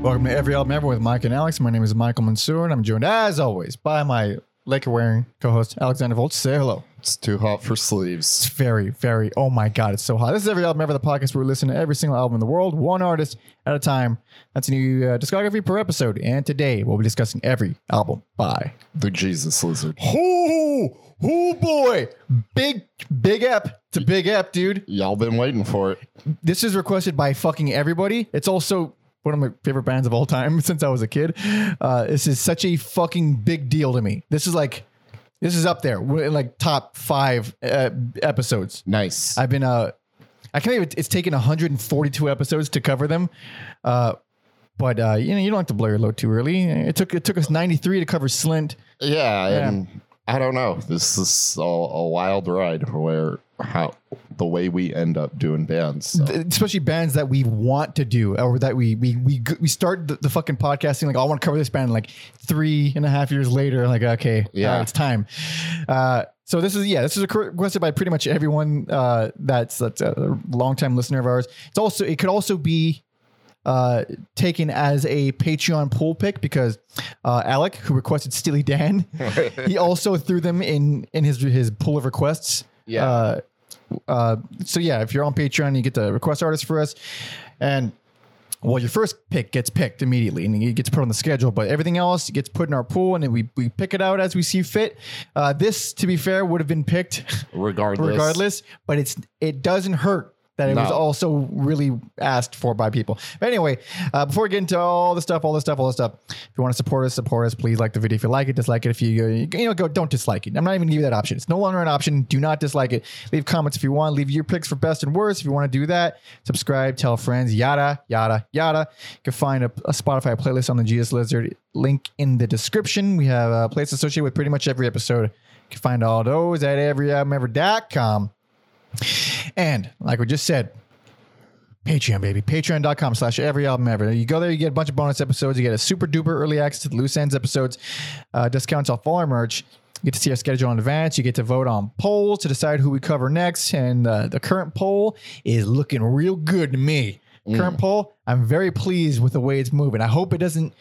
Welcome to Every Album Ever with Mike and Alex. My name is Michael Mansour, and I'm joined, as always, by my Laker wearing co host, Alexander Volch. Say hello. It's too hot for sleeves. It's very, very, oh my God, it's so hot. This is Every Album Ever, the podcast where we listen to every single album in the world, one artist at a time. That's a new uh, discography per episode. And today, we'll be discussing every album by. The Jesus lizard. Oh, oh boy. Big, big ep to big ep, dude. Y'all been waiting for it. this is requested by fucking everybody. It's also one of my favorite bands of all time since I was a kid. Uh, this is such a fucking big deal to me. This is like, this is up there, We're in like top five uh, episodes. Nice. I've been, uh, I can't even, it's taken 142 episodes to cover them. Uh, but uh, you know, you don't have to blow your load too early. It took it took us 93 to cover Slint. yeah, Yeah. and I don't know. This is a, a wild ride where how the way we end up doing bands. so. especially bands that we want to do or that we we we we start the, the fucking podcasting like oh, I want to cover this band like three and a half years later like okay Yeah. yeah it's time uh so this is yeah this is requested by pretty much everyone uh that's that's a longtime listener of ours it's also it could also be uh taken as a Patreon poll pick because uh Alec who requested Steely Dan he also threw them in in his his pool of requests Yeah. uh, uh, so yeah, if you're on Patreon, you get to request artists for us, and well, your first pick gets picked immediately, and it gets put on the schedule. But everything else gets put in our pool, and then we we pick it out as we see fit. Uh, this, to be fair, would have been picked regardless. regardless, but it's it doesn't hurt that it was also really asked for by people. But anyway, uh, before we get into all the stuff, all the stuff, all the stuff, if you want to support us, support us. Please like the video if you like it, dislike it if you you know go don't dislike it. I'm not even gonna give you that option. It's no longer an option. Do not dislike it. Leave comments if you want. Leave your picks for best and worst if you want to do that. Subscribe, tell friends, yada yada yada. You can find a, a Spotify playlist on the Jesus Lizard link in the description. We have a place associated with pretty much every episode. You can find all those at everyalbumever.com. And like we just said, Patreon, baby. Patreon.com slash every album ever. You go there, you get a bunch of bonus episodes. You get a super duper early access to the loose ends episodes, uh, discounts off all our merch. You get to see our schedule in advance. You get to vote on polls to decide who we cover next. And uh, the current poll is looking real good to me. Current poll, I'm very pleased with the way it's moving. I hope it doesn't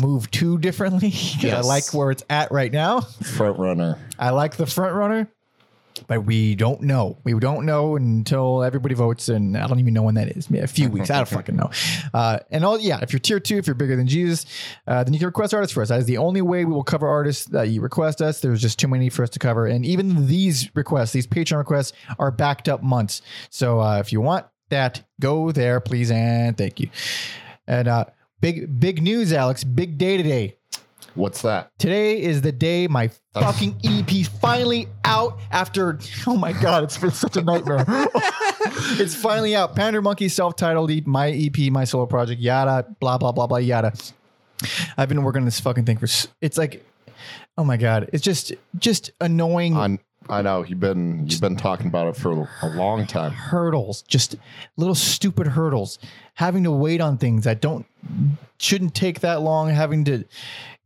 move too differently. 'cause I like where it's at right now. Front runner. I like the front runner, but we don't know. We don't know until everybody votes, and I don't even know when that is. A few weeks. I don't fucking know. Uh, and all yeah, if you're tier two, if you're bigger than Jesus, uh, then you can request artists for us. That is the only way we will cover artists that you request us. There's just too many for us to cover, and even these requests, these Patreon requests, are backed up months. So uh, if you want that, go there, please, and thank you. And uh, big big news, Alex. Big day today. What's that? Today is the day my fucking EP finally out after oh my god, it's been such a nightmare. it's finally out. Pander Monkey self-titled E- my EP, my solo project, yada, blah blah blah blah yada. I've been working on this fucking thing for it's like oh my god, it's just just annoying I, I know you've been you've been talking about it for a long time. hurdles, just little stupid hurdles. Having to wait on things that don't shouldn't take that long. Having to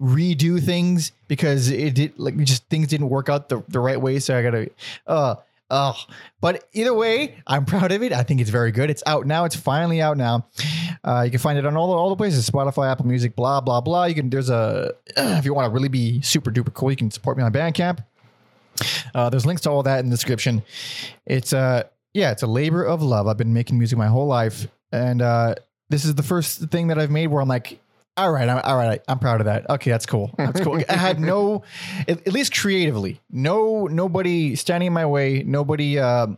redo things because it did like just things didn't work out the, the right way. So I gotta uh oh. But either way, I'm proud of it. I think it's very good. It's out now. It's finally out now. Uh, you can find it on all the, all the places: Spotify, Apple Music, blah blah blah. You can there's a if you want to really be super duper cool, you can support me on Bandcamp. Uh, there's links to all that in the description. It's uh yeah, it's a labor of love. I've been making music my whole life, and uh, this is the first thing that I've made where I'm like, all right, I'm, all right, I'm proud of that. Okay, that's cool. That's cool. I had no, at, at least creatively, no nobody standing in my way, nobody. Uh,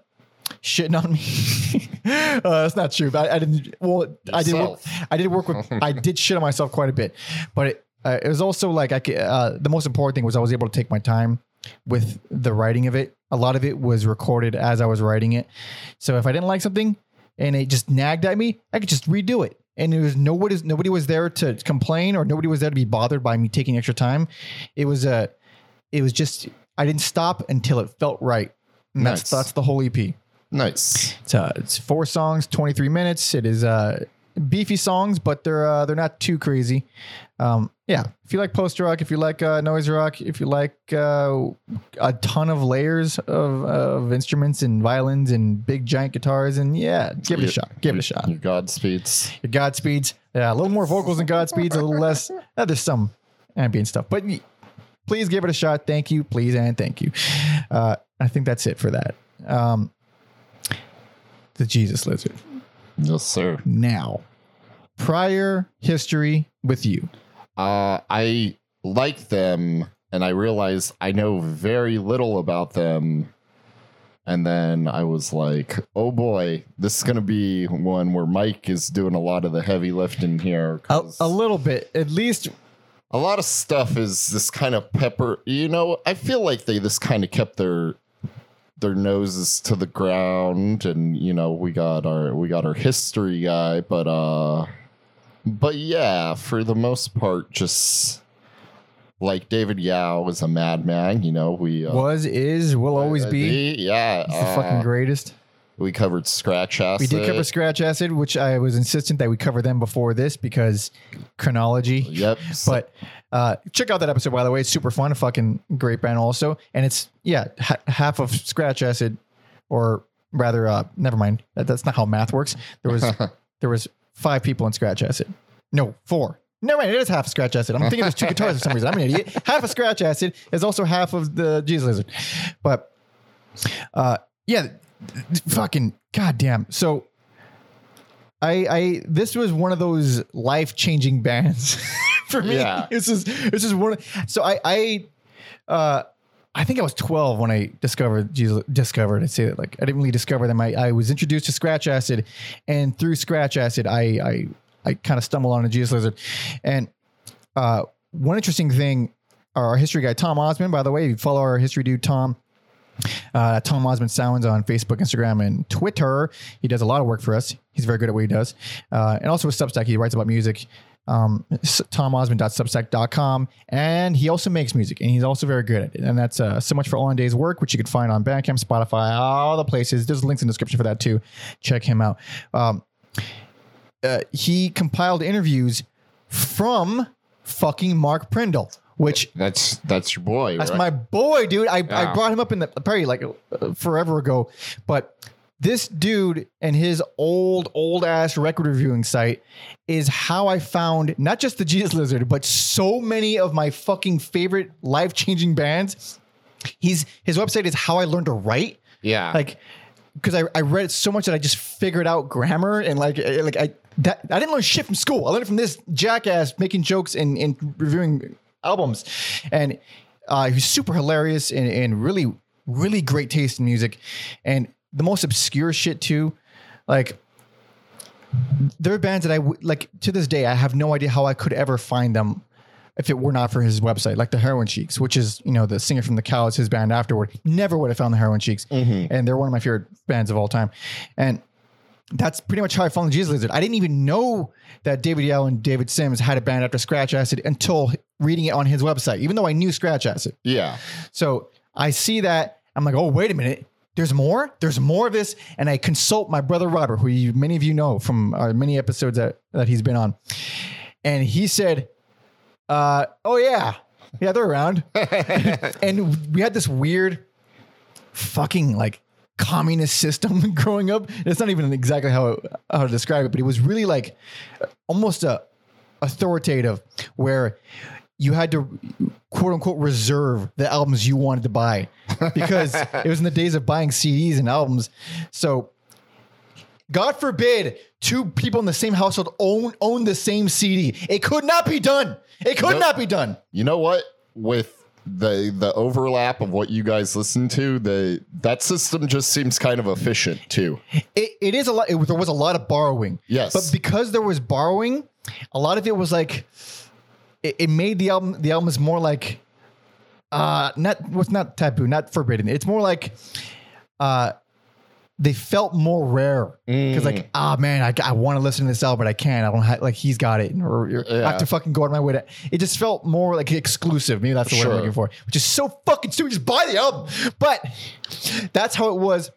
Shitting on me. uh, that's not true. But I, I didn't. Well, I did. Work, I did work with. I did shit on myself quite a bit, but it, uh, it was also like I. Uh, the most important thing was I was able to take my time with the writing of it. A lot of it was recorded as I was writing it. So if I didn't like something and it just nagged at me, I could just redo it. And it was nobody nobody was there to complain or nobody was there to be bothered by me taking extra time. It was a it was just I didn't stop until it felt right. And that's Nice. that's the whole EP. Nice. It's, uh, it's four songs, 23 minutes. It is uh beefy songs, but they're uh, they're not too crazy. Um, yeah, if you like post rock, if you like uh, noise rock, if you like uh, a ton of layers of, of instruments and violins and big giant guitars, and yeah, give it a shot. Give it a shot. Your Godspeeds. Your Godspeeds, yeah, a little more vocals than Godspeeds, a little less. Uh, there's some ambient stuff, but please give it a shot. Thank you, please, and thank you. Uh, I think that's it for that. Um, the Jesus Lizard. Yes, sir. Now, prior history with you. Uh, I like them, and I realized I know very little about them. And then I was like, oh boy, this is going to be one where Mike is doing a lot of the heavy lifting here. A, a little bit, at least. a lot of stuff is this kind of pepper. You know, I feel like they just kind of kept their their noses to the ground and you know we got our we got our history guy but uh but yeah for the most part just like david yow is a madman you know we uh, Was, is, will always uh, be. yeah He's the uh, fucking greatest. we covered scratch Acid. We did cover Scratch Acid, which I was insistent that we cover them before this because chronology. yep But uh, check out that episode, by the way. It's super fun. A fucking great band, also. And it's, yeah, ha- half of Scratch Acid, or rather, uh, never mind. That, that's not how math works. There was there was five people in Scratch Acid. No, four. No, right, it is half of Scratch Acid. I'm thinking there's two guitars for some reason. I'm an idiot. Half of Scratch Acid is also half of the Jesus Lizard. But uh, yeah, fucking goddamn. So I I this was one of those life changing bands for me. Yeah. This is this is one. Of, so I I uh I think I was 12 when I discovered Jesus discovered. I'd say that like I didn't really discover them. I, I was introduced to Scratch Acid, and through Scratch Acid, I I I kind of stumbled on a Jesus Lizard, and uh, one interesting thing. Our history guy Tom Osmond, by the way, if you follow our history dude Tom, uh, Tom Osmond Sounds on Facebook, Instagram, and Twitter. He does a lot of work for us. He's very good at what he does. Uh, and also with Substack, he writes about music. Um, TomOsmond.substack.com. And he also makes music, and he's also very good at it. And that's uh, so much for All in Day's work, which you can find on Bandcamp, Spotify, all the places. There's links in the description for that too. Check him out. Um, uh, he compiled interviews from fucking Mark Prindle, which that's that's your boy that's right? my boy, dude. I, I brought him up in the probably like uh, forever ago, but this dude and his old old ass record reviewing site is how I found not just the Jesus Lizard, but so many of my fucking favorite life changing bands. He's his website is how I learned to write Yeah. like because I, I read it so much that I just figured out grammar and like eh, like I that I didn't learn shit from school. I learned it from this jackass making jokes and, and reviewing albums, and uh, he's super hilarious and, and really really great taste in music, and the most obscure shit too, like. There are bands that I w- like to this day. I have no idea how I could ever find them if it were not for his website, like the Heroine Sheiks, which is you know the singer from the Cows, his band afterward. Never would have found the Heroine Sheiks, mm-hmm. and they're one of my favorite bands of all time. And that's pretty much how I found the Jesus Lizard. I didn't even know that David Yow and David Sims had a band after Scratch Acid until reading it on his website, even though I knew Scratch Acid. yeah So I see that. I'm like, oh, wait a minute. There's more. There's more of this. And I consult my brother Robert, who you, many of you know from uh, many episodes that, that he's been on. And he said, uh, oh, yeah. Yeah, they're around. and we had this weird fucking like communist system growing up. It's not even exactly how, how to describe it, but it was really like almost a authoritative where you had to quote unquote reserve the albums you wanted to buy because it was in the days of buying CDs and albums. So God forbid two people in the same household own own the same CD. It could not be done. It could Nope. not be done. You know what? With the the overlap of what you guys listen to, the that system just seems kind of efficient too. It, it is a lot. It, there was a lot of borrowing. Yes. but because there was borrowing, a lot of it was like it, it made the album. The album is more like uh not what's not taboo, not forbidden. It's more like uh they felt more rare because like ah man, I, I want to listen to this album, but I can't. I don't have like he's got it, or, or I have to fucking go out of my way to. It just felt more like exclusive. Maybe that's the word I'm looking for, which is so fucking stupid. Just buy the album, but that's how it was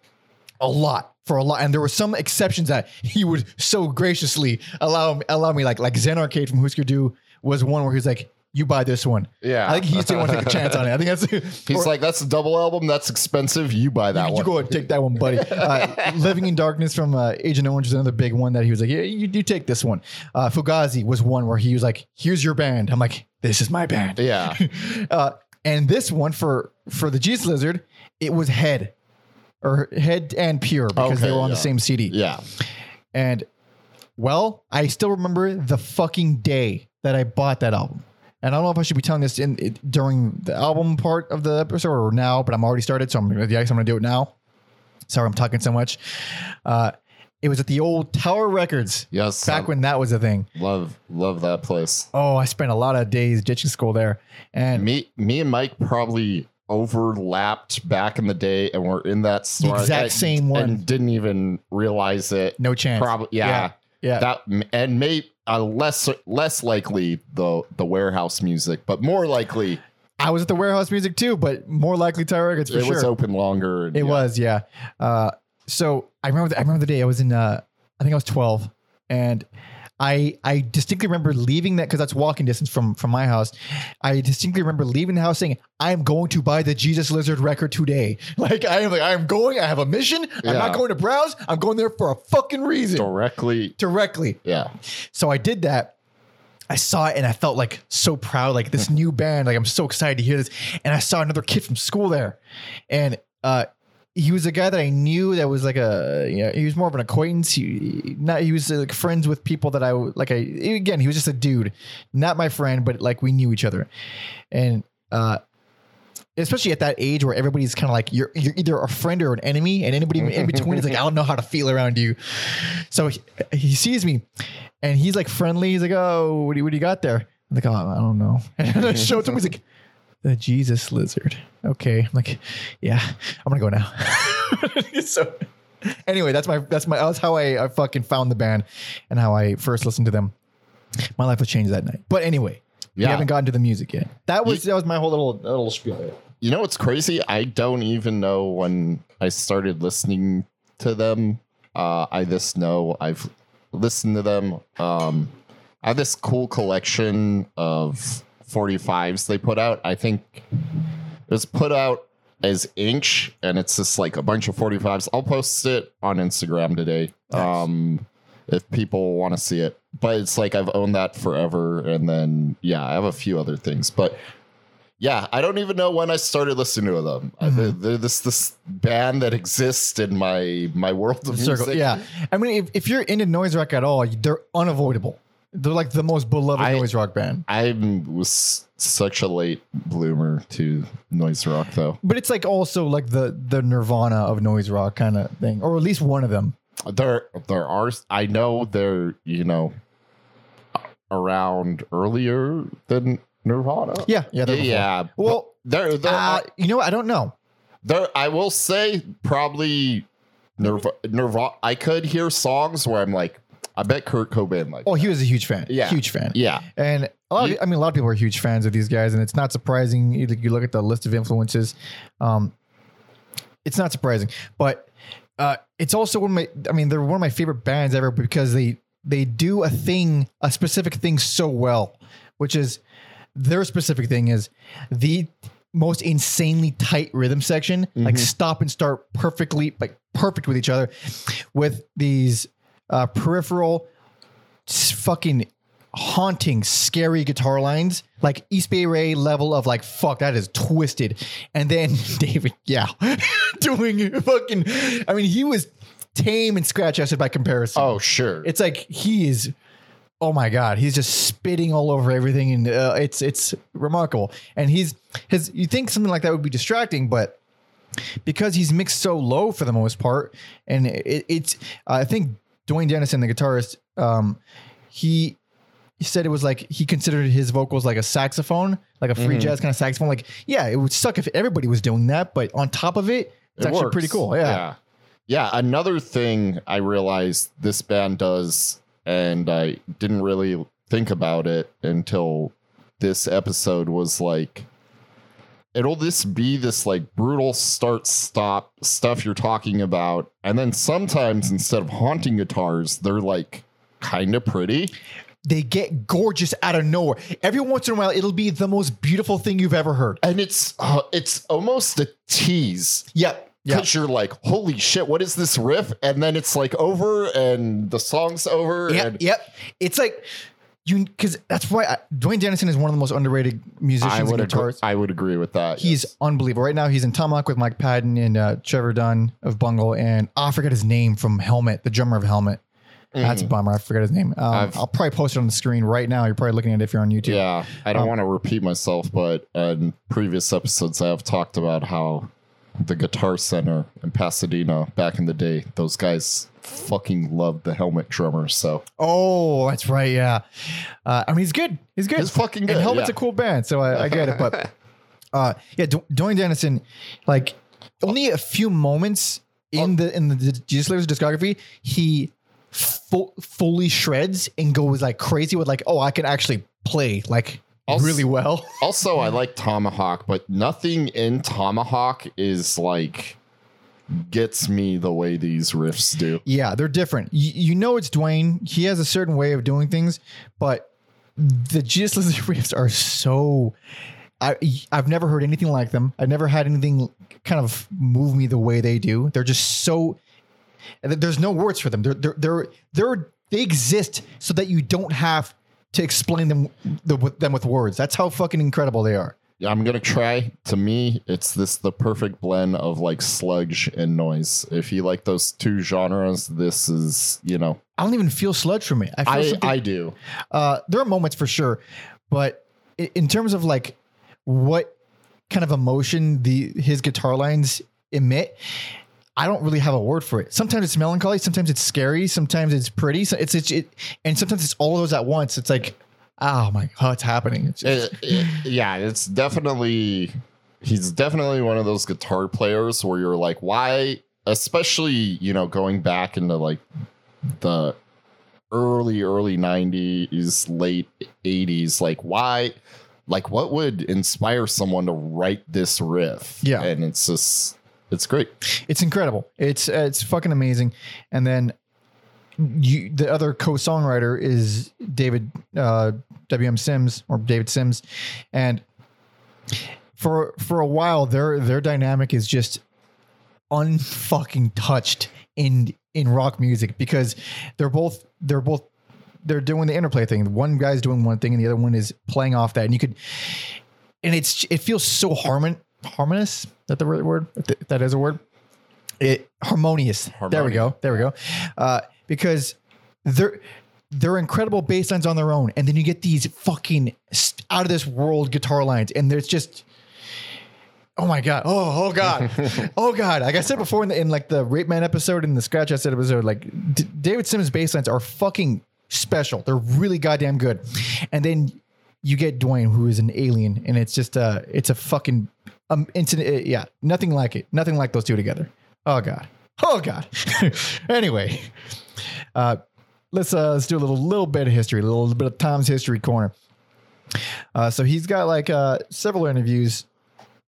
a lot for a lot, and there were some exceptions that he would so graciously allow allow me like like Zen Arcade from Husker Du was one where he's like, "You buy this one." Yeah. I think he didn't want to take a chance on it. I think that's He's or- like, that's a double album. That's expensive. You buy that you one. go and take that one, buddy. Uh, Living in Darkness from uh, Agent Orange is another big one that he was like, yeah, you, you take this one. Uh, Fugazi was one where he was like, here's your band. I'm like, this is my band. yeah. Uh, and this one for for the Jesus Lizard, it was Head or Head and Pure because they were on the same CD. Yeah. And well, I still remember the fucking day that I bought that album. And I don't know if I should be telling this in it, during the album part of the episode or now, but I'm already started, so I'm gonna yeah, I'm gonna do it now. Sorry, I'm talking so much. Uh, it was at the old Tower Records Yes. back I when that was a thing. love love that place. Oh, I spent a lot of days ditching school there, and Me me and Mike probably overlapped back in the day and were in that store exact and- same one. and didn't even realize it. no chance. Probably yeah. yeah. That and may uh, less less likely the the warehouse music, but more likely I was at the warehouse music too, but more likely Tower Records for it sure. was open longer. and It yeah. was, yeah. Uh, so I remember, the, I remember the day I was in. Uh, I think I was twelve, and I I distinctly remember leaving that because that's walking distance from from my house. I distinctly remember leaving the house saying, "I'm going to buy the Jesus Lizard record today." Like I am like I am going. I have a mission. I'm not going to browse. I'm going there for a fucking reason. directly. Directly. Yeah. So I did that. I saw it and I felt like so proud, like this new band. Like I'm so excited to hear this. And I saw another kid from school there, and uh, he was a guy that I knew that was like a, you know, he was more of an acquaintance. He not he was like friends with people that I like. I again, he was just a dude, not my friend, but like we knew each other, and uh, especially at that age where everybody's kind of like you're you're either a friend or an enemy, and anybody in between is like I don't know how to feel around you. So he, he sees me, and he's like friendly. He's like, "Oh, what do you, what do you got there?" I'm like, "Oh, I don't know." And I showed him. He's like, "The Jesus lizard." Okay, I'm like, "Yeah, I'm gonna go now." so anyway, that's my that's my that's how I, I fucking found the band and how I first listened to them. My life was changed that night. But anyway, we haven't gotten to the music yet. That was that was my whole little little spiel. You know what's crazy? I don't even know when I started listening to them. Uh, I just know I've listened to them. Um, I have this cool collection of 45s they put out. I think it was put out as Inch, and it's just like a bunch of 45s. I'll post it on Instagram today. Nice. Um, if people want to see it, but it's like I've owned that forever, and then yeah, I have a few other things, but yeah, I don't even know when I started listening to them. I- Mhm. they're, they're this this band that exists in my my world of Circle. music. Yeah. I mean, if, if you're into noise rock at all, they're unavoidable. They're like the most beloved I- noise rock band. I was such a late bloomer to noise rock, though. But it's like also like the the Nirvana of noise rock kind of thing, or at least one of them. There, there are. I know they're you know around earlier than Nirvana. Yeah, yeah, yeah. they're before. yeah. Well, There, there, uh, you know, what? I don't know. there. I will say probably Nirvana. Nirvana. I could hear songs where I'm like, I bet Kurt Cobain like. Oh, he was a huge fan. Yeah. huge fan. yeah, And a lot, Of, I mean, a lot of people are huge fans of these guys, and it's not surprising. You, you look at the list of influences, um, it's not surprising. But uh, it's also one of my. I mean, they're one of my favorite bands ever because they they do a thing, a specific thing so well, which is their specific thing is the most insanely tight rhythm section, like Mhm. stop and start perfectly, like perfect with each other, with these uh, peripheral, fucking haunting, scary guitar lines, like East Bay Ray level of like, fuck, that is twisted. And then David, yeah, doing fucking, I mean, he was tame and scratch acid by comparison. Oh, sure. It's like he is. Oh my god, he's just spitting all over everything, and uh, it's it's remarkable. And he's his. You think something like that would be distracting, but because he's mixed so low for the most part, and it, it's I think Duane Denison, the guitarist, um, he he said it was like he considered his vocals like a saxophone, like a free Mhm. jazz kind of saxophone. Like, yeah, it would suck if everybody was doing that, but on top of it, it's It actually works. pretty cool. Yeah. yeah. Yeah, Another thing I realized this band does, and I didn't really think about it until this episode was like it'll just be this like brutal start stop stuff you're talking about. And then sometimes instead of haunting guitars, they're like kind of pretty. They get gorgeous out of nowhere. Every once in a while, it'll be the most beautiful thing you've ever heard. And it's uh, it's almost a tease. Yep. Because you're like, holy shit, what is this riff? And then it's like over and the song's over. Yep. and Yep. It's like you because that's why I, Duane Denison is one of the most underrated musicians I and would agree. I would agree with that. He's yes. unbelievable. Right now, he's in Tomahawk with Mike Patton and uh, Trevor Dunn of Bungle, and oh, I forget his name from Helmet, the drummer of Helmet. That's a Mhm. bummer. I forget his name. Um, I'll probably post it on the screen right now. You're probably looking at it if you're on YouTube. Yeah, I don't Um, want to repeat myself, but in previous episodes, I have talked about how the Guitar Center in Pasadena back in the day, those guys fucking loved the helmet drummer. So Oh, that's right. Yeah. Uh, I mean, he's good. He's good. He's fucking good, And Helmet's yeah. a cool band, so I, I get it. But uh, yeah, Duane Denison, like only a few moments in the in the Jesus Lizard's discography, he fu- fully shreds and goes like crazy with like, oh, I can actually play like Also- really well. also, I like Tomahawk, but nothing in Tomahawk is like gets me the way these riffs do. Yeah, they're different. You, you know, it's Duane. He has a certain way of doing things, but the Jesus riffs are so. I I've never heard anything like them. I've never had anything kind of move me the way they do. They're just so. There's no words for them. They're they're they're, they're they exist so that you don't have to explain them the, them with words. That's how fucking incredible they are. Yeah, I'm gonna try. To me, it's this the perfect blend of like sludge and noise. If you like those two genres, this is you know I don't even feel sludge from it. I feel I I do. Uh, there are moments for sure, but in terms of like what kind of emotion the his guitar lines emit, I don't really have a word for it. Sometimes it's melancholy, sometimes it's scary, sometimes it's pretty. So it's, it's it, and sometimes it's all those at once. It's like, oh my god, it's happening. It's just- It- it- yeah, it's definitely he's definitely one of those guitar players where you're like, why? Especially you know going back into like the early early 90s late 80s like why like what would inspire someone to write this riff Yeah. and it's just it's great it's incredible. It's uh, it's fucking amazing. And then you, the other co-songwriter is David uh, W.M. Sims or David Sims, and for for a while their their dynamic is just unfucking touched in in rock music because they're both they're both they're doing the interplay thing. One guy's doing one thing and the other one is playing off that, and you could and it's it feels so harmon harmonious. That the right word? That is a word. It harmonious. There we go. There we go. Uh, because they're they're incredible bass lines on their own, and then you get these fucking out of this world guitar lines, and there's just. Oh my god! Oh oh god! oh god! Like I said before in, the, in like the Rape Man episode and the Scratch Acid episode, like D- David Simmons bass lines are fucking special. They're really goddamn good. And then you get Duane, who is an alien, and it's just uh it's a fucking um incident. uh, yeah, nothing like it. Nothing like those two together. Oh god. Oh god. anyway, uh, let's uh let's do a little little bit of history, a little bit of Tom's history corner. Uh, so he's got like uh several interviews.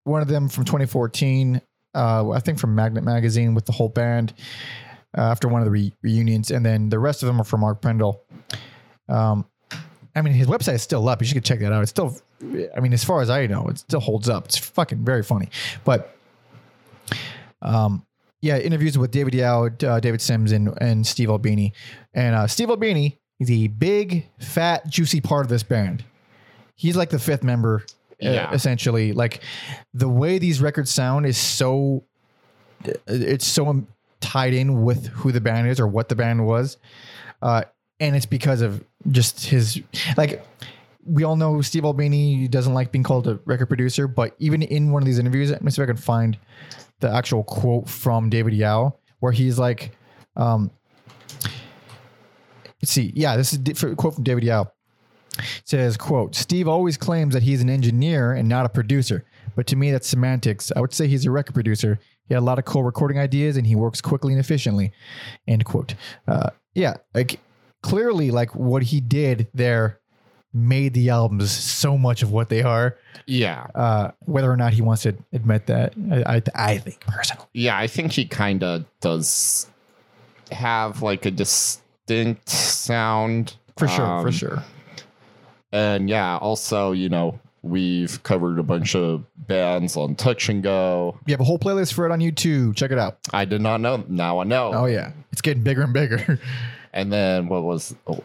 One of them from 2014, uh, I think from Magnet Magazine with the whole band uh, after one of the re- reunions, and then the rest of them are from Mark Prindle. Um, I mean, his website is still up. You should check that out. It's still, I mean, as far as I know, it still holds up. It's fucking very funny. But, um, yeah, interviews with David Yow, uh, David Sims, and and Steve Albini, and uh, Steve Albini is a big, fat, juicy part of this band. He's like the fifth member, uh, Yeah. essentially. Like the way these records sound is so, it's so tied in with who the band is or what the band was. Uh, and it's because of just his like we all know Steve Albini doesn't like being called a record producer, but even in one of these interviews, let me see if I can find the actual quote from David Yow where he's like, um, let's see, yeah, this is a quote from David Yow. It says, quote, Steve always claims that he's an engineer and not a producer, but to me that's semantics. I would say he's a record producer. He had a lot of cool recording ideas and he works quickly and efficiently. End quote. Uh, yeah, like clearly, like what he did there made the albums so much of what they are. Yeah. Uh, whether or not he wants to admit that, I I, I think personally. Yeah, I think he kind of does have like a distinct sound. For sure, for Um, sure. And yeah, also, you know, we've covered a bunch of bands on Touch and Go. You have a whole playlist for it on YouTube. Check it out. I did not know. Now I know. Oh yeah, it's getting bigger and bigger. And then what was oh,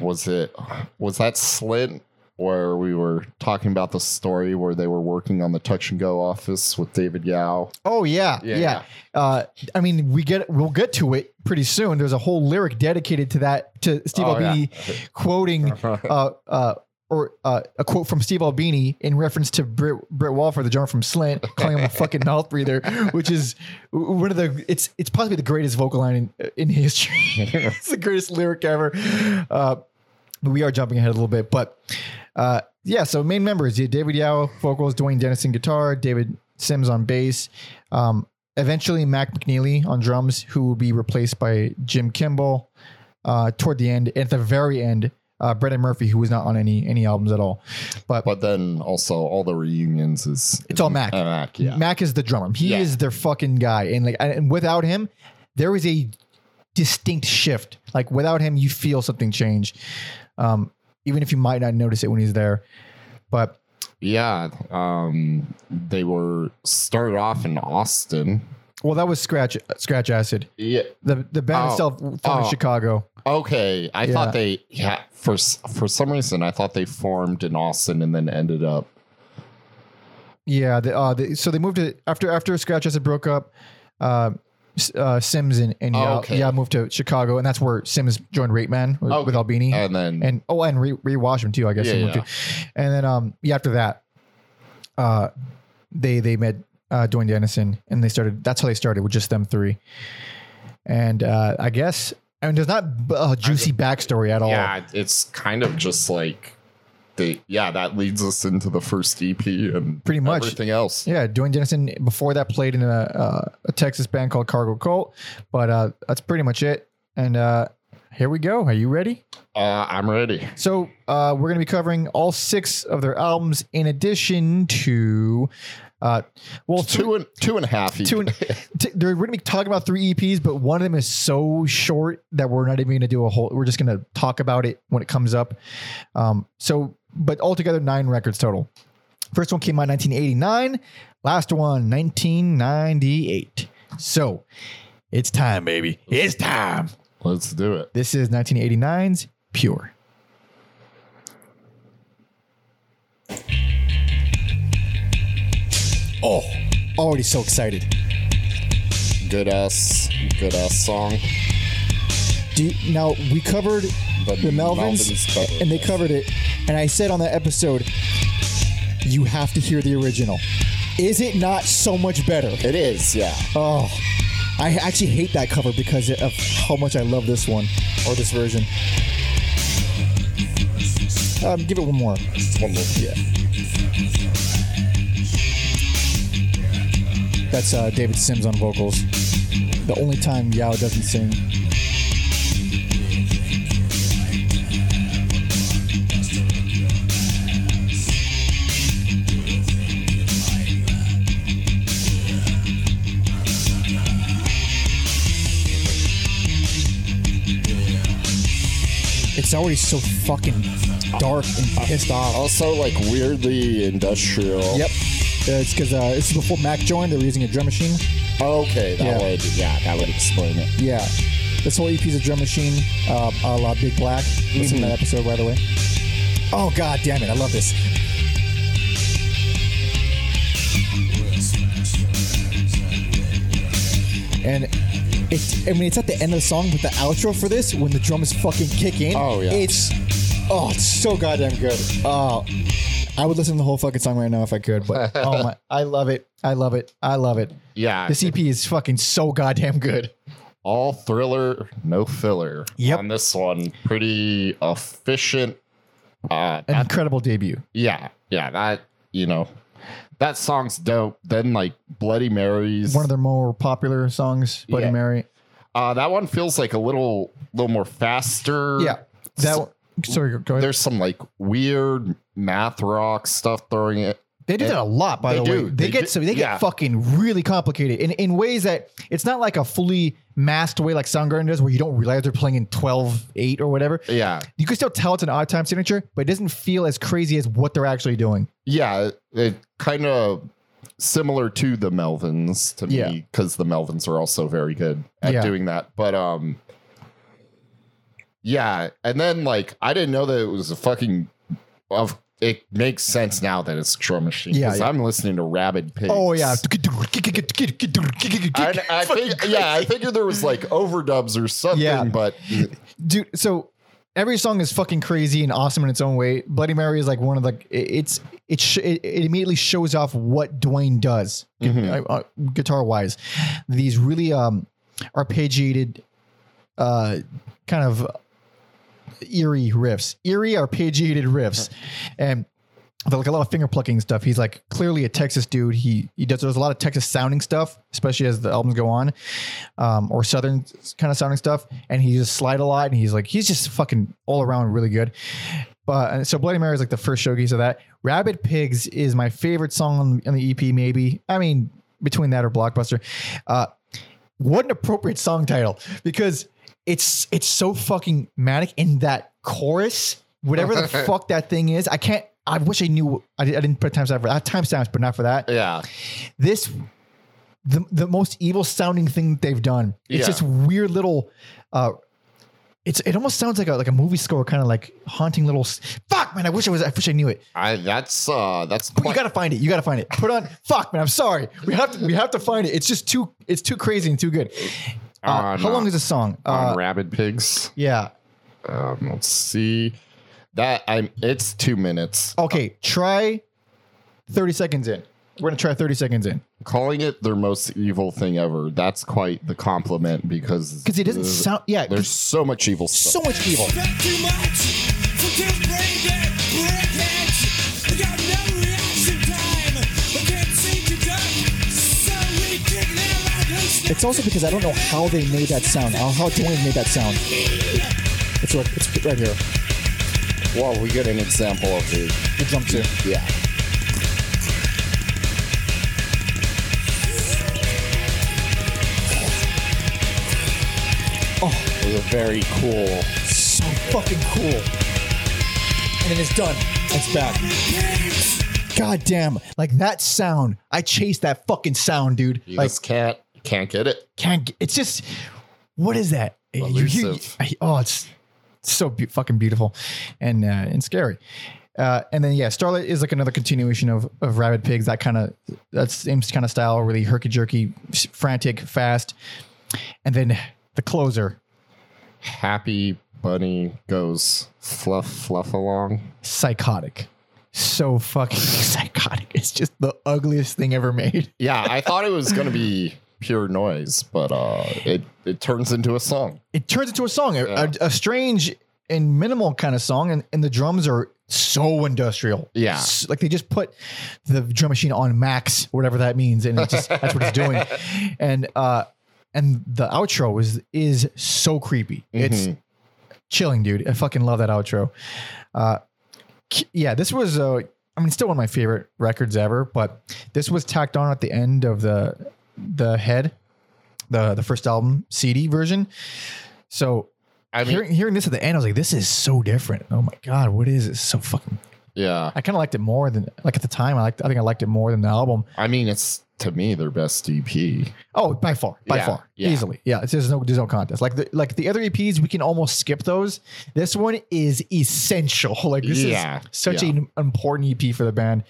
was it was that Slint where we were talking about the story where they were working on the touch and go office with David Yow? oh yeah, Yeah, yeah. Uh, I mean, we get we'll get to it pretty soon. There's a whole lyric dedicated to that to Steve Oh, Albini quoting uh, uh, or uh, a quote from Steve Albini in reference to Britt, Britt Walford, the drummer from Slint, calling him a fucking mouth breather, which is one of the it's it's possibly the greatest vocal line in, in history. it's the greatest lyric ever. Uh, we are jumping ahead a little bit, but uh, yeah. So main members: yeah, David Yow vocals, Duane Denison guitar, David Sims on bass. Um, eventually, Mac McNeilly on drums, who will be replaced by Jim Kimball uh, toward the end. At the very end, uh, Brendan Murphy, who was not on any any albums at all, but But then also all the reunions is It's all Mac. Uh, Mac, yeah. Mac is the drummer. He Yeah. is their fucking guy, and like, and without him, there is a distinct shift. Like without him, you feel something change, um, even if you might not notice it when he's there. But Yeah, um, they were started off in Austin. well, that was scratch scratch acid. Yeah. The the band Oh. itself formed Oh. in Chicago. Okay, I Yeah. thought they yeah for for some reason I thought they formed in Austin and then ended up Yeah, the, uh, the, so they moved to after after Scratch Acid broke up. Uh, uh, Sims and, and yeah, okay. yeah moved to Chicago, and that's where Sims joined Rape Man with, Okay. with Albini. and then and oh, and re, Rey Washam too, I guess. Yeah, yeah. And then um, yeah, after that, uh, they they met uh, Duane Denison, and they started. That's how they started with just them three. And uh, I guess I mean, there's not a juicy backstory at all. yeah, it's kind of just like the yeah that leads us into the first EP and Pretty much. everything else. Yeah, Duane Denison before that played in a, uh, a Texas band called Cargo Cult, but uh, that's pretty much it. And uh, here we go. Are you ready? Uh, I'm ready. So uh, we're going to be covering all six of their albums, in addition to, uh, well, two. Two and two and a half. Two and, t- they're going to be talking about three EPs, but one of them is so short that we're not even going to do a whole. We're just going to talk about it when it comes up. Um, so, but altogether, nine records total. First one came out in 1989. Last one, 1998. So, it's time, baby. It's time. Let's do it. This is 1989's Pure. Oh, already so excited. Good ass, good ass song. Do you, now we covered The the Melvins, Melvins and they covered it, and I said on that episode, you have to hear the original. Is it not so much better? It is, yeah. Oh, I actually hate that cover because of how much I love this one or this version. Um, give it one more. One more. Yeah. That's uh, David Sims on vocals. The only time Yow doesn't sing. It's already so fucking dark and pissed off. Also, like weirdly industrial. Yep. Uh, it's because uh, this is before Mac joined. They were using a drum machine. Okay, that Yeah. would yeah, that would explain it. Yeah. This whole EP is a drum machine, uh, a la Big Black. Listen to that episode, by the way. Oh, god damn it. I love this. And it's, I mean, it's at the end of the song, but the outro for this, when the drums fucking kick in, Oh, yeah. it's, oh, it's so goddamn good. Oh, I would listen to the whole fucking song right now if I could, but oh my, I love it. I love it. I love it. Yeah, This EP is fucking so goddamn good. all thriller, no filler. Yep. On this one, pretty efficient. Uh, An incredible debut. yeah, yeah. That you know, that song's dope. Then like Bloody Marys. One of their more popular songs, Bloody Yeah. Mary. uh, that one feels like a little, little more faster. Yeah, that sorry, go ahead. there's some like weird math rock stuff throwing it. They do that a lot, by They the way. They, They get do. so they Yeah. get fucking really complicated in, in ways that it's not like a fully masked way like Soundgarden does, where you don't realize they're playing in 12-8 or whatever. Yeah, You can still tell it's an odd time signature, but it doesn't feel as crazy as what they're actually doing. Yeah, it, kind of similar to the Melvins to Yeah. me because the Melvins are also very good at Yeah. doing that. But um, yeah, and then like I didn't know that it was a fucking of. It makes sense now that it's drum machine. Yeah. I'm listening to Rabid Pigs. Oh yeah. I, I think, yeah, I figured there was like overdubs or something, Yeah. but dude so every song is fucking crazy and awesome in its own way. Bloody mary is like one of the it- it's it sh- it, immediately shows off what duane does Mhm. uh, guitar wise these really um arpeggiated uh kind of eerie riffs eerie arpeggiated riffs. And but like a lot of finger plucking stuff. He's like clearly a Texas dude. He he does there's a lot of Texas sounding stuff, especially as the albums go on, um, or southern kind of sounding stuff. And he just slide a lot, and he's like he's just fucking all around really good. But and so Bloody Mary is like the first showcase of that. Rabid Pigs is my favorite song on, on the EP. Maybe I mean between that or Blockbuster. Uh, what an appropriate song title because it's it's so fucking manic in that chorus whatever the fuck that thing is i can't i wish i knew i, I didn't put timestamps for have timestamps but not for that. Yeah, this the, the most evil sounding thing that they've done. It's Yeah. just weird little uh it's it almost sounds like a like a movie score kind of like haunting little s- fuck man i wish i was i wish i knew it. I that's uh that's you quite, gotta find it you gotta find it. Put on fuck man i'm sorry. We have to we have to find it. It's just too it's too crazy and too good. Uh, On, how long uh, is the song? on uh Rabid Pigs. yeah. Um, let's see. That I'm. It's two minutes. Okay, try 30 seconds in. We're gonna try 30 seconds in. Calling it their most evil thing ever. That's quite the compliment because Because it doesn't there's- sound yeah, There's there's so much evil stuff. so much evil. Expect too much from two brain dead brickheads. We got no reaction time. We can't seem to duck, so we kick their like It's also because I don't know how they made that sound. How, how Duane made that sound. It's right, it's right here. Well, we get an example of the The drum too. yeah. Oh, It was a very cool. so fucking cool. And then it's done. It's back. God damn. Like that sound. I chased that fucking sound, dude. You like just can't can't get it. can't get, it's just what is that? You- you- Elusive. I- oh, it's so be- fucking beautiful and uh, and scary. Uh, and then yeah, Starlight is like another continuation of of Rabid Pigs. That kind of that same kind of style, really herky jerky, frantic, fast. And then the closer, Happy Bunny goes fluff fluff along. psychotic, so fucking psychotic. It's just the ugliest thing ever made. Yeah, I thought it was gonna be pure noise, but uh, it it turns into a song. it turns into a song, a, Yeah. a, a strange and minimal kind of song, and, and the drums are so industrial. Yeah. Like they just put the drum machine on max, whatever that means, and it just that's what it's doing. And uh, and the outro is is so creepy. It's Mhm. chilling, dude. I fucking love that outro. Uh, yeah, this was uh, I mean, still one of my favorite records ever, but this was tacked on at the end of the the head, the the first album CD version. So I mean, hearing hearing this at the end, I was like, this is so different. Oh my god, what is it? It's so fucking. yeah. I kind of liked it more than like at the time. I liked. I think I liked it more than the album. I mean, it's to me their best EP. Oh, by far, by Yeah, far, yeah. easily. Yeah, it's, there's no there's no contest. Like the like the other EPs, we can almost skip those. This one is essential. Like this Yeah, is such an important EP for the band.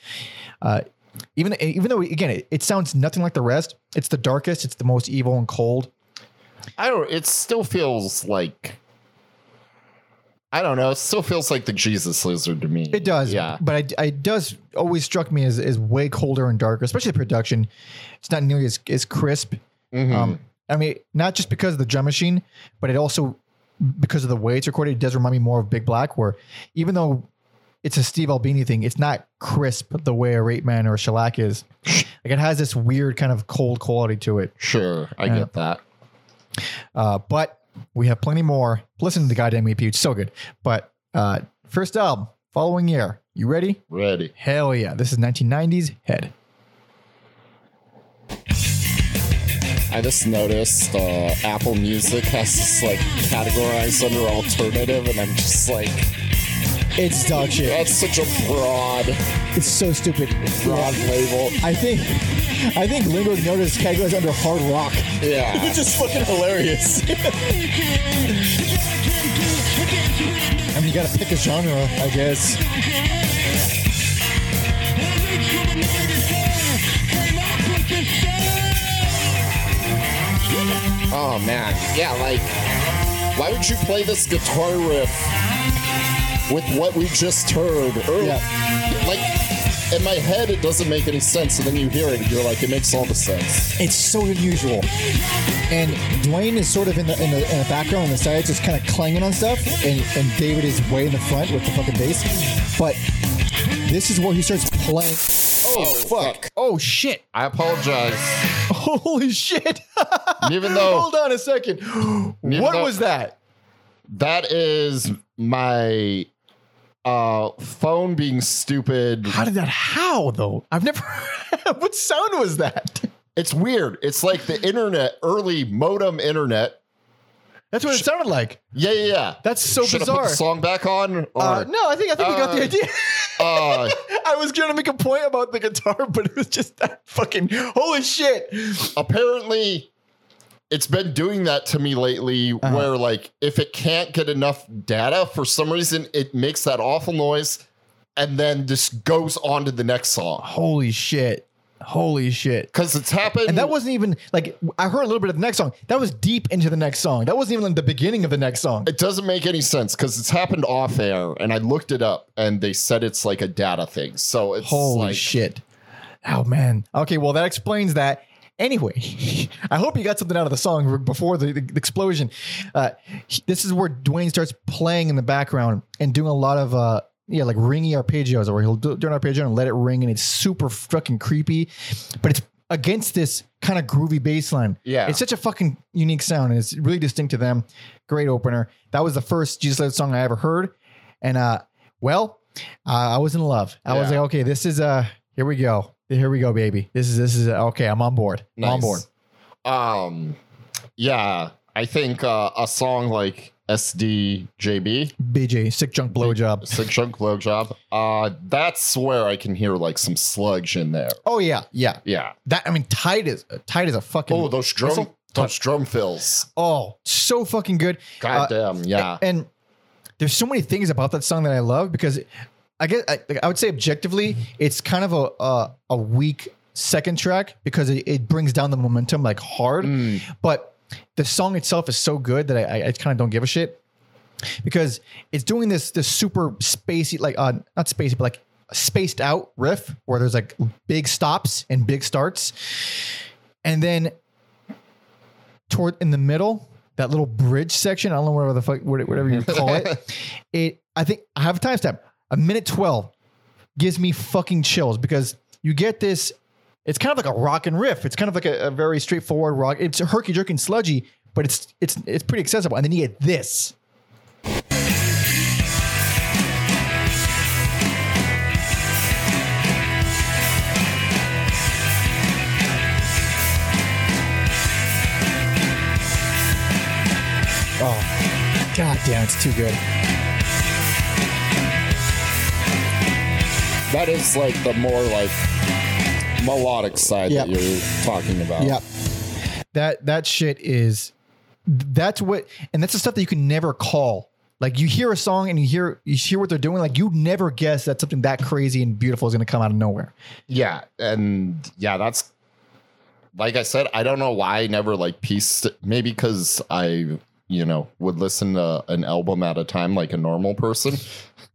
Uh, even even though again it, it sounds nothing like the rest. It's the darkest. It's the most evil and cold. I don't. It still feels like. I don't know. It still feels like the Jesus Lizard to me. It does. Yeah. But I, I does always struck me as, as way colder and darker, especially the production. It's not nearly as, as crisp. Mhm. Um, I mean, not just because of the drum machine, but it also because of the way it's recorded, it does remind me more of Big Black, where even though it's a Steve Albini thing, it's not crisp the way a Rape Man or a Shellac is. like it has this weird kind of cold quality to it. Sure, I get that. Uh, but we have plenty more. Listen to the goddamn EP; it's so good. But Uh, first album, following year. You ready? Ready. Hell yeah. This is 1990s Head. I just noticed uh, Apple Music has this like categorized under alternative, and I'm just like, It's dog shit. that's such a broad, It's so stupid. broad label. I think I think Lingo noticed categorized under hard rock. Yeah. Which is fucking hilarious. I mean, you gotta pick a genre, I guess. Oh man, yeah. Like, why would you play this guitar riff with what we just heard? earlier? Like, in my head, it doesn't make any sense, and then you hear it, and you're like, it makes all the sense. It's so unusual. And Duane is sort of in the in the, in the background on the sides, just kind of clanging on stuff, and, and David is way in the front with the fucking bass. But this is where he starts playing. Oh, oh fuck! Oh shit! I apologize. Holy shit! Even though Hold on a second. what though- was that? that is my uh phone being stupid. How did that? How though? I've never. what sound was that? It's weird. It's like the internet, early modem internet. That's what it sounded like. Yeah, yeah, yeah. That's so Should I bizarre. put the song back on? Or, Uh, no, I think I think we got the Uh, idea. uh, I was going to make a point about the guitar, but it was just that fucking holy shit. apparently it's been doing that to me lately Uh-huh. where like if it can't get enough data for some reason it makes that awful noise and then just goes on to the next song Holy shit. Holy shit. because it's happened And that wasn't even like I heard a little bit of the next song. That was deep into the next song. That wasn't even like the beginning of the next song. it doesn't make any sense because it's happened off air and i looked it up and they said it's like a data thing so it's Holy like shit. Oh man. Okay, well that explains that. Anyway, I hope you got something out of the song before the, the explosion. Uh, this is where Duane starts playing in the background and doing a lot of uh, yeah, like ringy arpeggios, where he'll do, do an arpeggio and let it ring, and it's super fucking creepy, but it's against this kind of groovy bass line. Yeah. it's such a fucking unique sound, and it's really distinct to them. Great opener. That was the first Jesus Led song I ever heard, and uh, well, uh, I was in love. I was like, okay, this is uh, here we go, here we go, baby. This is this is uh, okay. I'm on board. I'm on board. um yeah i think uh, a song like sdjb BJ, sick junk blowjob. Sick chunk blowjob. Uh, that's where I can hear like some sludge in there. Oh yeah, yeah. Yeah. That I mean, tight is tight is a fucking. Oh, those drum, those drum fills. Oh, so fucking good. God damn. Yeah. And there's so many things about that song that I love because I guess I, I would say objectively, it's kind of a a, a weak second track because it, it brings down the momentum like hard. Mm. But the song itself is so good that I, I, kind of don't give a shit because it's doing this this super spacey like uh not spacey but like spaced out riff where there's like big stops and big starts, and then toward in the middle that little bridge section I don't know whatever the fuck whatever you call it it I think I have a timestamp a minute twelve gives me fucking chills because you get this it's kind of like a rock and riff. It's kind of like a, a very straightforward rock. It's herky jerky and sludgy, but it's it's it's pretty accessible. And then you get this. Oh, god damn, it's too good. That is like the more like melodic side Yep. that you're talking about. Yep. That that shit is that's what and that's the stuff that you can never call. Like you hear a song and you hear you hear what they're doing, like you never guess that something that crazy and beautiful is gonna come out of nowhere. Yeah. And yeah, that's like I said, I don't know why I never like pieced. Maybe because I, you know, would listen to an album at a time like a normal person.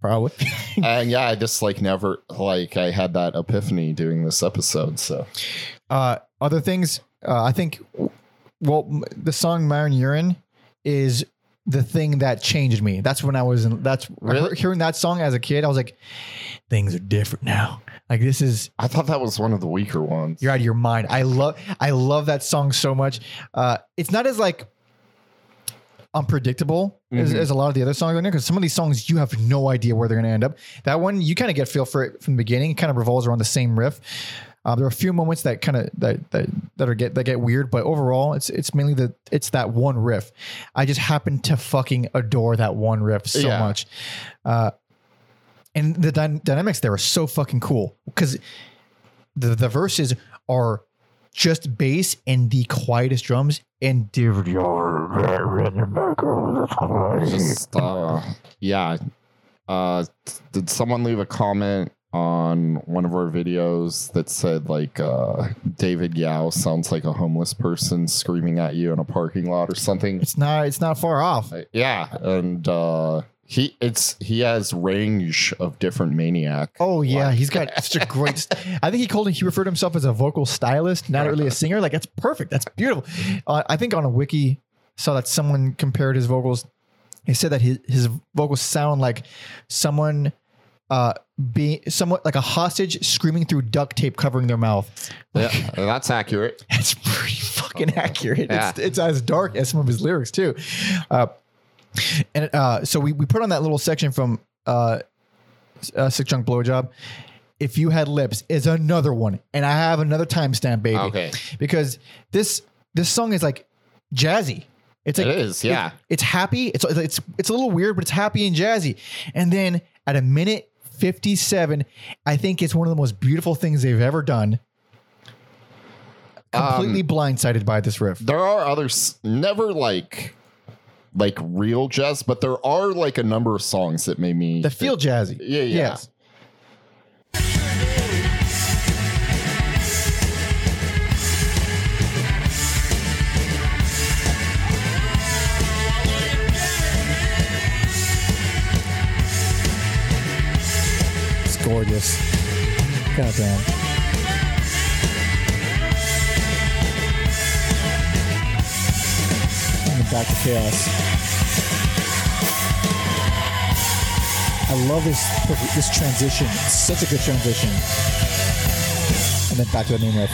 Probably. and yeah, I just like never like I had that epiphany doing this episode. So uh other things, uh, I think well the song My Own Urine is the thing that changed me. That's when I was in that's Really? hearing that song as a kid, I was like, things are different now. Like this is I thought that was one of the weaker ones. You're out of your mind. I love I love that song so much. Uh, it's not as like unpredictable as, as a lot of the other songs on there because some of these songs you have no idea where they're going to end up. That one you kind of get feel for it from the beginning. It kind of revolves around the same riff. Uh, there are a few moments that kind of that, that that are get that get weird, but overall, it's it's mainly the it's that one riff. I just happen to fucking adore that one riff so Yeah. much, uh, and the dy- dynamics there are so fucking cool because the the verses are just bass and the quietest drums and David Just uh, yeah. Uh, did someone leave a comment on one of our videos that said like uh, David Yow sounds like a homeless person screaming at you in a parking lot or something? it's not it's not far off. Uh, yeah, and uh, he it's he has range of different maniac. Oh yeah, Like- he's got such a great. st- I think he called it. He referred himself as a vocal stylist, not really a singer. Like that's perfect. That's beautiful. Uh, I think on a wiki saw that someone compared his vocals. He said that his his vocals sound like someone uh being somewhat like a hostage screaming through duct tape covering their mouth. Yeah, that's accurate. It's pretty fucking accurate. Yeah. It's, it's as dark as some of his lyrics too. Uh, and uh, so we, we put on that little section from uh, uh, Sick Junk Blowjob. If you had lips is another one, and I have another timestamp, baby. Okay. Because this this song is like jazzy. It's like It is, yeah. it's happy. It's it's it's a little weird, but it's happy and jazzy. And then at a minute 57, I think it's one of the most beautiful things they've ever done. Completely Um, blindsided by this riff. There are others, never like like real jazz, but there are like a number of songs that made me That feel jazzy. Yeah, yeah. Yes. It's gorgeous. God damn. Back to chaos. I love this this transition. It's such a good transition. And then back to the main riff.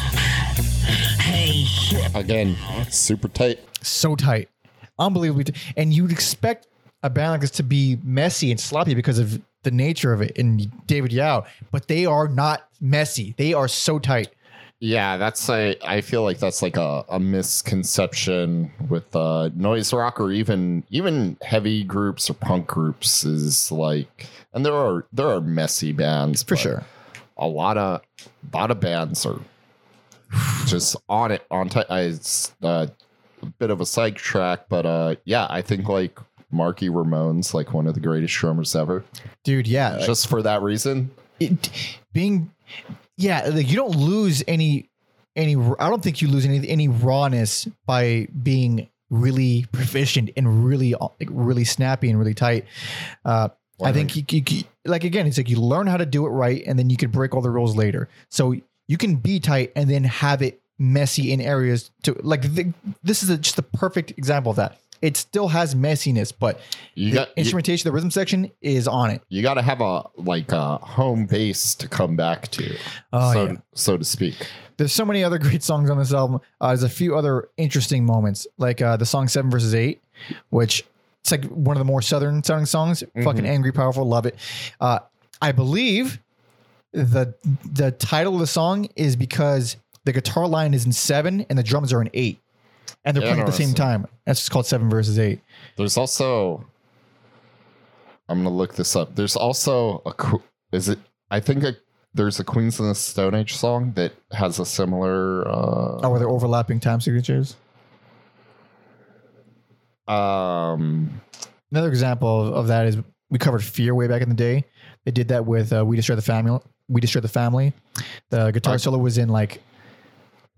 Again, super tight. So tight. Unbelievably t- and you'd expect a band like this to be messy and sloppy because of the nature of it and David Yow, but they are not messy. They are so tight. Yeah, that's a. I feel like that's like a, a misconception with uh, noise rock or even even heavy groups or punk groups is like, and there are there are messy bands For sure. A lot of a lot of bands are just on it on time. It's uh, a bit of a sidetrack, but uh, yeah, I think like Marky Ramone's like one of the greatest drummers ever. Dude, yeah. Just for that reason, it, being yeah like you don't lose any any i don't think you lose any any rawness by being really proficient and really like really snappy and really tight. Uh i think you, you, you- like again it's like you learn how to do it right and then you can break all the rules later. So you can be tight and then have it messy in areas to like the, this is a, just a perfect example of that it still has messiness but you the got you, instrumentation the rhythm section is on it you got to have a like a home base to come back to, Oh, so yeah. so to speak. There's so many other great songs on this album. Uh, there's a few other interesting moments, like uh, the song Seven versus Eight, which it's like one of the more southern sounding songs. Fucking angry, powerful, love it. Uh, I believe the the title of the song is because the guitar line is in seven and the drums are in eight, and they're playing at the same time. That's just called Seven versus Eight. There's also, I'm gonna look this up. There's also a is it? I think a, there's a Queens of the Stone Age song that has a similar. Uh, Oh, were there overlapping time signatures? um, Another example of, of that is we covered Fear way back in the day. They did that with uh, We Destroy the Family. We Destroy the Family. The guitar I- solo was in like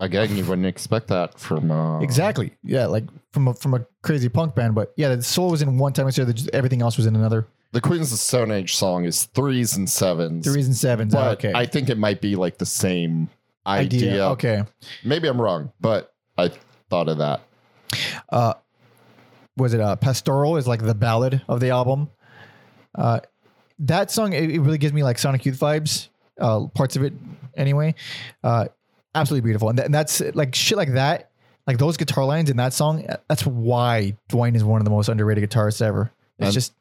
again, you wouldn't expect that from. Uh, exactly yeah like from a, from a crazy punk band, but yeah, the soul was in one time. So the- everything else was in another. The Queens of the Stone Age song is threes and sevens. Threes and sevens. but Oh, okay, I think it might be like the same idea. idea. Okay, Maybe I'm wrong, but I thought of that. uh, was it uh, Pastoral? Is like the ballad of the album. Uh, that song it, it really gives me like Sonic Youth vibes. Uh, parts of it anyway. Uh, absolutely beautiful, and, th- and that's like shit like that. Like those guitar lines in that song, that's why Duane is one of the most underrated guitarists ever. It's And- just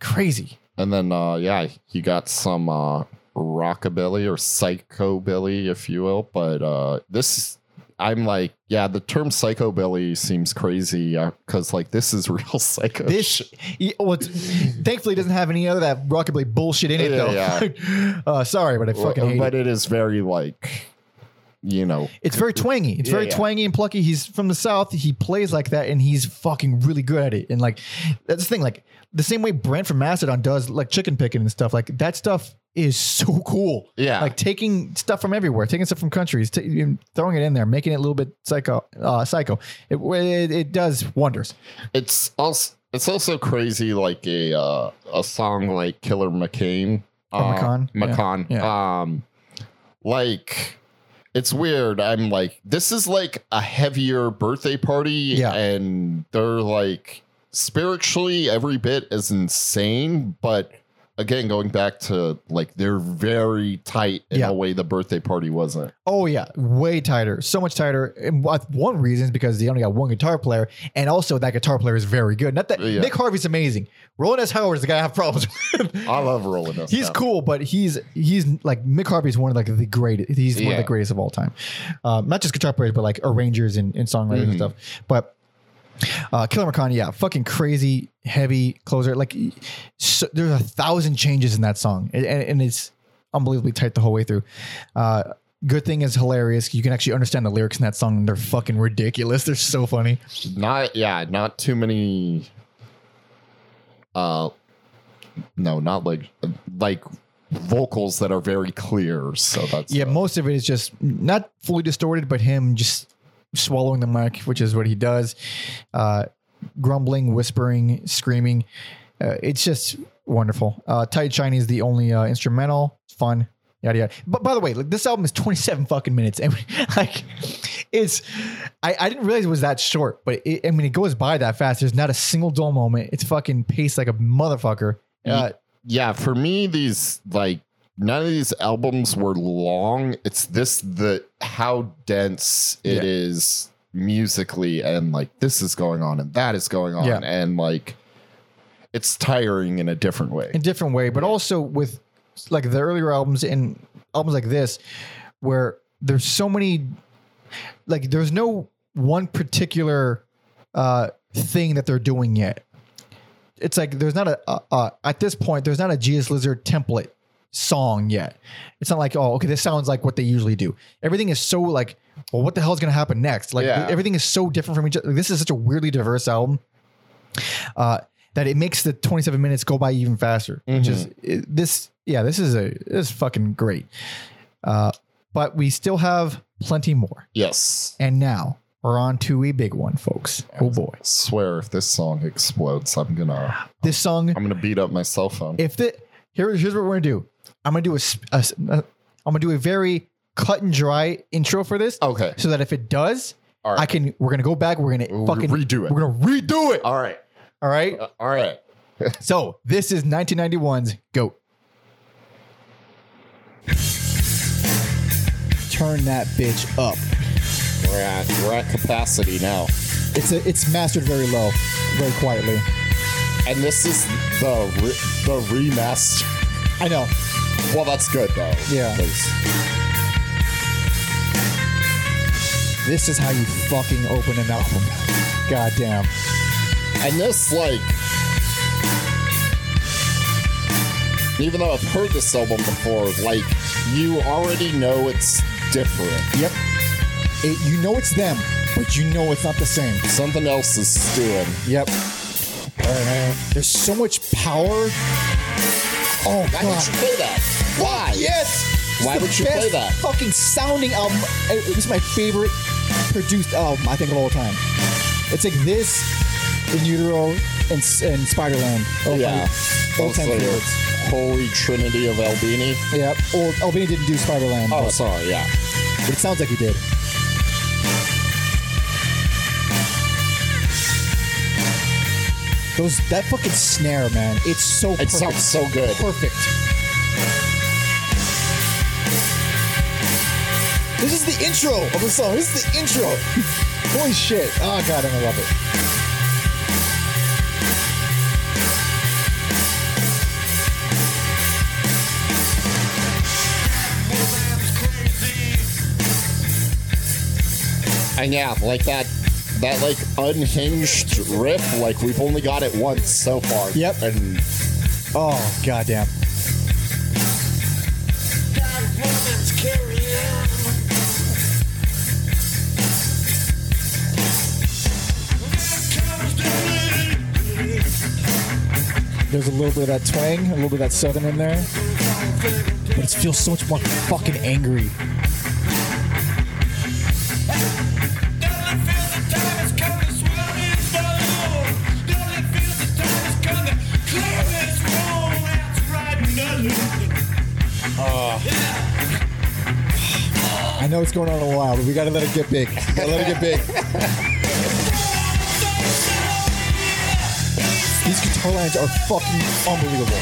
crazy. And then uh yeah, he got some uh rockabilly or psychobilly, if you will. But uh this I'm like, yeah, the term psychobilly seems crazy because like this is real psycho. This, shit. yeah, well, thankfully, it doesn't have any of that rockabilly bullshit in it, Yeah, though. uh, sorry, but I fucking hate but it. it is very like, you know, It's very twangy. It's Yeah, very yeah. twangy and plucky. He's from the south. He plays like that, and he's fucking really good at it. And like that's the thing. Like the same way Brent from Mastodon does like chicken picking and stuff. Like that stuff is so cool. Yeah. like taking stuff from everywhere, taking stuff from countries, know, throwing it in there, making it a little bit psycho. Uh, psycho. It, it it does wonders. it's also it's also crazy like a uh, a song like Killer McCain. Uh, McCon? Yeah. McCon. Um like it's weird. I'm like, this is like a heavier birthday party. Yeah. And they're like spiritually every bit as insane, but again, going back to like they're very tight in Yeah. a way the birthday party wasn't. Oh yeah, way tighter, so much tighter. And one reason is because they only got one guitar player, and also that guitar player is very good. Not that Yeah. Mick Harvey's amazing. Rowland S. Howard is the guy I have problems with. I love rolling us. he's down. cool, but he's he's like Mick Harvey's one of like the greatest. He's one of the greatest of all time. Um, not just guitar players, but like arrangers and, and songwriters and Mhm. stuff. But uh, Killer McCon, yeah, fucking crazy, heavy closer. Like so, there's a thousand changes in that song, and, and and it's unbelievably tight the whole way through. Uh, good thing is hilarious. You can actually understand the lyrics in that song, they're fucking ridiculous. They're so funny. not yeah not too many uh no not like like vocals that are very clear so that's Yeah, uh, most of it is just not fully distorted, but him just swallowing the mic, which is what he does. Uh, grumbling, whispering, screaming. Uh, it's just wonderful. Uh, Tight Shiny is the only uh, instrumental. It's fun. Yada yada. But by the way, like this album is 27 fucking minutes, and like it's, I, I didn't realize it was that short. But it, I mean, it goes by that fast. There's not a single dull moment. It's fucking paced like a motherfucker. Uh, yeah for me these like none of these albums were long it's this the how dense it is Yeah. musically and like this is going on and that is going on Yeah. and like it's tiring in a different way in a different way, but also with like the earlier albums and albums like this, where there's so many, like there's no one particular uh, thing that they're doing yet. It's like there's not a, a, a at this point there's not a Jesus Lizard template song yet. It's not like oh okay this sounds like what they usually do. Everything is so like well what the hell is gonna happen next? Like Yeah. everything is so different from each other. This is such a weirdly diverse album. Uh, that it makes the 27 minutes go by even faster. Which is it- this, yeah, this is a this is fucking great. Uh, but we still have plenty more. yes And now we're on to a big one, folks. Oh boy, swear if this song explodes i'm gonna this song. i'm gonna beat up my cell phone If the here, here's what we're gonna do. I'm gonna do a, a uh, I'm gonna do a very cut and dry intro for this, okay so that if it does, All right. I can. We're gonna go back. We're gonna We'll fucking redo it. We're gonna redo it. all right All right. Uh, all right So this is 1991's Goat. Turn that bitch up. we're at we're at capacity now It's a, it's mastered very low, very quietly. and this is the re- the remaster I know. well that's good though Yeah. 'cause- This is how you fucking open an album. God damn. and this like even though i've heard this album before like you already know it's different Yep. It, you know it's them, but you know it's not the same. something else is stewing Yep. There's so much power. Oh why would you play that why Yes. Why would you play that? Fucking sounding album. It was my favorite produced album I think of all time. It's like this, In Utero, and, and Spiderland. Oh yeah all time favorites. Holy trinity of albini Yeah. Well, Albini didn't do Spiderland, oh but, sorry yeah but it sounds like he did. Those that fucking snare, man. It's so. it sounds so good perfect. This is the intro of the song. This is the intro. Holy shit. Oh god, I love it. And yeah, like that that like unhinged riff, like we've only got it once so far. Yep. And Oh goddamn. There's a little bit of that twang, a little bit of that southern in there. But it feels so much more fucking angry. Know it's going on a while, but we gotta let it get big. Let it get big. These guitar lines are fucking unbelievable.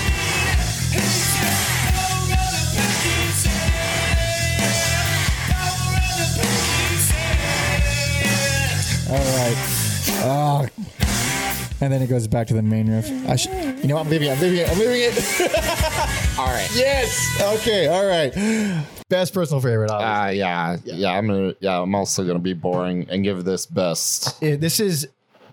All right. Oh. And then it goes back to the main riff. I sh- you know what? I'm leaving it. I'm leaving it. I'm leaving it. all right. yes. Okay. All right. Best personal favorite. Obviously. Uh, yeah, yeah, I'm gonna, yeah, I'm also gonna be boring and give this best. it- this is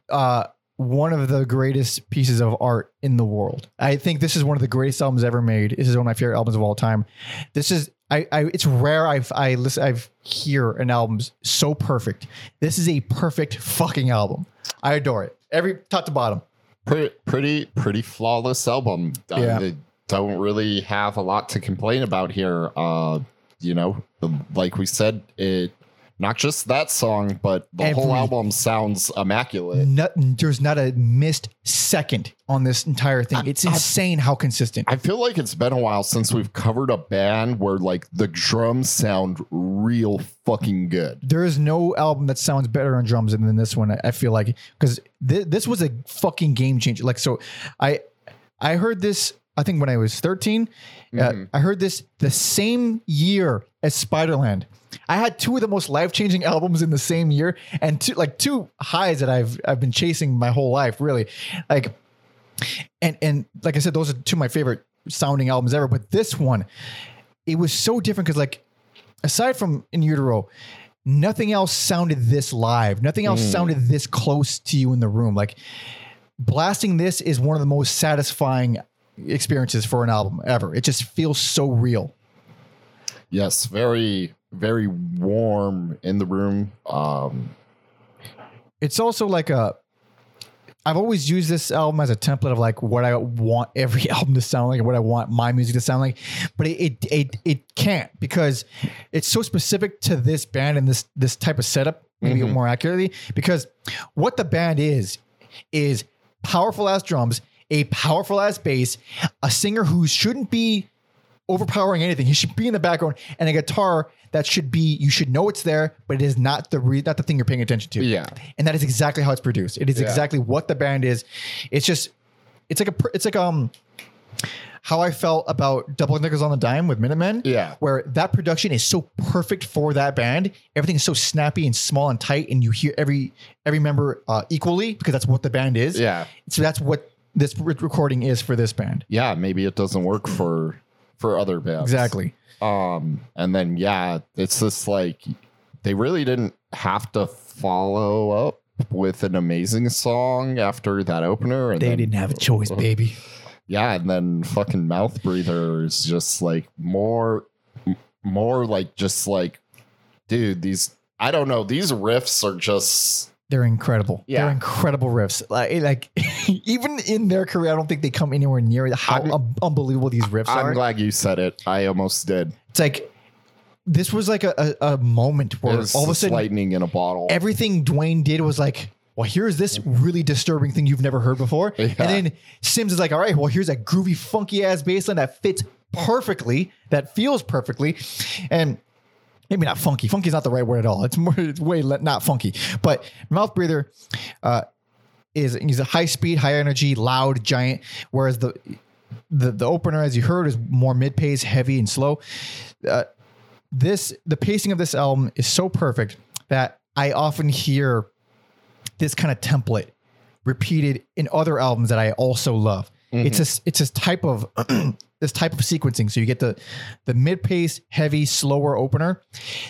uh, one of the greatest pieces of art in the world. I think this is one of the greatest albums ever made. This is one of my favorite albums of all time. This is I, I it's rare I've I listen I've hear an album so perfect. This is a perfect fucking album. I adore it. Every top to bottom. Pretty, pretty, pretty flawless album. Uh, Yeah. they don't really have a lot to complain about here. Uh, you know, like we said, it not just that song, but the whole album sounds immaculate. Not, there's not a missed second on this entire thing. It's insane how consistent. I feel like it's been a while since we've covered a band where like the drums sound real fucking good. there is no album that sounds better on drums than this one. I- I feel like because th- this was a fucking game changer. Like so, I I heard this. I think when I was 13, uh, I heard this the same year as Spiderland. I had two of the most life changing albums in the same year, and two like two highs that I've I've been chasing my whole life. Really, like and and like I said, those are two of my favorite sounding albums ever. But this one, it was so different because like aside from In Utero, nothing else sounded this live. Nothing else sounded this close to you in the room. Like blasting this is one of the most satisfying experiences for an album ever. It just feels so real. Yes, very, very warm in the room. Um, It's also like a I've always used this album as a template of like what I want every album to sound like and what I want my music to sound like. But it it it, it can't because it's so specific to this band and this this type of setup, maybe more accurately, because what the band is is powerful ass drums, a powerful ass bass, a singer who shouldn't be overpowering anything. He should be in the background and a guitar that should be you should know it's there, but it is not the re- not the thing you're paying attention to. Yeah. and that is exactly how it's produced. It is Yeah. exactly what the band is. It's just it's like a it's like um how I felt about Double Nickels on the Dime with Minutemen. Yeah. Where that production is so perfect for that band. Everything is so snappy and small and tight, and you hear every every member uh, equally because that's what the band is. Yeah. So that's what this re- recording is for this band. yeah, maybe it doesn't work for for other bands. Exactly. Um, and then yeah, it's just like they really didn't have to follow up with an amazing song after that opener. And They then- didn't have a choice, baby. Yeah, and then fucking mouth breather is just like more, more like just like, dude, these I don't know, these riffs are just They're incredible. Yeah. They're incredible riffs. Like, eh, like even in their career, I don't think they come anywhere near how I'm- un- unbelievable these riffs I'm are. glad you said it. I almost did. It's like this was like a, a, a moment where It's all of a sudden lightning in a bottle. everything Duane did was like, well, here's this really disturbing thing you've never heard before. Yeah. And then Sims is like, all right, well, here's a groovy, funky ass bass line that fits perfectly, that feels perfectly. And maybe not funky. Funky is not the right word at all. It's more, it's way le- not funky. But Mouth Breather uh, is he's a high speed, high energy, loud, giant. Whereas the the, the opener, as you heard, is more mid pace, heavy and slow. Uh, this the pacing of this album is so perfect that I often hear this kind of template repeated in other albums that I also love. It's a it's this type of this type of sequencing. So you get the the mid pace, heavy, slower opener,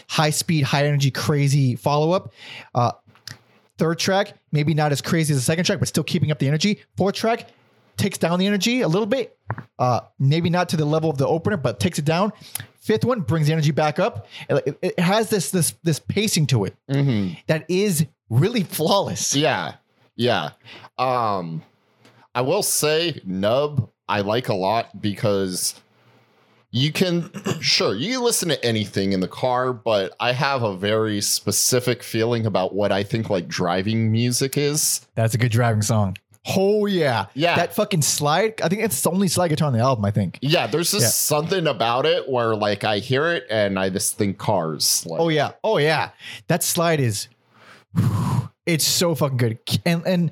high speed, high energy, crazy follow up. Uh, third track, maybe not as crazy as the second track, but still keeping up the energy. Fourth track takes down the energy a little bit. Uh, maybe not to the level of the opener, but takes it down. Fifth one brings the energy back up. It, it has this this this pacing to it that is really flawless. Yeah. Yeah. Um I will say Nub I like a lot because you can sure you can listen to anything in the car, but I have a very specific feeling about what I think like driving music is. That's a good driving song. Oh yeah, Yeah. That fucking slide. I think it's the only slide guitar on the album. I think. Yeah, there's just Yeah. something about it where like I hear it and I just think cars. Like, Oh yeah. Oh yeah. That slide is. It's so fucking good, and and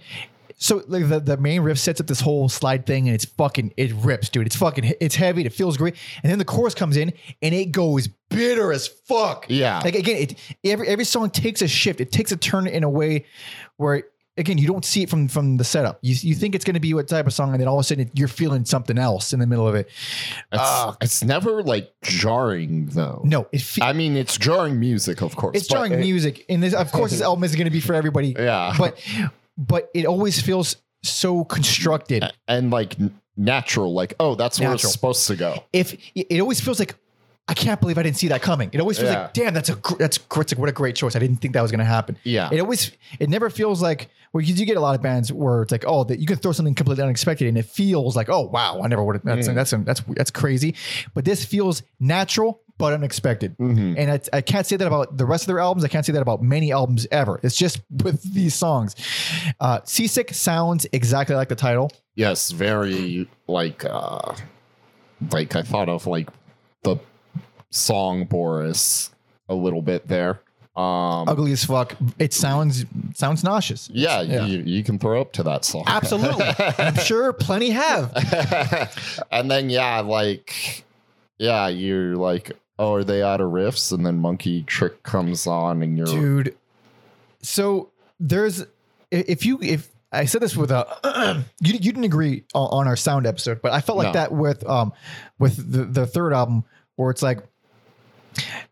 so like the, the main riff sets up this whole slide thing, and it's fucking it rips, dude. It's fucking it's heavy. It feels great, and then the chorus comes in, and it goes bitter as fuck. Yeah. Like again, it every every song takes a shift. It takes a turn in a way where. Again, you don't see it from from the setup. You, you think it's going to be what type of song, and then all of a sudden you're feeling something else in the middle of it. It's, ah. it's never like jarring though. No, it fe- I mean, it's jarring music, of course. it's jarring it- music, and this, of course, this album going to be for everybody. Yeah. but but it always feels so constructed. and like natural, like oh, that's where it's supposed to go. If it always feels like I can't believe I didn't see that coming. It always feels Yeah. like damn, that's a gr- that's gr- like, what a great choice. I didn't think that was going to happen. Yeah. it always it never feels like well, you do get a lot of bands where it's like oh that you can throw something completely unexpected and it feels like oh wow I never would have that's mm. that's that's that's crazy, but this feels natural but unexpected. Mm-hmm. And I, I can't say that about the rest of their albums. I can't say that about many albums ever. It's just with these songs. Uh, Seasick sounds exactly like the title. Yes, very like uh like I thought of like the song Boris a little bit there. Um Ugly as fuck. It sounds sounds nauseous. yeah, Yeah. You, you can throw up to that song. Absolutely. I'm sure plenty have. and then yeah, like yeah, you're like, oh, are they out of riffs? And then Monkey Trick comes on and you're Dude. So there's if you if I said this with a you, you didn't agree on, our sound episode, but I felt like No. that with um with the, the third album where it's like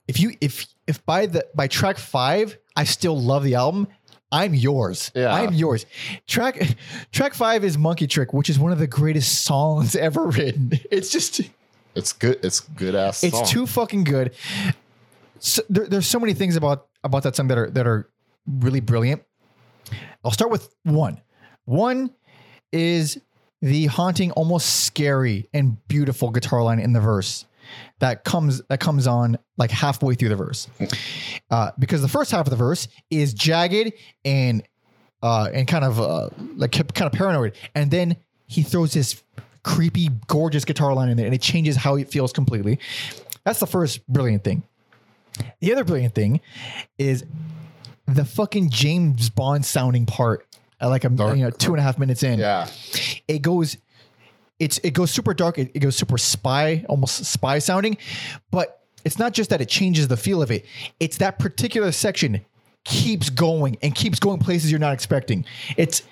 if you if if by the by track five I still love the album, I'm yours. Yeah. I'm yours. Track track five is Monkey Trick, which is one of the greatest songs ever written. It's just it's good it's good ass it's song. too fucking good. So, there, there's so many things about about that song that are that are really brilliant. I'll start with one. One is the haunting, almost scary and beautiful guitar line in the verse that comes that comes on like halfway through the verse. Uh, because the first half of the verse is jagged and uh, and kind of uh, like kind of paranoid, and then he throws this creepy, gorgeous guitar line in there, and it changes how it feels completely. That's the first brilliant thing. The other brilliant thing is the fucking James Bond sounding part. At like a Dark. you know two and a half minutes in, yeah. it goes it's it goes super dark it, it goes super spy almost spy sounding but it's not just that it changes the feel of it it's that particular section keeps going and keeps going places you're not expecting it's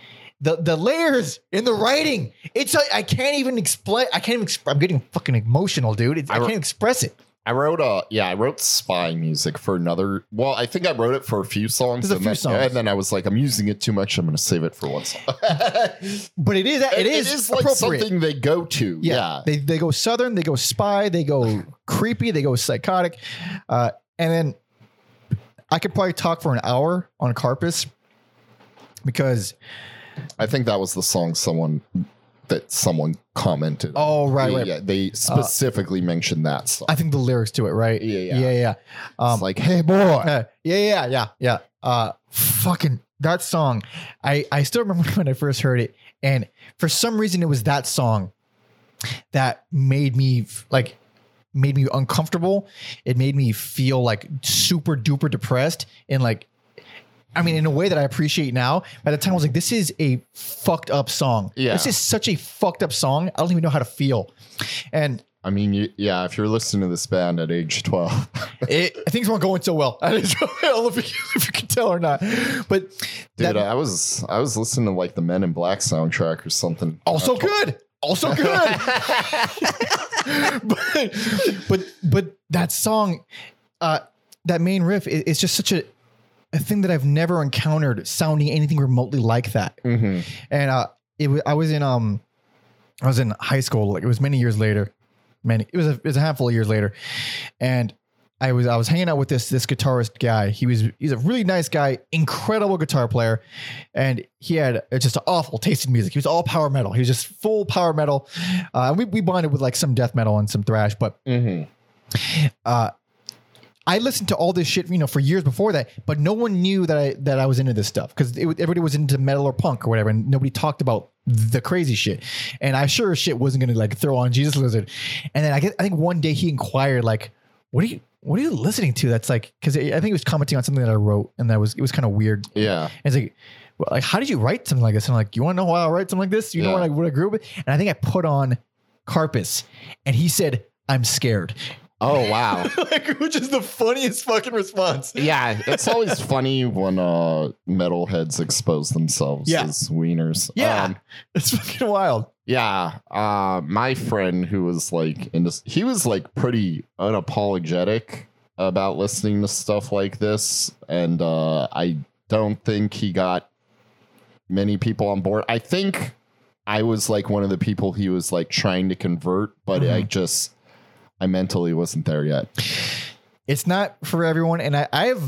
the the layers in the writing it's like i can't even explain i can't even exp- i'm getting fucking emotional dude it's, I, I can't express it I wrote a yeah, I wrote spy music for another. Well, I think I wrote it for a few songs. There's a and few then, songs. and then I was like, I'm using it too much. I'm going to save it for one song. but it is it is, it is like something they go to. Yeah, They they go southern, they go spy, they go creepy, they go psychotic, uh, and then I could probably talk for an hour on Carpus because I think that was the song someone that someone commented. oh right yeah, right, yeah, they specifically mentioned that song. I think the lyrics to it right Yeah, yeah. yeah yeah um, it's like, hey boy, uh, yeah yeah yeah yeah uh fucking that song I I still remember when I first heard it and for some reason it was that song that made me like made me uncomfortable. It made me feel like super duper depressed and like I mean, in a way that I appreciate now. By the time I was like, this is a fucked up song. Yeah. This is such a fucked up song. I don't even know how to feel. And I mean, you, yeah, if you're listening to this band at age 12, it, things weren't going so well. I don't know if you, if you can tell or not, but dude, that- I was I was listening to like the Men in Black soundtrack or something. also good, also good. but, but but that song, uh, that main riff is, is just such a a thing that I've never encountered sounding anything remotely like that. Mhm. And uh, it was I was in um, I was in high school. Like it was many years later. Many it was a, it was a handful of years later, and I was I was hanging out with this this guitarist guy. He was he's a really nice guy, incredible guitar player, and he had just an awful taste in music. He was all power metal. He was just full power metal. Uh, we we bonded with like some death metal and some thrash, but Mhm. uh, I listened to all this shit, you know, for years before that, but no one knew that I that I was into this stuff because everybody was into metal or punk or whatever, and nobody talked about the crazy shit. And I sure as shit wasn't gonna like throw on Jesus Lizard. And then I get, I think one day he inquired like, "What are you?" What are you listening to? That's like because I think he was commenting on something that I wrote, and that was it was kind of weird. Yeah. And it's like, well, like, how did you write something like this? And I'm like, you want to know why I write something like this? You know what I, what I grew up with? And I think I put on Carpus, and he said, "I'm scared." Oh wow. like, which is the funniest fucking response. yeah, it's always funny when uh metalheads expose themselves Yeah. as wieners. Yeah, Um, it's fucking wild. Yeah, uh, my friend who was like in this, he was like pretty unapologetic about listening to stuff like this, and uh, I don't think he got many people on board. I think I was like one of the people he was like trying to convert, but I Mhm. just I mentally wasn't there yet. It's not for everyone, and I, I have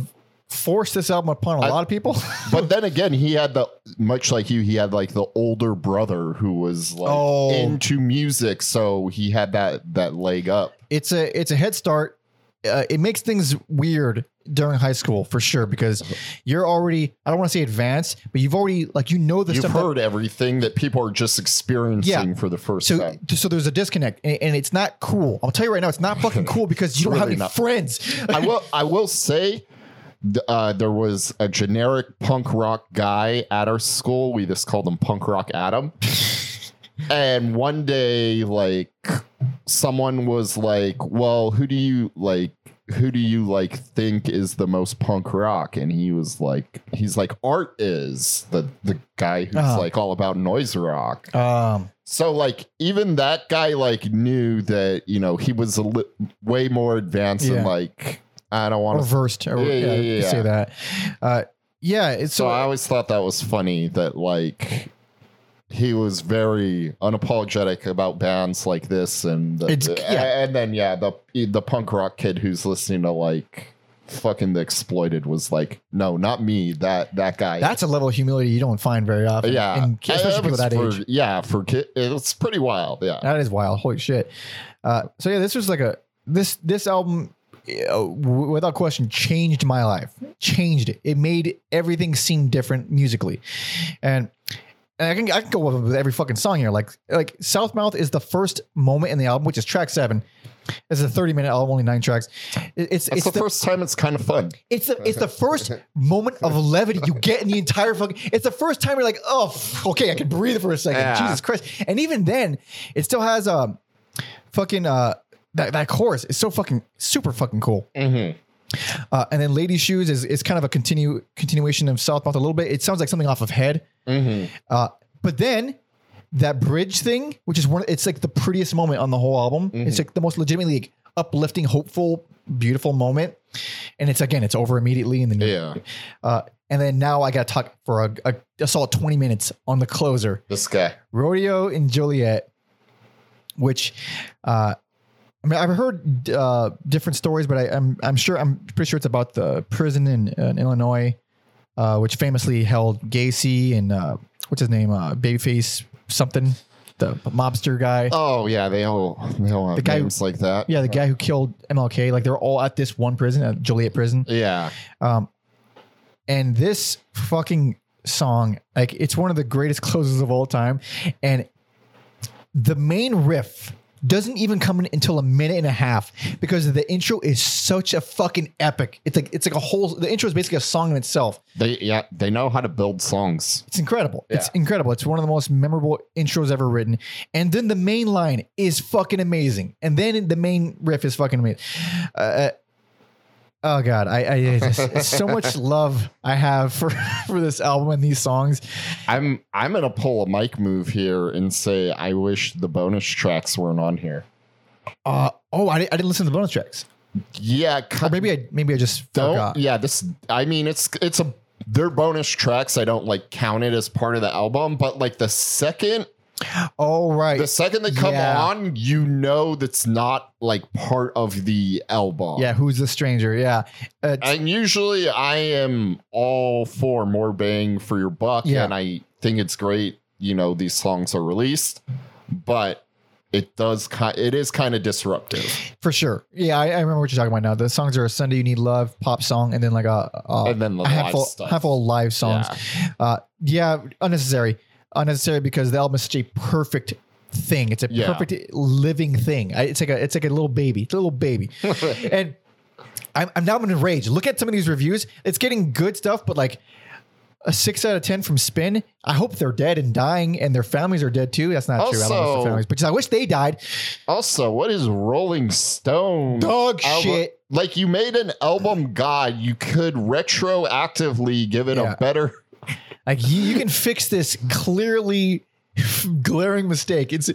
forced this album upon a I- lot of people. But then again, he had the much like you, he had like the older brother who was like Oh. into music, so he had that that leg up. it's a it's a head start. Uh, it makes things weird during high school for sure because you're already I don't want to say advanced, but you've already like you know the stuff. You've stuff. that- heard everything that people are just experiencing Yeah. for the first so, time. so there's a disconnect, and, and it's not cool. I'll tell you right now, it's not fucking cool because you don't have any not. friends. I will. I will say, uh, there was a generic punk rock guy at our school. We just called him Punk Rock Adam. and one day, like, someone was like, "Well, who do you like?" Who do you like think is the most punk rock? And he was like, he's like, Art is the the guy who's Uh-huh. like all about noise rock. Um, So like even that guy like knew that you know he was a li- way more advanced Yeah. than like I don't want to. versed, Yeah, yeah, yeah, yeah, say that. Uh, yeah, it's So so. I always thought that was funny that like he was very unapologetic about bands like this and the, It's- yeah. and then yeah the the punk rock kid who's listening to like fucking the exploited was like no not me that that guy that's a level of humility you don't find very often. yeah and especially people that for- age. yeah for ki- it's pretty wild yeah That is wild. Holy shit. Uh, so yeah, this was like a this this album uh, without question changed my life. Changed it. It made everything seem different musically, and. And I can I can go with every fucking song here. Like like Southmouth is the first moment in the album, which is track seven. It's a thirty minute album, only nine tracks. It- It's That's it's the, the, first time it's kind of fun. it's the it's the first moment of levity you get in the entire fucking. It's the first time you're like, oh, okay, I can breathe for a second. Yeah. Jesus Christ! And even then, it still has um, fucking uh, that that chorus is so fucking super fucking cool. Mm-hmm. Uh, and then Lady Shoes is is kind of a continue continuation of Southmouth a little bit. It sounds like something off of Head. Mm-hmm. Uh, but then that bridge thing, which is one, it's like the prettiest moment on the whole album. It's like the most legitimately like, uplifting, hopeful, beautiful moment. And it's again, it's over immediately in the new. Yeah. Uh, and then now I got to talk for a, a, a solid 20 minutes on the closer, This guy. Rodeo and Joliet, which, uh, I mean, I've heard uh, different stories, but I, I'm I'm sure I'm pretty sure it's about the prison in, in Illinois, uh, which famously held Gacy and uh, what's his name, uh, Babyface something, the mobster guy. Oh yeah, they all they all have The guy- names like that. Yeah, the guy who killed MLK. Like they're all at this one prison, at Joliet prison. Yeah. Um, and this fucking song, like it's one of the greatest closes of all time. And the main riff doesn't even come in until a minute and a half because the intro is such a fucking epic. It's like it's like a whole. The intro is basically a song in itself. They yeah, they know how to build songs. It's incredible. It's incredible. It's one of the most memorable intros ever written. And then the main line is fucking amazing. And then the main riff is fucking amazing. Uh, oh god, I, I just- so much love I have for for this album and these songs. I'm I'm gonna pull a mic move here and say I wish the bonus tracks weren't on here. Uh, oh, I, I didn't listen to the bonus tracks. Yeah, Or maybe I maybe I just don't. forgot. Yeah, this. I mean, it's it's a they're bonus tracks. I don't like count it as part of the album, but like the second Oh right. the second they come Yeah. on, you know that's not like part of the album. yeah, who's the stranger? Yeah. Uh, And usually I am all for more bang for your buck. Yeah. And I think it's great, you know, these songs are released, but it does kind it is kind of disruptive. for sure. Yeah, I, I remember what you're talking about now. The songs are a Sunday You Need Love pop song, and then like a, a, And then the a live handful, stuff. handful of live songs. Uh, yeah, unnecessary, unnecessary because the album is such a perfect thing. It's a Yeah. perfect living thing. It's like a it's like a little baby. It's a little baby, and I'm I'm now in a rage. Look at some of these reviews. It's getting good stuff, but like. A six out of ten from Spin. I hope they're dead and dying, and their families are dead too. That's not true. I don't families, but I wish they died. Also, what is Rolling Stone? Dog album- shit. Like you made an album god, you could retroactively give it Yeah. a better Like you, you can fix this clearly glaring mistake. It's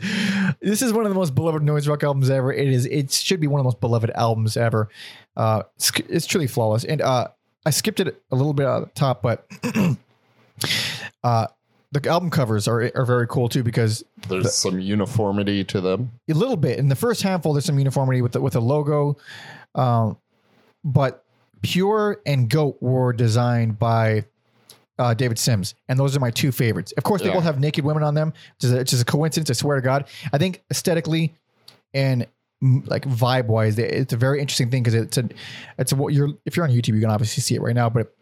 this is one of the most beloved noise rock albums ever. It is. It should be one of the most beloved albums ever. Uh, it's, it's truly flawless. And uh, I skipped it a little bit at the top, but uh, the album covers are are very cool too because there's some uniformity to them. a little bit in the first handful. There's some uniformity with the, with the logo, um, but Pure and Goat were designed by uh, David Sims, and those are my two favorites. Of course, they Yeah. both have naked women on them, which is a, which is a coincidence. I swear to God. I think aesthetically and like vibe wise, it's a very interesting thing because it's a it's a what you're if you're on YouTube, you can obviously see it right now, but.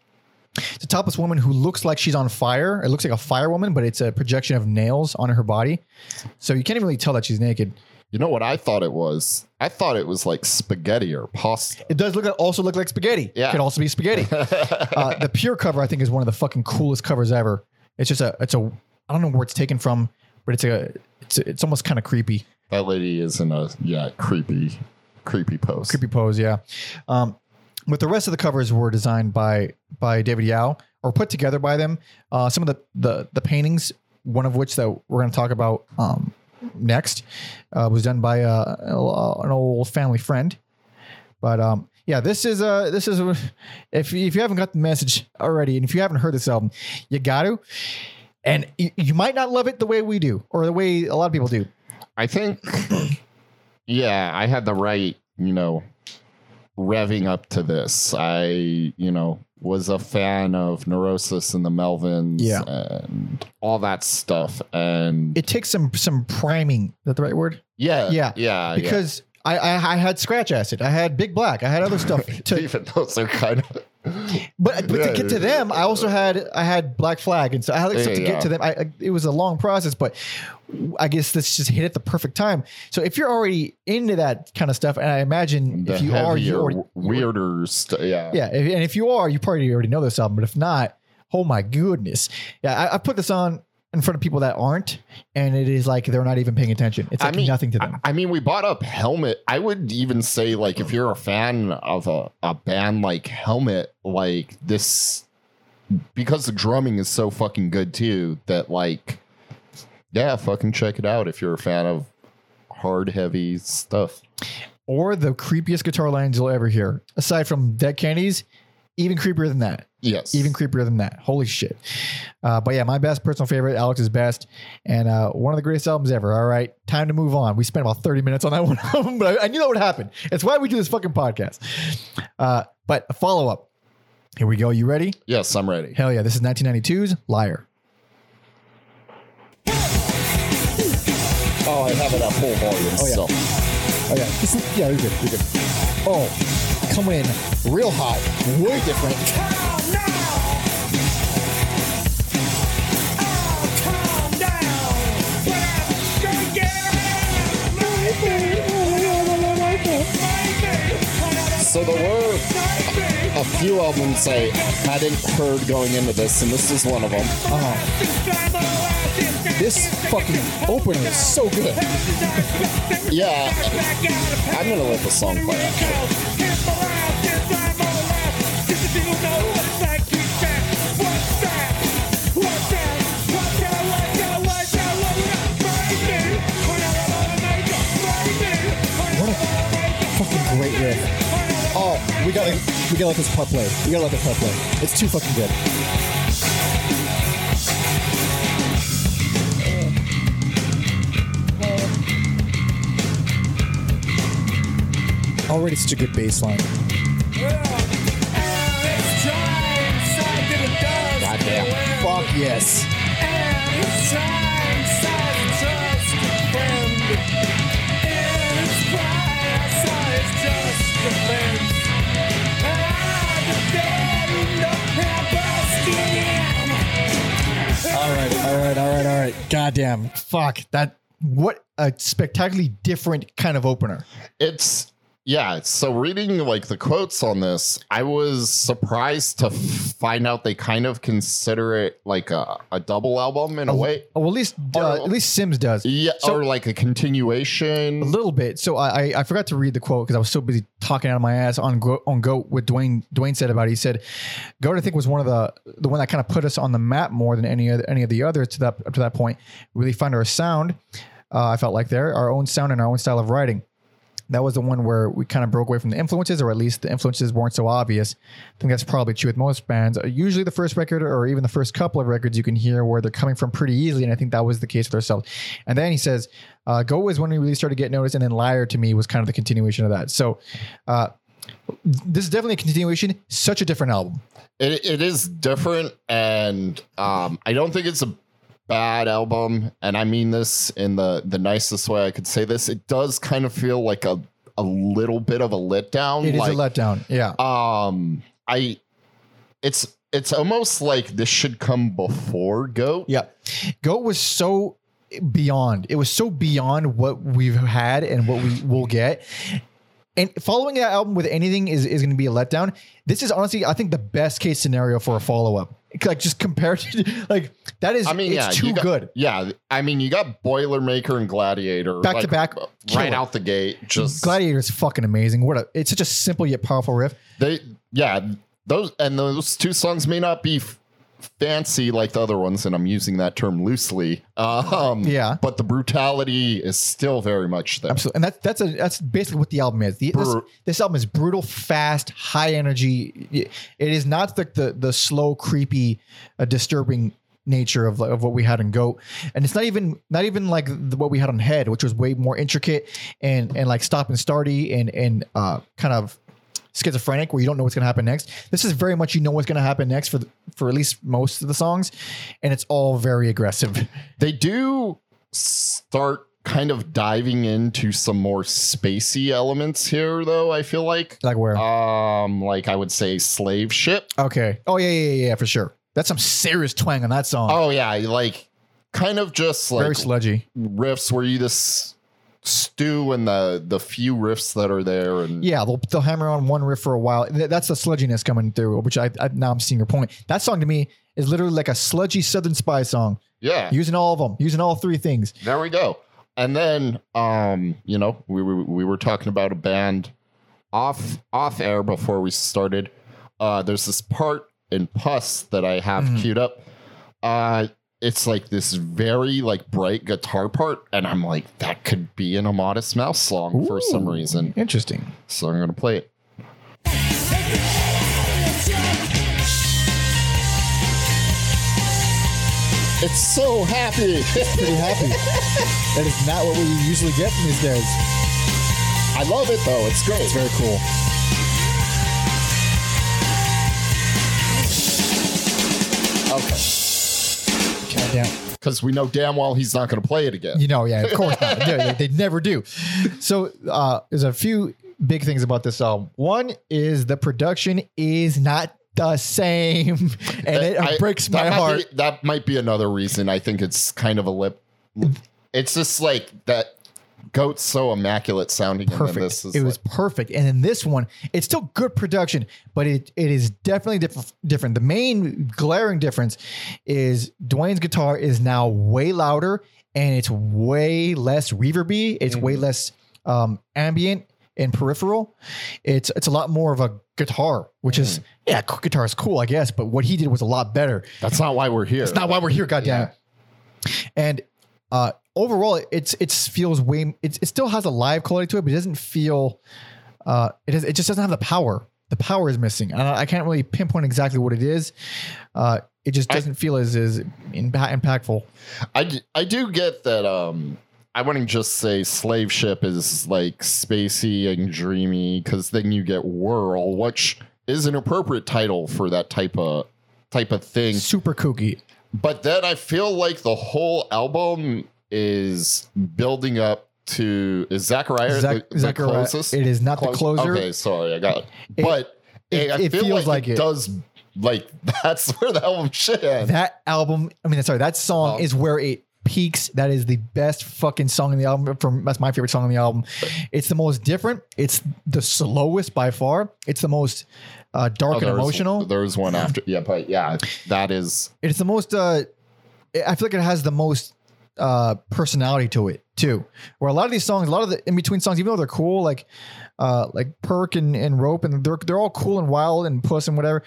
It's a topless woman who looks like she's on fire. It looks like a fire woman, but it's a projection of nails on her body. So you can't even really tell that she's naked. You know what I thought it was? I thought it was like spaghetti or pasta. It does look also look like spaghetti. Yeah. It could also be spaghetti. uh, the pure cover, I think, is one of the fucking coolest covers ever. It's just a, it's a, I don't know where it's taken from, but it's a, it's a, it's almost kind of creepy, That lady is in a yeah creepy, creepy pose. creepy pose. Yeah. Um, but the rest of the covers were designed by by David Yow or put together by them. Uh, some of the the the paintings, one of which that we're going to talk about um, next, uh, was done by uh, an old family friend. But um, yeah, this is uh this is if if you haven't got the message already, and if you haven't heard this album, you got to. And you, you might not love it the way we do, or the way a lot of people do. I think, yeah, I had the right, you know, revving up to this. I, you know, was a fan of Neurosis and the Melvins Yeah. and all that stuff. And It takes some some priming. Is that the right word? yeah, yeah, yeah, Because I, I I had scratch acid, I had Big Black, I had other stuff. yeah. To, even those are kind of, but but to get to them, I also had I had Black Flag, and so I had stuff to get yeah. to them. I, I it was a long process, but I guess this just hit at the perfect time. So if you're already into that kind of stuff, and I imagine the if you are, you heavier, already weirder stuff. Yeah. Yeah, if, and if you are, you probably already know this album. But if not, oh my goodness, yeah, I, I put this on in front of people that aren't, and it is like they're not even paying attention. It's like nothing to them. I, I mean, we bought up Helmet. I would even say, like, if you're a fan of a, a band like Helmet, like this, because the drumming is so fucking good too, that, like, yeah, fucking check it out if you're a fan of hard, heavy stuff. or the creepiest guitar lines you'll ever hear, aside from Dead Kennedys, even creepier than that. Yes. Even creepier than that. Holy shit. Uh, but yeah, my best personal favorite, Alex's best, and uh, one of the greatest albums ever. All right, time to move on. We spent about 30 minutes on that one album, but I, I knew that would happen. It's why we do this fucking podcast. Uh, but a follow up. Here we go. You ready? yes, I'm ready. Hell yeah. This is 1992's Liar. Oh, I have it at full volume. Oh, yeah. so. Oh yeah, this is, yeah, you're good, you're good. Oh, coming in real hot, way different. So there were a few albums I hadn't heard going into this, and this is one of them. Uh-huh. This fucking opening is so good. yeah, I'm gonna let the song play. Great riff. Oh, we gotta we gotta let this part play. We gotta let this part play. It's too fucking good. Already such a good bass line. Goddamn. Fuck yes. Right. Goddamn. Fuck. That what a spectacularly different kind of opener. It's yeah. So reading like the quotes on this, I was surprised to find out they kind of consider it like a, a double album in a way. Oh, well, at least uh, Or- at least Sims does. Yeah, So- or like a continuation. A little bit. So I I, I forgot to read the quote because I was so busy talking out of my ass on Go, on Goat. What Duane Duane said about it. He said, "Goat I think was one of the the one that kind of put us on the map more than any other any of the others to that up to that point. Really found our sound. Uh, I felt like there our own sound and our own style of writing." That was the one where we kind of broke away from the influences, or at least the influences weren't so obvious. I think that's probably true with most bands. Uh, Usually, the first record, or even the first couple of records, you can hear where they're coming from pretty easily, and I think that was the case with ourselves. And then he says, uh, "Go" was when we really started to get noticed, and then "Liar" to me was kind of the continuation of that. So, uh, this is definitely a continuation. Such a different album. It, it is different, and um, I don't think it's a bad album. And I mean this in the the nicest way I could say this. It does kind of feel like a a little bit of a letdown. It is like, a letdown. Yeah, um, I it's it's almost like this should come before Goat. yeah. Goat was so beyond. It was so beyond what we've had and what we will get. And following that album with anything is, is going to be a letdown. This is honestly, I think, the best case scenario for a follow up. Like just compared to like that is, I mean, it's yeah, too got- good. Yeah, I mean, you got Boilermaker and Gladiator Back to back, uh, killer. right out the gate. Just Gladiator is fucking amazing. What a, it's such a simple yet powerful riff. they, yeah, those and those two songs may not be f- fancy like the other ones, and I'm using that term loosely. Um, Yeah. but the brutality is still very much there. Absolutely, and that's that's a that's basically what the album is. The, this, this album is brutal, fast, high energy. It is not the the, the slow, creepy, uh, disturbing nature of of what we had in Goat, and it's not even not even like the, what we had on Head, which was way more intricate and and like stop and starty and and uh, kind of schizophrenic, where you don't know what's going to happen next. This is very much you know what's going to happen next for the, for at least most of the songs, and it's all very aggressive. They do start kind of diving into some more spacey elements here, though. I feel like, Like where? um, like I would say, slave ship. okay. Oh yeah, yeah, yeah, yeah, for sure. That's some serious twang on that song. Oh yeah, like kind of just like very sludgy. riffs where you just stew in the the few riffs that are there, and Yeah, they'll, they'll hammer on one riff for a while. That's the sludginess coming through, which I, I now I'm seeing your point. That song to me is literally like a sludgy Southern Spy song, yeah, using all of them, using all three things. there we go. And then, um, you know, we were we were talking about a band off off air before we started. Uh, there's this part in Puss that I have Mhm. queued up. Uh, it's like this very like bright guitar part, and I'm like, that could be in a Modest Mouse song for some reason. Interesting. So I'm gonna play it. It's so happy. It's Pretty happy. that is not what we usually get from these guys. I love it though. It's great. It's very cool. Goddamn. Because we know damn well he's not going to play it again. You know, yeah, of course not. They, they- never do. So uh, there's a few big things about this album. One is the production is not the same, and it I- breaks my heart. Be, that might be another reason I think it's kind of a lip. It's just like that. Goat's so immaculate sounding, perfect. this is it was like- perfect. And in this one, it's still good production, but it it is definitely diff- different. The main glaring difference is Duane's guitar is now way louder and it's way less reverby. It's way Mm-hmm. less um, ambient and peripheral. It's it's a lot more of a guitar, which is Mm-hmm. yeah, guitar is cool, I guess. But what he did was a lot better. that's not why we're here. It's not why we're here, goddamn it. And uh, overall, it's it feels way. It, it still has a live quality to it, but it doesn't feel. Uh, it is. It just doesn't have the power. The power is missing. I, I can't really pinpoint exactly what it is. Uh, it just doesn't feel as as impa- impactful. I do get that um I wouldn't just say slave ship is like spacey and dreamy because then you get whirl, which is an appropriate title for that type of type of thing. Super kooky. But then I feel like the whole album is building up to is Zachariah Zach- the, the closest? it is not the closer. Okay, sorry, I got it. It- but it- it feel feels like, like it, it. does like that's where the album should end. That album. I mean, sorry, that song Oh. is where it peaks. That is the best fucking song in the album. From that's my favorite song on the album. It's the most different. It's the slowest by far. It's the most uh, dark Oh, and emotional. There's one after, yeah, but yeah, that is it's the most uh i feel like it has the most uh personality to it too. Where a lot of these songs a lot of the in between songs even though they're cool like uh like perk and, and rope and they're, they're all cool and wild and puss and whatever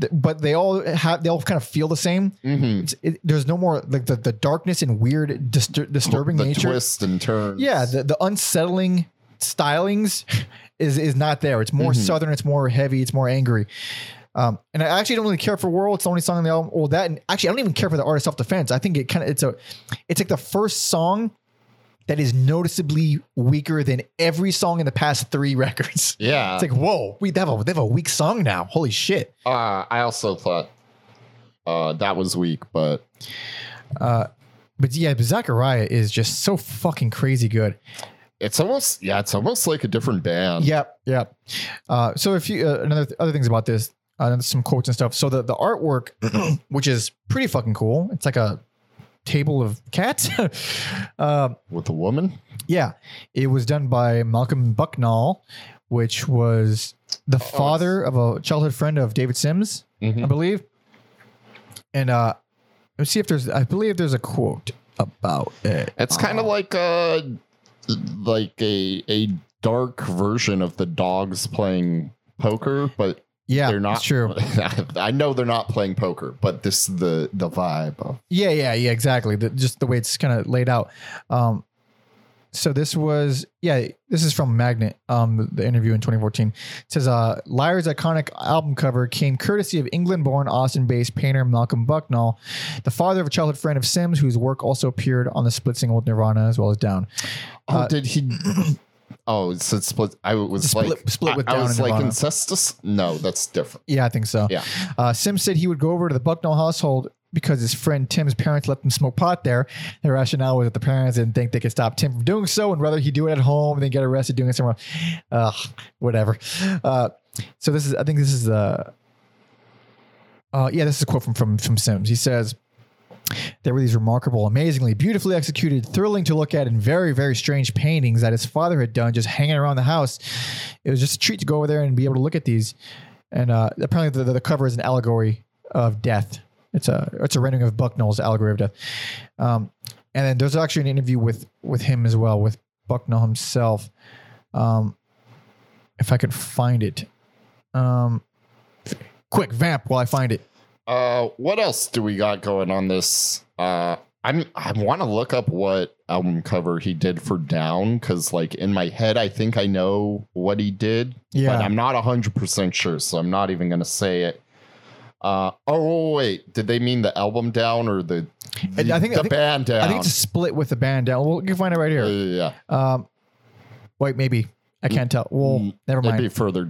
th- but they all have they all kind of feel the same. Mhm, it's, it, there's no more like the, the darkness and weird distur- disturbing the nature. twist and turns. yeah the, the unsettling stylings is is not there. It's more southern it's more heavy it's more angry um, and I actually don't really care for Whirl. It's the only song on the album. Well, that and actually, I don't even care for the art of self defense. I think it kind of it's a, it's like the first song that is noticeably weaker than every song in the past three records. yeah. It's like whoa, we they have a they have a weak song now. Holy shit! uh, I also thought uh, that was weak, but But yeah, but Zachariah is just so fucking crazy good. it's almost yeah, it's almost like a different band. Yep, yep. Uh, so if you uh, another other things about this, uh, some quotes and stuff. So the the artwork, which is pretty fucking cool. It's like a table of cats. uh, with a woman. yeah, it was done by Malcolm Bucknall, which was the father of a childhood friend of David Sims, Mhm. I believe. And uh, let's see if there's. I believe there's a quote about it. It's kind of like uh like a a dark version of the dogs playing poker, but Yeah, they're not it's true. I know they're not playing poker, but this the the vibe. Of, Yeah, yeah, yeah, exactly. The, just the way it's kind of laid out. Um, so this was, yeah, this is from Magnet, um, the, interview in 2014. It says, uh, Liar's iconic album cover came courtesy of England-born, Austin-based painter Malcolm Bucknall, the father of a childhood friend of Sims, whose work also appeared on the split single with Nirvana as well as Down. oh, Uh, did he? Oh, it's a split. I was Split- like split with I, I Down was like incestus. No, that's different. Yeah, I think so. Yeah. Uh, Sims said he would go over to the Bucknall household because his friend Tim's parents let them smoke pot there. The rationale was that the parents didn't think they could stop Tim from doing so, and rather he do it at home and then get arrested doing it somewhere. Ugh, whatever. Uh, so this is, I think this is uh, uh, yeah, this is a quote from from from Sims. He says. There were these remarkable, amazingly, beautifully executed, thrilling to look at, and very, very strange paintings that his father had done just hanging around the house. It was just a treat to go over there and be able to look at these. And uh, apparently, the, the cover is an allegory of death. It's a it's a rendering of Bucknall's allegory of death. Um, and then there's actually an interview with with him as well, with Bucknell himself. Um, if I could find it, um, quick vamp while I find it. Uh, what else do we got going on this? Uh, I'm I want to look up what album cover he did for Down because, like, in my head, I think I know what he did, Yeah, but I'm not hundred percent sure, so I'm not even gonna say it. Uh, oh wait, did they mean the album Down or the, I the, think- I the think- band Down? I think it's a split with the band down. Well, you can find it right here. yeah, yeah. Um, wait, maybe I can't tell. Well, Mm, never It'd mind. be further,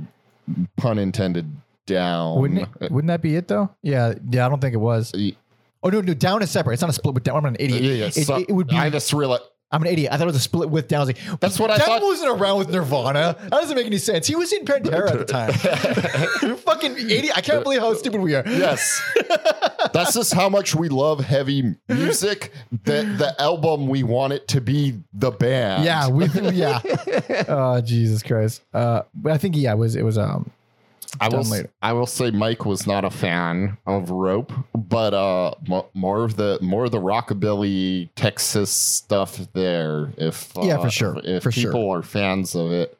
pun intended. Down. Wouldn't it? Wouldn't that be it though? Yeah, yeah. I don't think it was. Oh no, no. Down is separate. It's not a split with down. I'm an idiot. Yeah, yeah. It, so- it would be. I just realized. I'm an idiot. I thought it was a split with down. I was like, That's what I Devin thought. wasn't around with Nirvana. That doesn't make any sense. He was in Pantera at the time. Fucking idiot. I can't believe how stupid we are. Yes. That's just how much we love heavy music. The the album we want it to be the band. Yeah, we yeah. Oh Jesus Christ. Uh, but I think yeah, it was it was um I will later. I will say Mike was not a fan of rope, but uh mo- more of the more of the rockabilly Texas stuff there if uh, Yeah, for sure. if For sure. people are fans of it.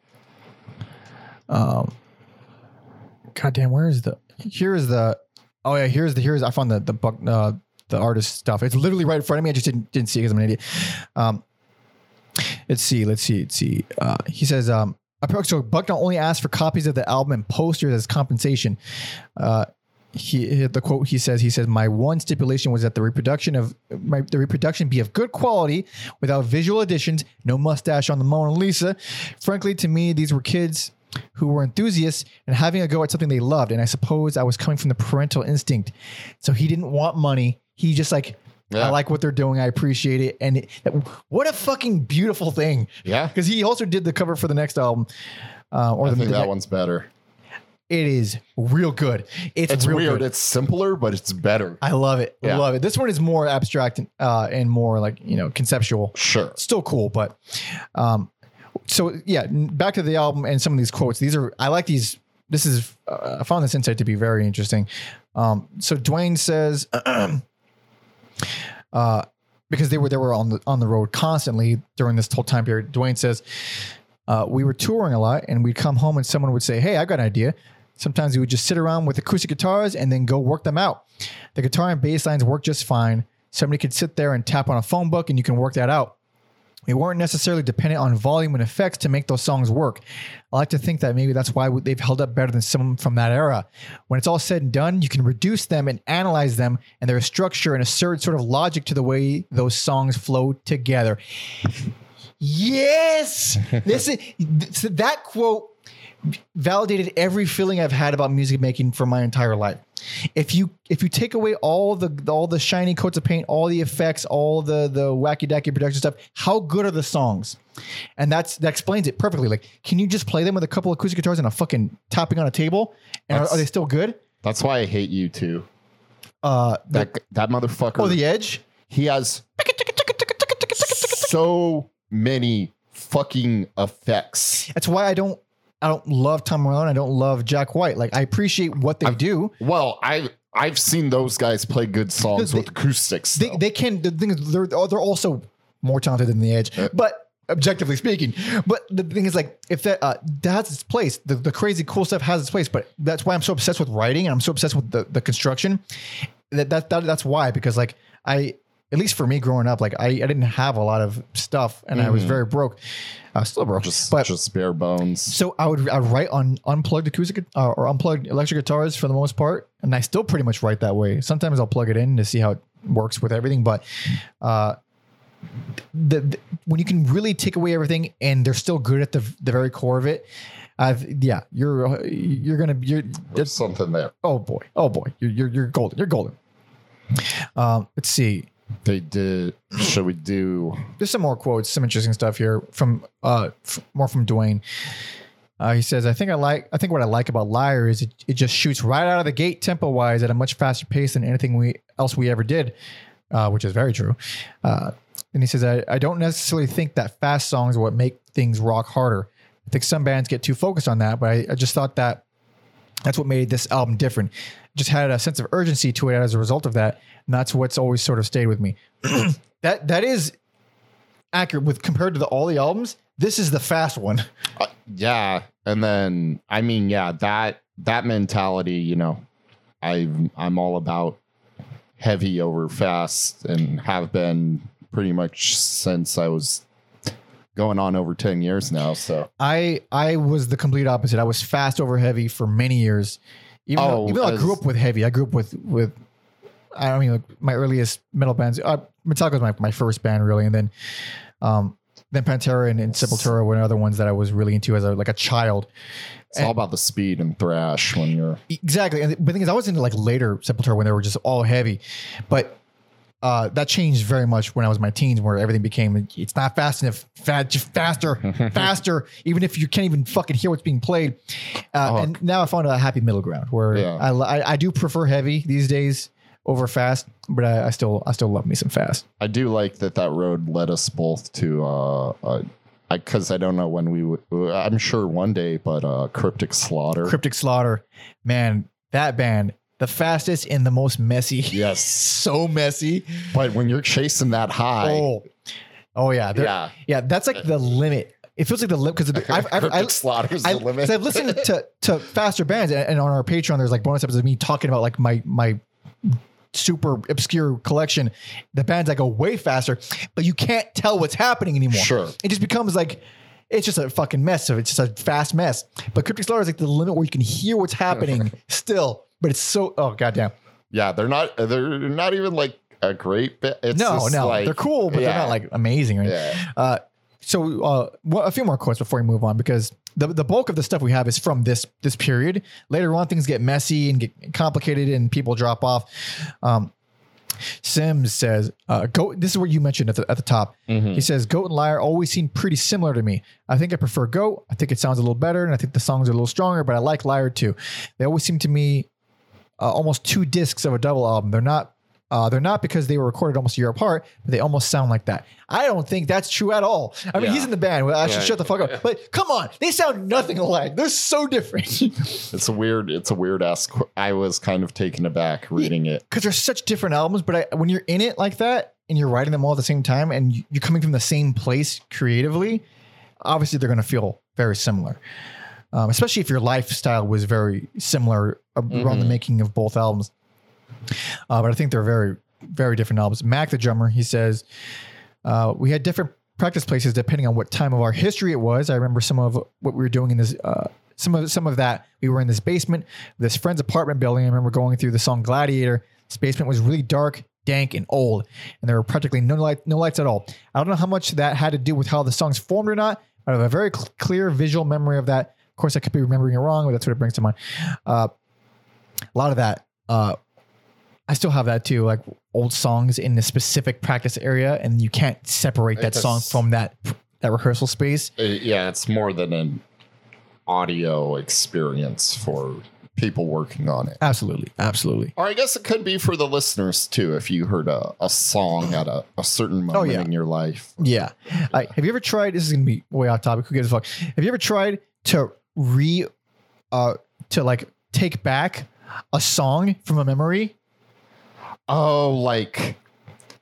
um. goddamn, where is the? Here is the. Oh yeah, here's the here's I found the the book uh the artist stuff. It's literally right in front of me. I just didn't didn't see it because I'm an idiot. Um. Let's see. Let's see. Let's see. Uh, he says um. So Buck not only asked for copies of the album and posters as compensation. Uh, he the quote he says he says my one stipulation was that the reproduction of my the reproduction be of good quality without visual additions no mustache on the mona lisa. Frankly to me these were kids who were enthusiasts and having a go at something they loved. And i suppose i was coming from the parental instinct. So he didn't want money. He just like Yeah. i like what they're doing i appreciate it and it, what a fucking beautiful thing Yeah. because he also did the cover for the next album uh, or I the, think the that one's better. it is real good it's, It's real weird. good. It's simpler, but it's better. I love it. I Yeah. love it. This one is more abstract and, uh, and more like, you know, conceptual. Sure. Still cool, but um so yeah, back to the album and some of these quotes. These are I like these this is uh, I found this insight to be very interesting. Um so Duane says uh because they were they were on the on the road constantly during this whole time period. Duane says uh, we were touring a lot and we'd come home and someone would say, Hey, I got an idea. Sometimes we would just sit around with acoustic guitars and then go work them out. The guitar and bass lines work just fine. Somebody could sit there and tap on a phone book and you can work that out. We weren't necessarily dependent on volume and effects to make those songs work. I like to think that maybe that's why they've held up better than some from that era. When it's all said and done, you can reduce them and analyze them, and there's structure and a certain sort of logic to the way those songs flow together. Yes, this is th- that quote validated every feeling I've had about music making for my entire life. If you if you take away all the all the shiny coats of paint, all the effects, all the the wacky dacky production stuff, how good are the songs? And that's that explains it perfectly. Like, can you just play them with a couple acoustic guitars and a fucking tapping on a table, and are, That's- are they still good? That's why I hate U2. Uh, the, That that motherfucker. oh, the Edge. he has so many fucking effects. That's why I don't I don't love Tom Morello. I don't love Jack White. Like, I appreciate what they do. Well, I I've seen those guys play good songs They- with acoustics. they, they can the thing is they're they're also more talented than the edge Uh, but objectively speaking but the thing is like if that uh that has its place the, the crazy cool stuff has its place but that's why i'm so obsessed with writing and i'm so obsessed with the, the construction that, that that that's why because like i at least for me growing up like i, I didn't have a lot of stuff and i was Mhm. very broke i was still broke just but just bare bones. so I would I would write on unplugged acoustic uh, or unplugged electric guitars for the most part, and I still pretty much write that way. Sometimes I'll plug it in to see how it works with everything, but uh, the, the when you can really take away everything and they're still good at the the very core of it, I've yeah, you're you're gonna you're There's something there. oh boy oh boy you're you're, you're golden you're golden. Um, let's see. They did. Should we do? there's some more quotes, some interesting stuff here from uh f- more from Duane. Uh, he says, "I think I like. I think what I like about Liar is it, it just shoots right out of the gate, tempo wise, at a much faster pace than anything we else we ever did, uh, which is very true." Uh, and he says, I, "I don't necessarily think that fast songs are what make things rock harder. I think some bands get too focused on that, but I, I just thought that that's what made this album different. Just had a sense of urgency to it as a result of that, and that's what's always sort of stayed with me. that that is accurate with compared to the, all the albums. This is the fast one. Uh, yeah, and then I mean, yeah, that that mentality, you know, I I'm all about heavy over fast, and have been pretty much since I was going on over ten years now. So I I was the complete opposite. I was fast over heavy for many years. Even though, Oh, even though I grew up with heavy, I grew up with with I don't mean like my earliest metal bands. Uh, Metallica was my, my first band really, and then um then Pantera and, and Sepultura were other ones that I was really into as a like a child. it's all about the speed and thrash when you're Exactly. And the, but the thing is, I was into like later Sepultura when they were just all heavy. But uh, that changed very much when I was in my teens, where everything became it's not fast enough, fast, just faster, faster. Even if you can't even fucking hear what's being played. Uh, Oh. And now I found a happy middle ground where Yeah. I, I I do prefer heavy these days over fast, but I, I still I still love me some fast. I do like that that road led us both to uh, uh I because I don't know when we would. I'm sure one day, but uh, cryptic slaughter. Cryptic Slaughter, man, that band, the fastest and the most messy. Yes. so messy. but when you're chasing that high, Oh, oh yeah, yeah, yeah. That's like the limit. It feels like the limit because I've, I've, cryptic I, slaughter's I, the limit. 'cause I've listened to, to faster bands and, and on our Patreon, there's like bonus episodes of me talking about like my my super obscure collection, the bands that go way faster, but you can't tell what's happening anymore. Sure. It just becomes like it's just a fucking mess. So it's just a fast mess. But Cryptic Slaughter is like the limit where you can hear what's happening still, but it's so oh goddamn. yeah, they're not. They're not even like a great bit. It's no, no, like- they're cool, but they're not like amazing. Right? Yeah. Uh, so uh, a few more quotes before we move on because the the bulk of the stuff we have is from this this period. Later on, things get messy and get complicated, and people drop off. Um, Sims says, uh, "Goat." This is what you mentioned at the at the top. Mhm. He says, "Goat and Liar always seem pretty similar to me. I think I prefer Goat. I think it sounds a little better, and I think the songs are a little stronger. But I like Liar too. They always seem to me uh, almost two discs of a double album. They're not." Uh, they're not because they were recorded almost a year apart, but they almost sound like that. I don't think that's true at all. I mean, Yeah. he's in the band. Well, I should Yeah. shut the fuck up. But come on, they sound nothing alike. They're so different It's a weird. It's a weird ass. qu- I was kind of taken aback reading it. because they're such different albums. But I, when you're in it like that and you're writing them all at the same time and you- you're coming from the same place creatively, obviously they're going to feel very similar. Um, especially if your lifestyle was very similar around the Mhm. making of both albums. Uh, but I think they're very, very different albums. Mac, the drummer, he says, uh, we had different practice places depending on what time of our history it was. I remember some of what we were doing in this, uh, some of some of that. We were in this basement, this friend's apartment building. I remember going through the song Gladiator. This basement was really dark, dank, and old, and there were practically no light, no lights at all. I don't know how much that had to do with how the songs formed or not. I have a very cl- clear visual memory of that. Of course, I could be remembering it wrong, but that's what it brings to mind. Uh, a lot of that. Uh, I still have that too, like old songs in the specific practice area, and you can't separate that It's- song from that that rehearsal space. Uh, yeah, it's more than an audio experience for people working on it. Absolutely, absolutely. Or I guess it could be for the listeners too, if you heard a, a song at a, a certain moment Oh, yeah. in your life. Yeah. I, have you ever tried? This is gonna be way off topic. Who gives a fuck? Have you ever tried to re, uh, to like take back a song from a memory? Oh, like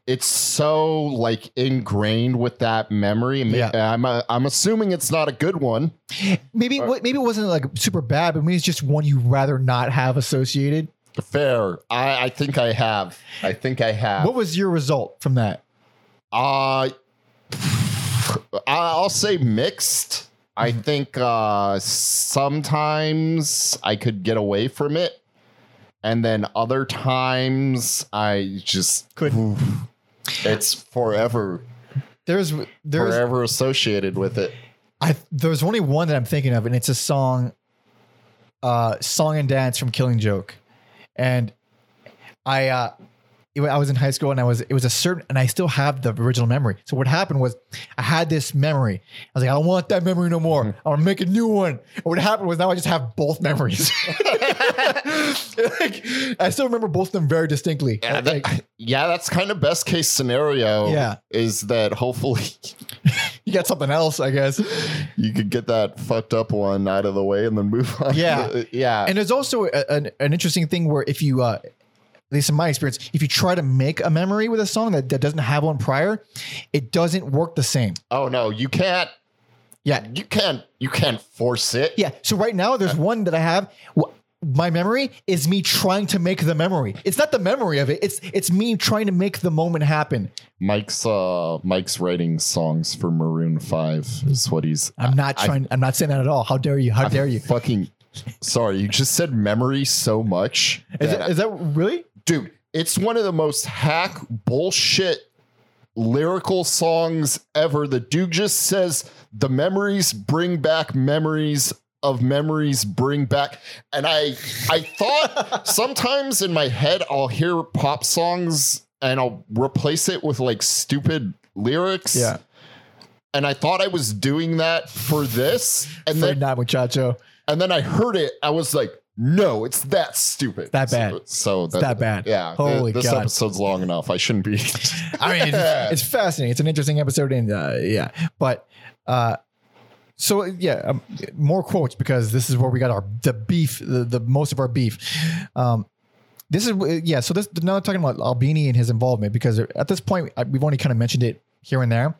it's so like ingrained with that memory. Yeah. I'm uh, I'm assuming it's not a good one. Maybe maybe it wasn't like super bad, but maybe it's just one you'd rather not have associated. Fair. I, I think I have. I think I have. What was your result from that? Uh I'll say mixed. I Mm-hmm. think uh sometimes I could get away from it. And then other times I just Couldn't. It's forever There's there's forever associated with it. I there's only one that I'm thinking of, and it's a song, uh, "Song and Dance" from Killing Joke, and I, uh, I was in high school, and I was it was a certain, and I still have the original memory. So what happened was, I had this memory. I was like, I don't want that memory no more. I want to make a new one. And what happened was now I just have both memories. like, I still remember both of them very distinctly. Yeah, Like, that- yeah, that's kind of best case scenario. Yeah. Is that hopefully you got something else, I guess. you could get that fucked up one out of the way and then move on. Yeah. yeah. And there's also a, an, an interesting thing where if you, uh, at least in my experience, if you try to make a memory with a song that, that doesn't have one prior, it doesn't work the same. oh no, you can't Yeah. you can't you can't force it. Yeah. So right now, there's one that I have. Wh- My memory is me trying to make the memory. It's not the memory of it. It's it's me trying to make the moment happen. Mike's uh Mike's writing songs for Maroon 5 is what he's I'm not I- trying. I'm not saying that at all. How dare you? How dare you? fucking sorry, you just said memory so much. Is that- that, is that really? dude, it's one of the most hack bullshit lyrical songs ever. The dude just says the memories bring back memories of memories bring back and I I thought sometimes in my head I'll hear pop songs and I'll replace it with like stupid lyrics. Yeah. And I thought I was doing that for this. And Afraid then not, muchacho. and then I heard it. I was like, no, it's that stupid. That So- bad. So, that, that bad. Yeah. Holy this God. episode's long enough. I shouldn't be. I mean, it's, it's fascinating. It's an interesting episode, and uh, yeah, but uh, so yeah, um, more quotes because this is where we got our the beef, the, the most of our beef. Um, this is yeah. So this now talking about Albini and his involvement because at this point we've only kind of mentioned it here and there.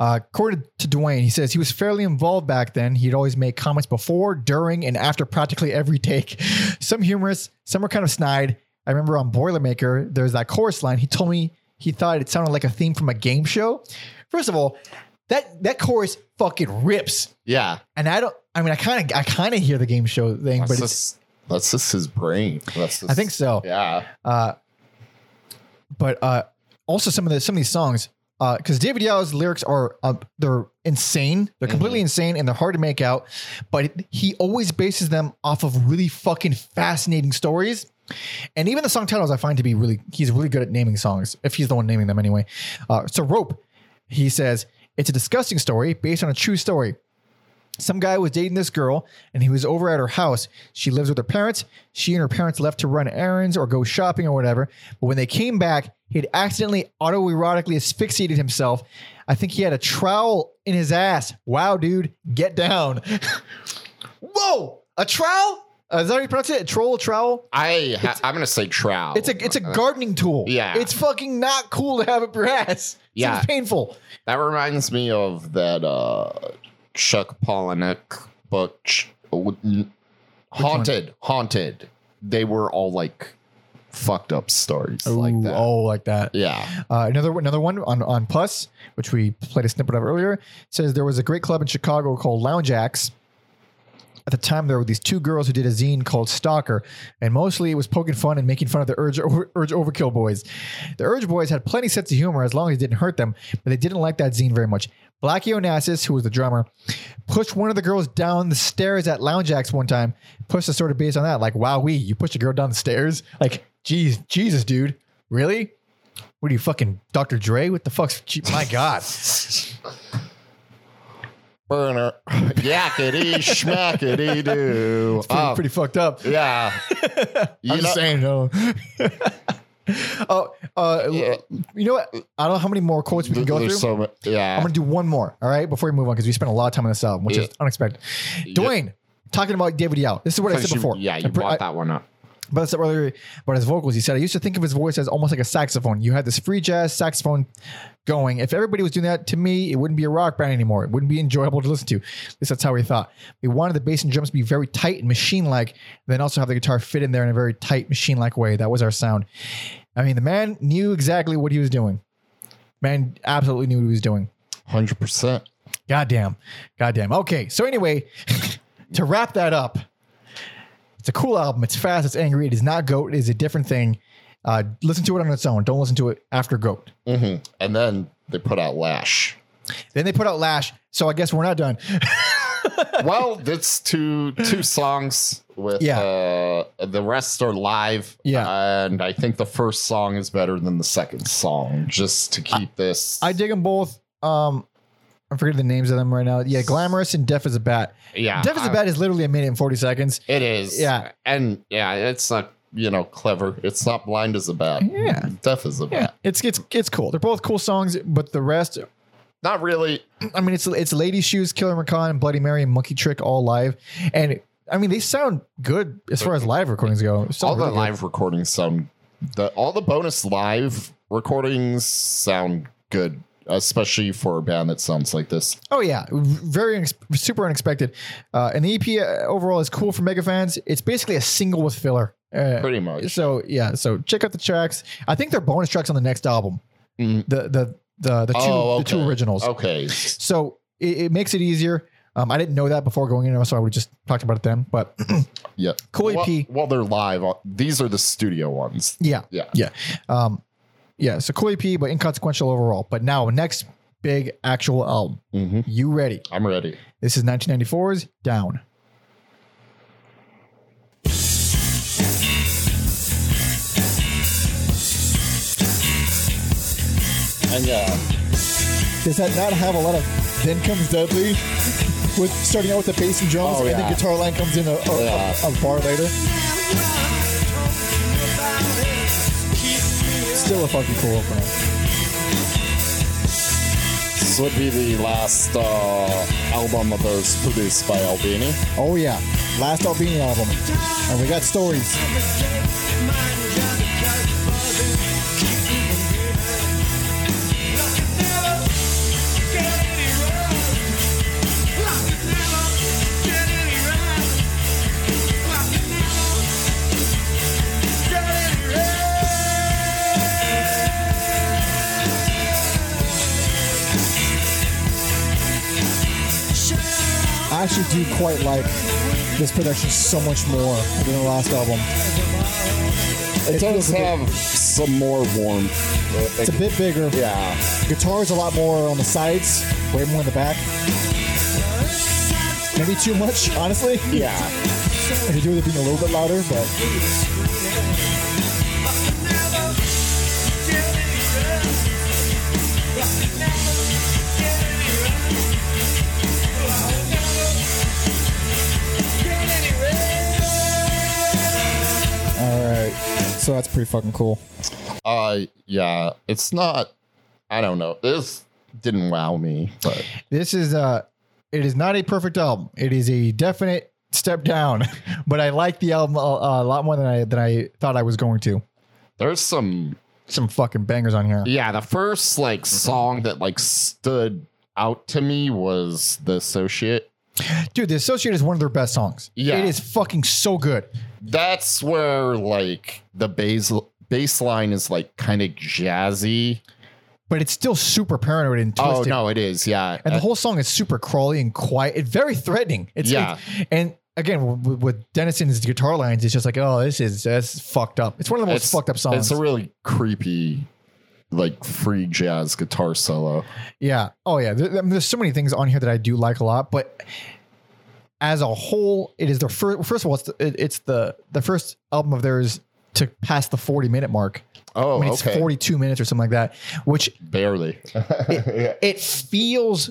Uh, according to Duane, he says he was fairly involved back then. He'd always make comments before, during, and after practically every take. Some humorous, some were kind of snide. I remember on Boilermaker, there's that chorus line. He told me he thought it sounded like a theme from a game show. First of all, that that chorus fucking rips, yeah. and I don't. I mean, I kind of, I kind of hear the game show thing, That's but it's. just, that's just his brain. That's just, I think so. Yeah. Uh, but uh, also some of the some of these songs, because David Yow's lyrics are uh, they're insane. They're completely insane and they're hard to make out. But he always bases them off of really fucking fascinating stories. And even the song titles, I find to be really he's really good at naming songs. If he's the one naming them anyway. Uh, so rope, he says it's a disgusting story based on a true story. Some guy was dating this girl and he was over at her house. She lives with her parents. She and her parents left to run errands or go shopping or whatever. But when they came back, he'd accidentally autoerotically asphyxiated himself. I think he had a trowel in his ass. Wow, dude, get down. Whoa, a trowel? Uh, is that how you pronounce it? A troll, trowel? I ha- I'm gonna say trout. It's a it's a gardening tool. Yeah. It's fucking not cool to have up your ass. Yeah. It's painful. That reminds me of that uh Chuck Palahniuk book, Ch- Haunted. Haunted. They were all like fucked up stories like that. Oh, like that. Yeah. Uh, another another one on on Puss, which we played a snippet of earlier, says there was a great club in Chicago called Lounge Ax. At the time, there were these two girls who did a zine called Stalker, and mostly it was poking fun and making fun of the Urge, Urge Overkill boys. The Urge boys had plenty sense of humor as long as it didn't hurt them, but they didn't like that zine very much. Blackie Onassis, who was the drummer, pushed one of the girls down the stairs at Lounge Ax one time. Pushed a sort of based on that, like, wow, we you pushed a girl down the stairs? Like, geez, Jesus, dude, really? What are you fucking Dr. Dre? What the fuck's my God? Burner. Yakety schmackety doo. Pretty, Oh, pretty fucked up. yeah. You I'm know- saying, no. oh, uh, Yeah. you know what? I don't know how many more quotes we can go There's through. so yeah. I'm gonna do one more, all right, before we move on, because we spent a lot of time on this album, which is unexpected. Duane, talking about David Yow. This is what I said you- before. yeah, you I- brought that one up. But said earlier about his vocals. He said, I used to think of his voice as almost like a saxophone. You had this free jazz saxophone going. If everybody was doing that to me, it wouldn't be a rock band anymore. It wouldn't be enjoyable to listen to. At least that's how he thought. We wanted the bass and drums to be very tight and machine like, then also have the guitar fit in there in a very tight machine like way. That was our sound. I mean, the man knew exactly what he was doing. Man absolutely knew what he was doing. 100%. Goddamn. Goddamn. Okay. So anyway, to wrap that up, it's a cool album. It's fast. It's angry. It is not Goat. It is a different thing. Uh, listen to it on its own. Don't listen to it after Goat. hmm And then they put out Lash. Then they put out Lash. So I guess we're not done. well, it's two two songs with Yeah. uh the rest are live. Yeah. And I think the first song is better than the second song, just to keep this I dig them both. Um, I'm forgetting the names of them right now. Yeah, Glamorous and Deaf as a Bat. yeah. Deaf as a I- Bat is literally a minute and 40 seconds. It is. Yeah. And yeah, it's not you know clever. It's not blind as a bat. Yeah. Deaf as a Yeah, bat. it's it's it's cool. They're both cool songs, but the rest, Not really. I mean, it's it's Lady Shoes, Killer McHann, Bloody Mary, and Monkey Trick all live, and I mean they sound good as far as live recordings go. Sound all the really good. live recordings sound the all the bonus live recordings sound good, especially for a band that sounds like this. Oh yeah, very unex- super unexpected. Uh, and the EP uh, overall is cool for mega fans. It's basically a single with filler. Uh, Pretty much. So yeah, so check out the tracks. I think they're bonus tracks on the next album. Mm. The the the the two Oh, the two originals. Okay. So it, it makes it easier. Um, I didn't know that before going in, so I would just talked about it then. But Yeah. Cool Well, EP. well, they're live. These are the studio ones. yeah, Yeah. yeah, um, yeah. So cool EP, but inconsequential overall. But now next big actual album. hmm You ready? I'm ready. This is 1994's Down. And yeah, Does that not have a lot of then comes Dudley with starting out with the bass and drums Oh, and yeah. the guitar line comes in a, a, Yeah. a, a bar later? Still a fucking cool opener. this would be the last uh, album of those produced by Albini. Oh yeah, last Albini album, and we got stories. I actually do quite like this production so much more than the last album. It does feels a bit- have some more warmth. It's a bit bigger. Yeah. Guitar is a lot more on the sides, way more in the back. Maybe too much, honestly. Yeah. I could do with it being a little bit louder, but So that's pretty fucking cool. Uh, yeah. It's not. I don't know. This didn't wow me, but This is uh it is not a perfect album. It is a definite step down, but I like the album a, a lot more than I than I thought I was going to. there's some. Some fucking bangers on here. Yeah, the first like song that like stood out to me was the associate. Dude, The Associate is one of their best songs. Yeah. It is fucking so good. That's where like the bass bass line is like kind of jazzy. But it's still super paranoid and twisted. Oh no, it is. Yeah, And the Uh, whole song is super crawly and quiet. It's very threatening. It's Yeah. and again with, with Denison's guitar lines, it's just like, oh, this is that's fucked up. It's one of the most it's fucked up songs. It's a really creepy, like free jazz guitar solo. Yeah. Oh yeah. There- I mean, there's so many things on here that I do like a lot, but as a whole, it is the first. First of all, it's the, it, it's the the first album of theirs to pass the 40 minute mark. Oh, I mean, it's okay. 42 minutes or something like that, which Barely. it feels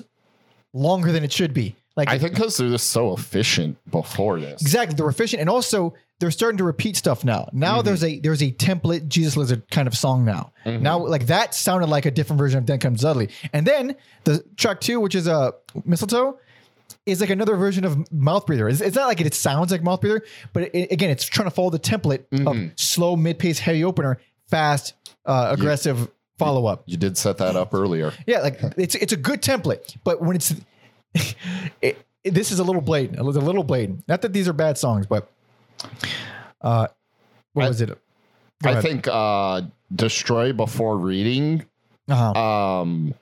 longer than it should be. Like I think because they're just so efficient before this. exactly, they're efficient, and also they're starting to repeat stuff now. Now Mm-hmm. there's a there's a template Jesus Lizard kind of song now. Mm-hmm. Now like that sounded like a different version of Then Comes Dudley, and then the track two, which is a uh, mistletoe, is like another version of Mouth Breather. It's, it's not like it, sounds like Mouth Breather, but it, again, it's trying to follow the template Mm-hmm. of slow, mid pace, heavy opener, fast, uh, aggressive follow up. You did set that up earlier. Yeah, like it's it's a good template, but when it's it, it- this is a little blatant, a little, a little blatant. Not that these are bad songs, but uh, what I- was it? Go I ahead. think uh Destroy Before Reading Uh-huh. um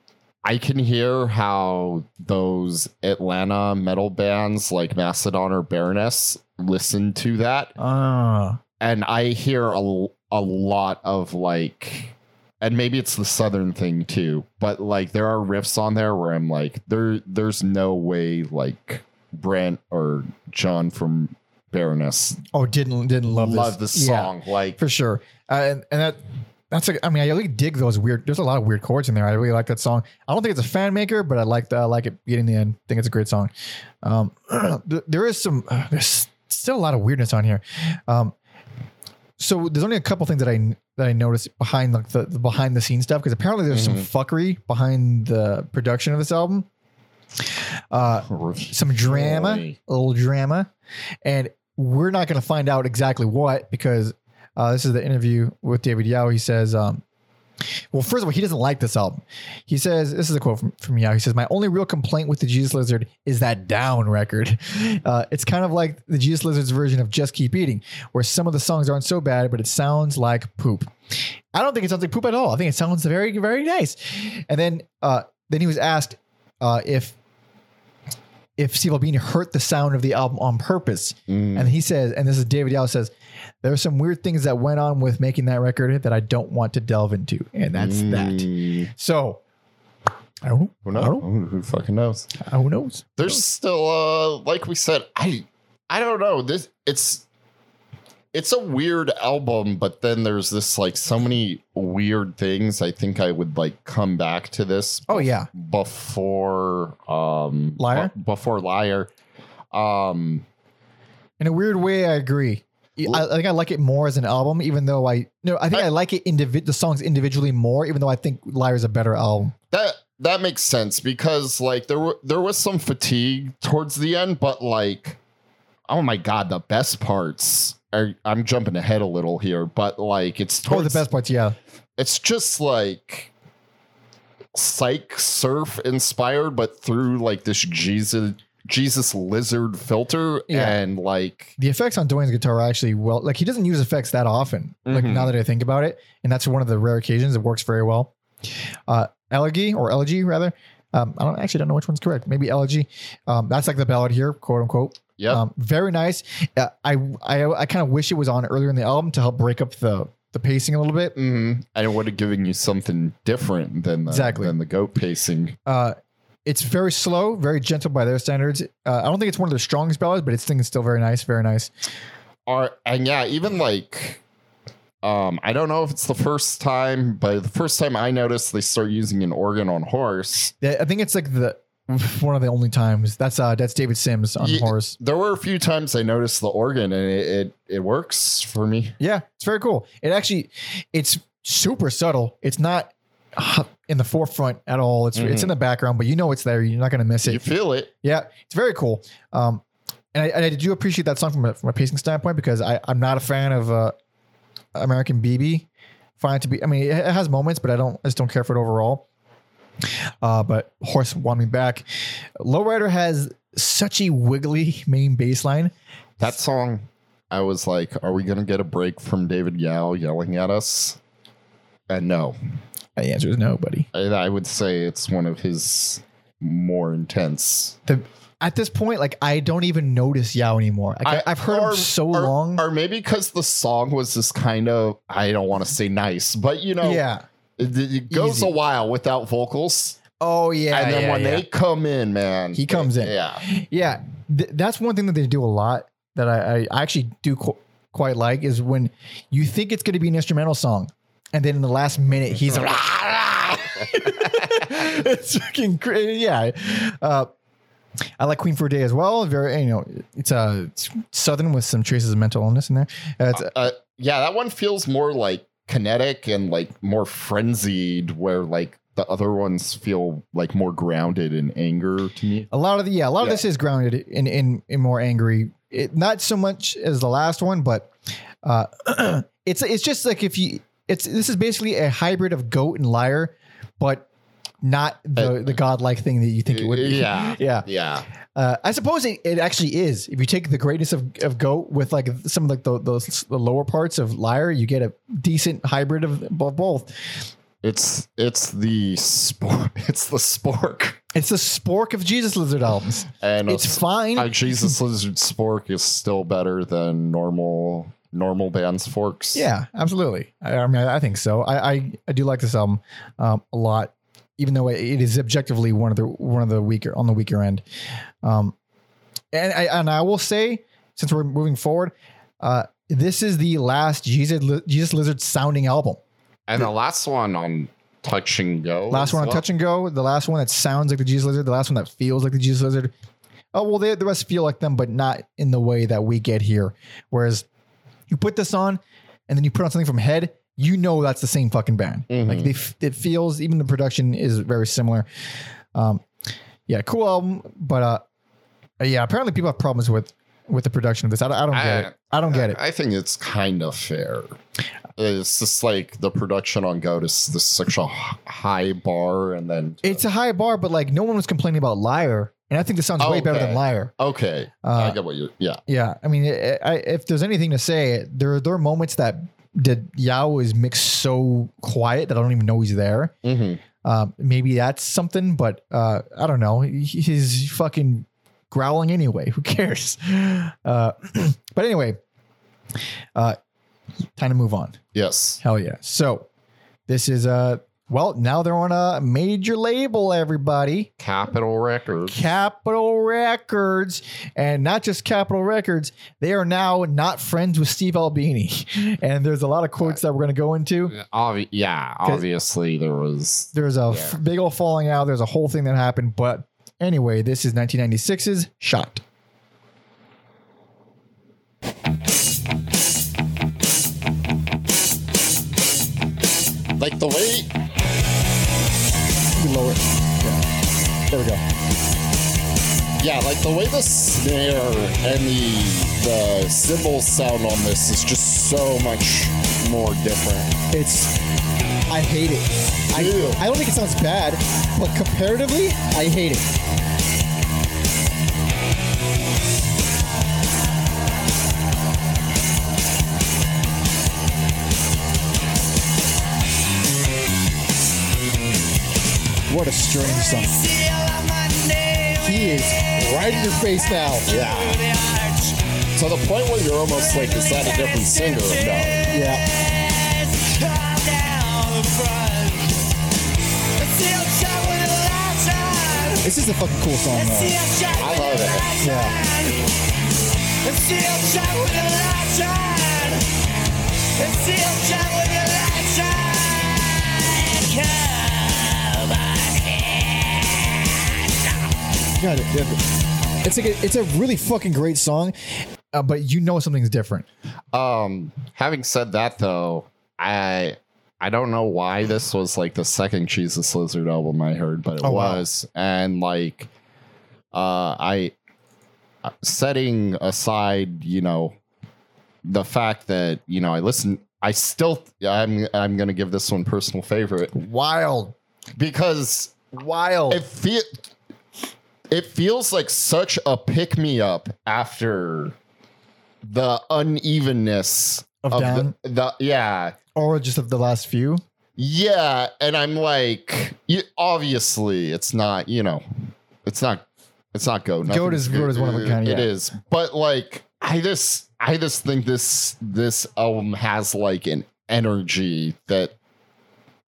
I can hear how those Atlanta metal bands like Mastodon or Baroness listen to that. Ah, and I hear a, a lot of like and maybe it's the southern thing too but like there are riffs on there where I'm like there there's no way like Brent or John from Baroness oh, didn't didn't love love this, Yeah, song like for sure. Uh, and and that that's like I mean I really dig those weird. There's a lot of weird chords in there. I really like that song. I don't think it's a fan maker, but I like the, I like it getting the end. I think it's a great song. Um, there is some uh, there's still a lot of weirdness on here. Um, so there's only a couple things that I that I noticed behind like the, the behind the scenes stuff because apparently there's some fuckery behind the production of this album. Uh, some drama, a little drama, and we're not going to find out exactly what because uh, this is the interview with David Yow. He says, um, well, first of all, he doesn't like this album. He says, this is a quote from, from Yow. He says, My only real complaint with the Jesus Lizard is that down record. Uh, it's kind of like the Jesus Lizard's version of Just Keep Eating, where some of the songs aren't so bad, but it sounds like poop. I don't think it sounds like poop at all. I think it sounds very, very nice. And then, uh, then he was asked uh, if if Steve Albini hurt the sound of the album on purpose. Mm. And he says, and this is David Yow says, there are some weird things that went on with making that record that I don't want to delve into. And that's that. Mm. So I don't know. Who I knows? don't know. Who, who fucking knows? Who knows? There's still uh like we said, I I don't know. This it's it's a weird album, but then there's this like so many weird things. I think I would like come back to this Oh yeah, before um Liar? bu- before liar. Um in a weird way, I agree. I, I think I like it more as an album, even though I no, I think I, I- like it individ the songs individually more, even though I think Liar's a better album. that that makes sense because like there were there was some fatigue towards the end, but like oh my god, the best parts are I'm jumping ahead a little here, but like it's Oh, the best parts, yeah. it's just like psych surf inspired, but through like this Jesus Jesus lizard filter Yeah. and like The effects on Duane's guitar are actually well, like he doesn't use effects that often. Like Mhm. now that I think about it, and that's one of the rare occasions it works very well. Uh, elegy or elegy rather. Um, I don't actually don't know which one's correct. Maybe elegy. Um, that's like the ballad here, quote unquote. Yeah, Um, very nice. Uh, I I I kind of wish it was on earlier in the album to help break up the the pacing a little bit. mhm. and it would have given you something different than the, Exactly. than the goat pacing. Uh, it's very slow, very gentle by their standards. Uh, I don't think it's one of the strongest ballads, but its thing is still very nice, very nice. Are and yeah, even like um, I don't know if it's the first time, but the first time I noticed they start using an organ on horse. I think it's like the one of the only times. That's uh that's David Sims on Ye- horse. There were a few times I noticed the organ, and it it, it works for me. Yeah, it's very cool. It actually it's super subtle. It's not uh, in the forefront at all. It's it's in the background, but you know it's there. You're not going to miss it. You feel it. Yeah, it's very cool. Um, and I, and I do appreciate that song from a, from a pacing standpoint because I I'm not a fan of uh American BB. Find it to be. I mean, it it has moments, but I don't. I just don't care for it overall. Uh, but Horse won me back. Lowrider has such a wiggly main bass line. That song, I was like, are we going to get a break from David Yow yelling at us? And no, The answer is no, buddy. I, I would say it's one of his more intense. The, at this point, like I don't even notice Yow anymore. Like, I, have heard or- him so or- long. Or maybe because the song was this kind of, I don't want to say nice, but you know, yeah. It, it goes Easy. a while without vocals. Oh yeah. and then yeah, when yeah. they come in, man, He comes in. Yeah. Yeah, th- that's one thing that they do a lot that I, I actually do qu- quite like is when you think it's going to be an instrumental song, and then in the last minute he's like, it's fucking crazy. Yeah, uh, I like Queen for a Day as well. Very, you know, it's uh, southern with some traces of mental illness in there. Uh, it's, Uh, yeah, that one feels more like kinetic and like more frenzied, where like the other ones feel like more grounded in anger to me. a lot of the yeah, a lot of this is grounded in in in more angry. It, not so much as the last one, but uh, it's it's just like if you it's this is basically a hybrid of goat and liar, but not the Uh, the godlike thing that you think it would be. Yeah. yeah. Yeah. Uh, I suppose it, it actually is. If you take the greatness of, of goat with like some of like the, those the lower parts of liar, you get a decent hybrid of, of both. It's it's the sport. It's the spork. It's the spork of Jesus Lizard albums. And It's a- fine. a Jesus Lizard spork is still better than normal normal bands forks. Yeah, absolutely. I, I mean, I think so. I, I, I do like this album um, a lot, even though it, is objectively one of the one of the weaker on the weaker end. Um, and I and I will say, since we're moving forward, uh, this is the last Jesus Jesus Lizard sounding album. And the last one on Touch and Go. Last as one on well. Touch and Go. The last one that sounds like the Jesus Lizard. The last one that feels like the Jesus Lizard. Oh well, they, the rest feel like them, but not in the way that we get here. Whereas you put this on, and then you put on something from Head, you know that's the same fucking band. Mhm. Like they, f- it feels. Even the production is very similar. Um, yeah, cool album, but uh, yeah, apparently people have problems with with the production of this. I, don't- I don't get I- it. I don't get it. I think it's kind of fair. It's just like the production on Goat is this such a high bar, and then It's a high bar, but like no one was complaining about Liar, and I think this sounds way better than Liar. okay. Uh, I get what you. Yeah, Yeah, I mean, I, I, if there's anything to say, there there are moments that that Yow is mixed so quiet that I don't even know he's there. Mhm. Um, maybe that's something, but uh, I don't know. He's fucking growling anyway. Who cares? Uh, but anyway, uh, time to move on. yes. Hell yeah. So this is uh well, now they're on a major label, everybody. Capitol Records. Capitol Records, and not just Capitol Records, they are now not friends with Steve Albini. And there's a lot of quotes that we're going to go into. Obvi- yeah, obviously there was. There's a f- Yeah. big old falling out. There's a whole thing that happened. But anyway, this is 1996's Shot. Like the way We lower. Yeah. There we go. Yeah, like the way the snare and the the cymbals sound on this is just so much more different. It's. I hate it. Ew. I, I don't think it sounds bad, but comparatively, I hate it. What a strange song. He is right in your face now. Yeah. To the point where you're almost like, is that a different singer? No. Yeah. This is a fucking cool song, though. I love it. Yeah. God, it, it- it's like a, it's a really fucking great song. Uh, but you know something's different. Um, having said that though, I I don't know why this was like the second Jesus Lizard album I heard, but it Oh, wow. was, and like, uh, I uh, setting aside, you know, the fact that you know I listen, I still I'm I'm gonna give this one personal favorite Wild. because Wild. it feel it feels like such a pick me up after the unevenness Of of, Down? the, the yeah or just of the last few. yeah and i'm like you, obviously it's not you know it's not it's not goat Goat is- Goat is one of a kind, yeah. is but like i just i just think this this album has like an energy that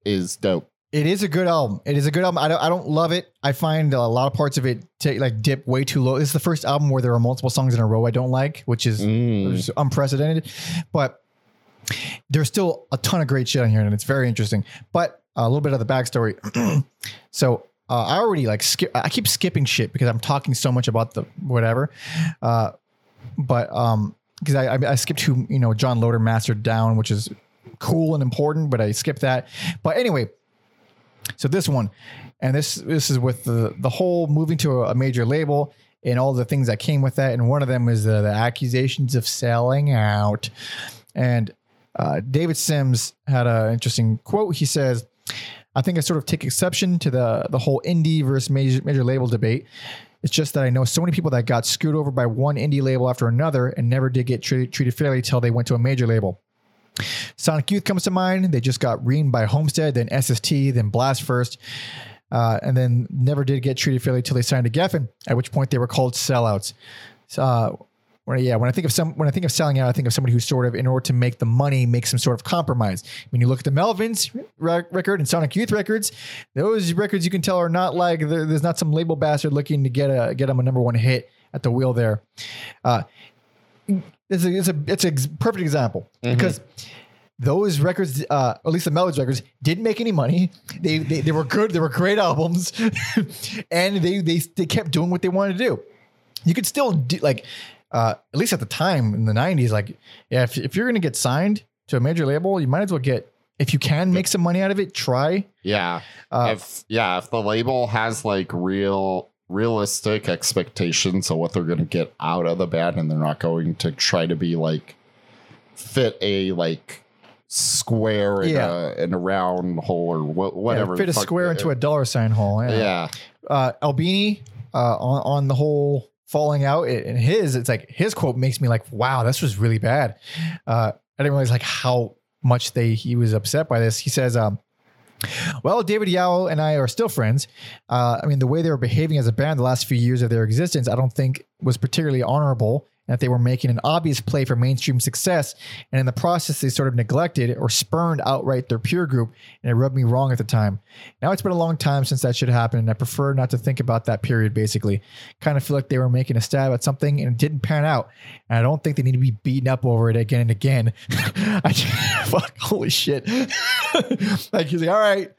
is dope It is a good album. It is a good album. I don't, I don't love it. I find a lot of parts of it take like dip way too low. This is the first album where there are multiple songs in a row I don't like, which is Mm. which is unprecedented. But there's still a ton of great shit on here, and it's very interesting. But a little bit of the backstory. so uh, I already like skip. I keep skipping shit because I'm talking so much about the whatever. Uh, but um, because I, I I skipped who you know John Loder mastered down, which is cool and important, but I skipped that. But anyway, so this one, and this this is with the the whole moving to a, major label and all the things that came with that. And one of them is the, the accusations of selling out. And uh, David Sims had an interesting quote. He says, "I think I sort of take exception to the the whole indie versus major major label debate." It's just that I know so many people that got screwed over by one indie label after another and never did get treated, fairly till they went to a major label. Sonic Youth comes to mind. They just got reamed by Homestead, then SST, then Blast First, uh, and then never did get treated fairly until they signed to Geffen, at which point they were called sellouts. Uh, when, yeah, when I think of some, when I think of selling out, I think of somebody who sort of, in order to make the money, makes some sort of compromise. When you look at the Melvins re- record and Sonic Youth records, those records you can tell are not like there's not some label bastard looking to get a get them a number one hit at the wheel there. Uh, it's a it's a it's a perfect example because those records, uh, at least the Melvins records, didn't make any money. They they, they were good. They were great albums, and they they they kept doing what they wanted to do. You could still do like, uh, at least at the time in the '90s, like yeah, if if you're gonna get signed to a major label, you might as well get if you can make some money out of it. Try. Yeah. Uh, if yeah, if the label has like real realistic expectations of what they're going to get out of the band and they're not going to try to be like fit a like square in, Yeah. a, in a round hole or wha- whatever. Yeah, fit a square into a dollar sign hole. Yeah. yeah. uh, Albini uh, on on the whole falling out and his it's like his quote makes me like wow this was really bad. Uh, I didn't realize like how much they he was upset by this. He says, um, "Well, David Yow and I are still friends. Uh, I mean, the way they were behaving as a band the last few years of their existence, I don't think was particularly honorable." That they were making an obvious play for mainstream success. And in the process, they sort of neglected or spurned outright their peer group, and it rubbed me wrong at the time. Now it's been a long time since that should happen, and I prefer not to think about that period. Basically, kind of feel like they were making a stab at something and it didn't pan out, and I don't think they need to be beaten up over it again and again. I fuck, holy shit! like he's like, all right,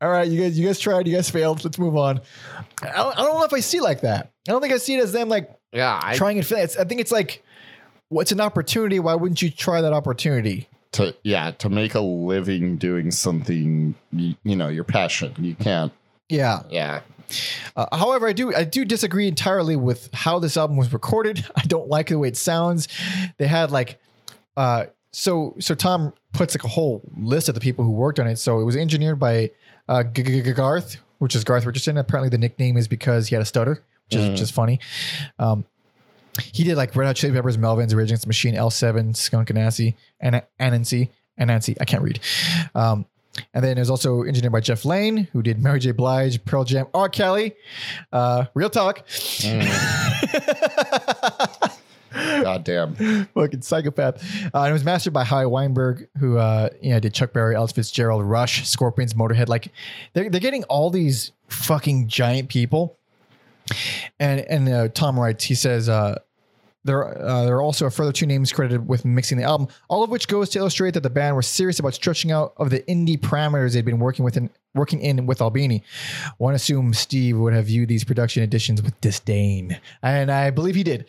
all right, you guys, you guys tried, you guys failed. Let's move on. I don't, I don't know if I see like that. I don't think I see it as them like Yeah, I trying and failing. It's, I think it's like, what's an opportunity? Why wouldn't you try that opportunity? to yeah to make a living doing something you, you know your passion. You can't. Yeah. Yeah. Uh, however, I do I do disagree entirely with how this album was recorded. I don't like the way it sounds. They had like, uh, so so Tom puts like a whole list of the people who worked on it. So it was engineered by uh, Garth, which is Garth Richardson. Apparently, the nickname is because he had a stutter, which is which is funny. Um, he did like Red Hot Chili Peppers, Melvins, Rage Against the Machine, L7, Skunk Anansie, and Anansi, Anansi. I can't read. Um, and then it was also engineered by Jeff Lane, who did Mary J. Blige, Pearl Jam, R. Kelly. Uh, real talk. God damn. Fucking psychopath. Uh, and it was mastered by Howie Weinberg, who uh, you know did Chuck Berry, Elvis Fitzgerald, Rush, Scorpions, Motorhead. Like they're they're getting all these fucking giant people. And and uh, Tom writes, he says, uh, there uh, there are also a further two names credited with mixing the album, all of which goes to illustrate that the band were serious about stretching out of the indie parameters they'd been working with in, working in with Albini. One assumes Steve would have viewed these production additions with disdain, and I believe he did.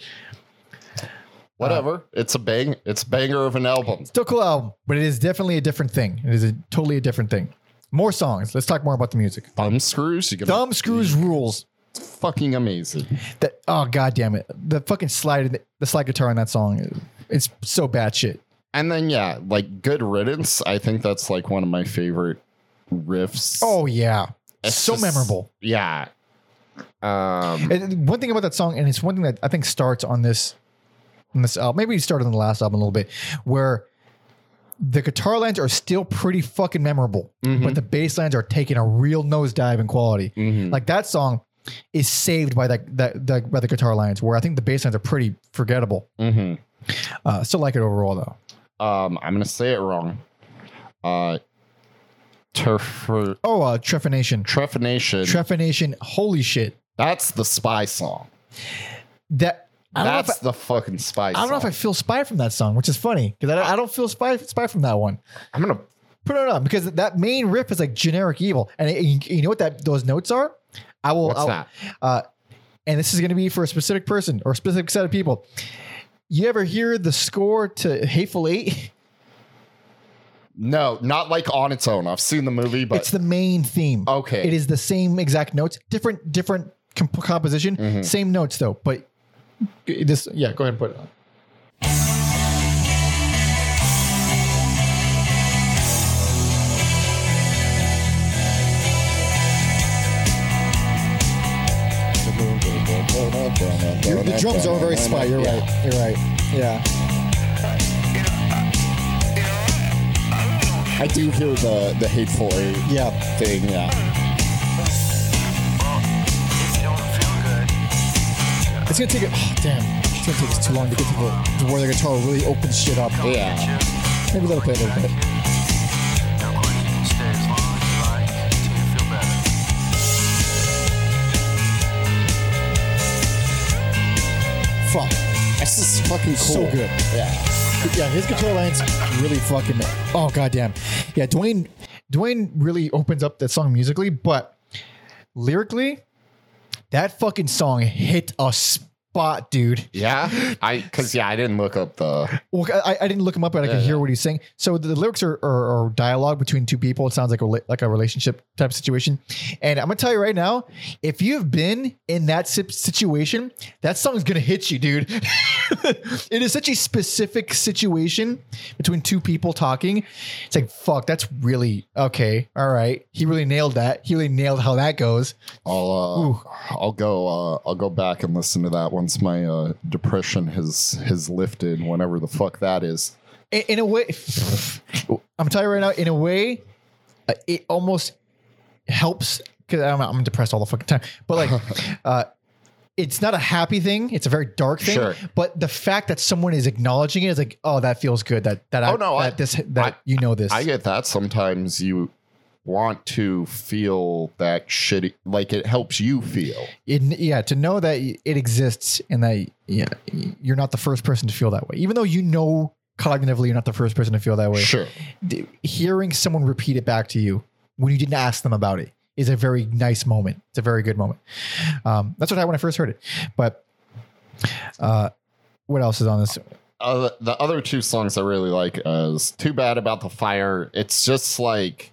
Whatever. it's a bang. It's a banger of an album. Still cool album, but it is definitely a different thing. It is a totally a different thing. More songs. Let's talk more about the music. Thumb screws. You gonna Thumb screws rules. Fucking amazing. That oh god damn it. The fucking slide the slide guitar on that song. It's so bad shit. And then yeah, like good riddance. I think that's like one of my favorite riffs. Oh yeah. It's so just- memorable. Yeah. Um. And one thing about that song, and it's one thing that I think starts on this on this album, maybe it started on the last album a little bit, where the guitar lines are still pretty fucking memorable, but the bass lines are taking a real nosedive in quality. Like that song is saved by that that, that by the guitar lines, where I think the bass lines are pretty forgettable. mhm. Uh, still like it overall though. Um. I'm gonna say it wrong. Uh. Turf. Oh, uh, Trephination. Trephination. Trephination. Holy shit. that's the spy song. That That's I, the fucking spy I don't know if I feel spy from that song, which is funny because I, I don't feel spy spy from that one. I'm gonna Put it on because that main riff is like generic evil, and it- you, you know what that those notes are. I will. What's I'll- that? Uh, and this is going to be for a specific person or a specific set of people. You ever hear the score to Hateful Eight? No, not like on its own. I've seen the movie, but it's the main theme. Okay. It is the same exact notes, different different comp- composition, Mm-hmm. same notes though. But this, yeah, go ahead and put it on. Your- the drums are very spy. You're right. You're right. Yeah. I do hear the the hateful eight Yeah. thing. Yeah. It's gonna take it. Oh, damn, it's gonna take us too long to get to, the, to where the guitar really opens shit up. Yeah. Maybe let it play a little bit. This is fucking cool. So good. Yeah. Yeah, his guitar lines really fucking. Oh goddamn. Yeah, Duane. Duane really opens up that song musically, but lyrically, that fucking song hit a spot, dude. Yeah. I because yeah, I didn't look up the Well, I, I didn't look him up, but I could hear yeah. what he's saying. So the, lyrics are, are, are dialogue between two people. It sounds like a like a relationship type situation. And I'm gonna tell you right now, if you've been in that situation, that song's gonna hit you, dude. it is such a specific situation between two people talking. It's like fuck, that's really okay. All right, he really nailed that. He really nailed how that goes. I'll uh, I'll go uh, I'll go back and listen to that once my uh, depression has has lifted, whenever the fuck that is. in, in a way, I'm telling you right now, in a way, uh, it almost helps because I'm, I'm depressed all the fucking time. But like, uh, it's not a happy thing. It's a very dark thing. Sure. But the fact that someone is acknowledging it is like, oh, that feels good. That that I, Oh, no, that I- this that I- you know this. I get that. Sometimes you want to feel that shitty, like it helps you feel. it, yeah, to know that it exists and that yeah, you're not the first person to feel that way, even though you know cognitively you're not the first person to feel that way. Sure. hearing someone repeat it back to you when you didn't ask them about it is a very nice moment. It's a very good moment. Um, that's what I when I first heard it. But uh, what else is on this? Uh, the other two songs I really like is Too Bad About the Fire. It's just like,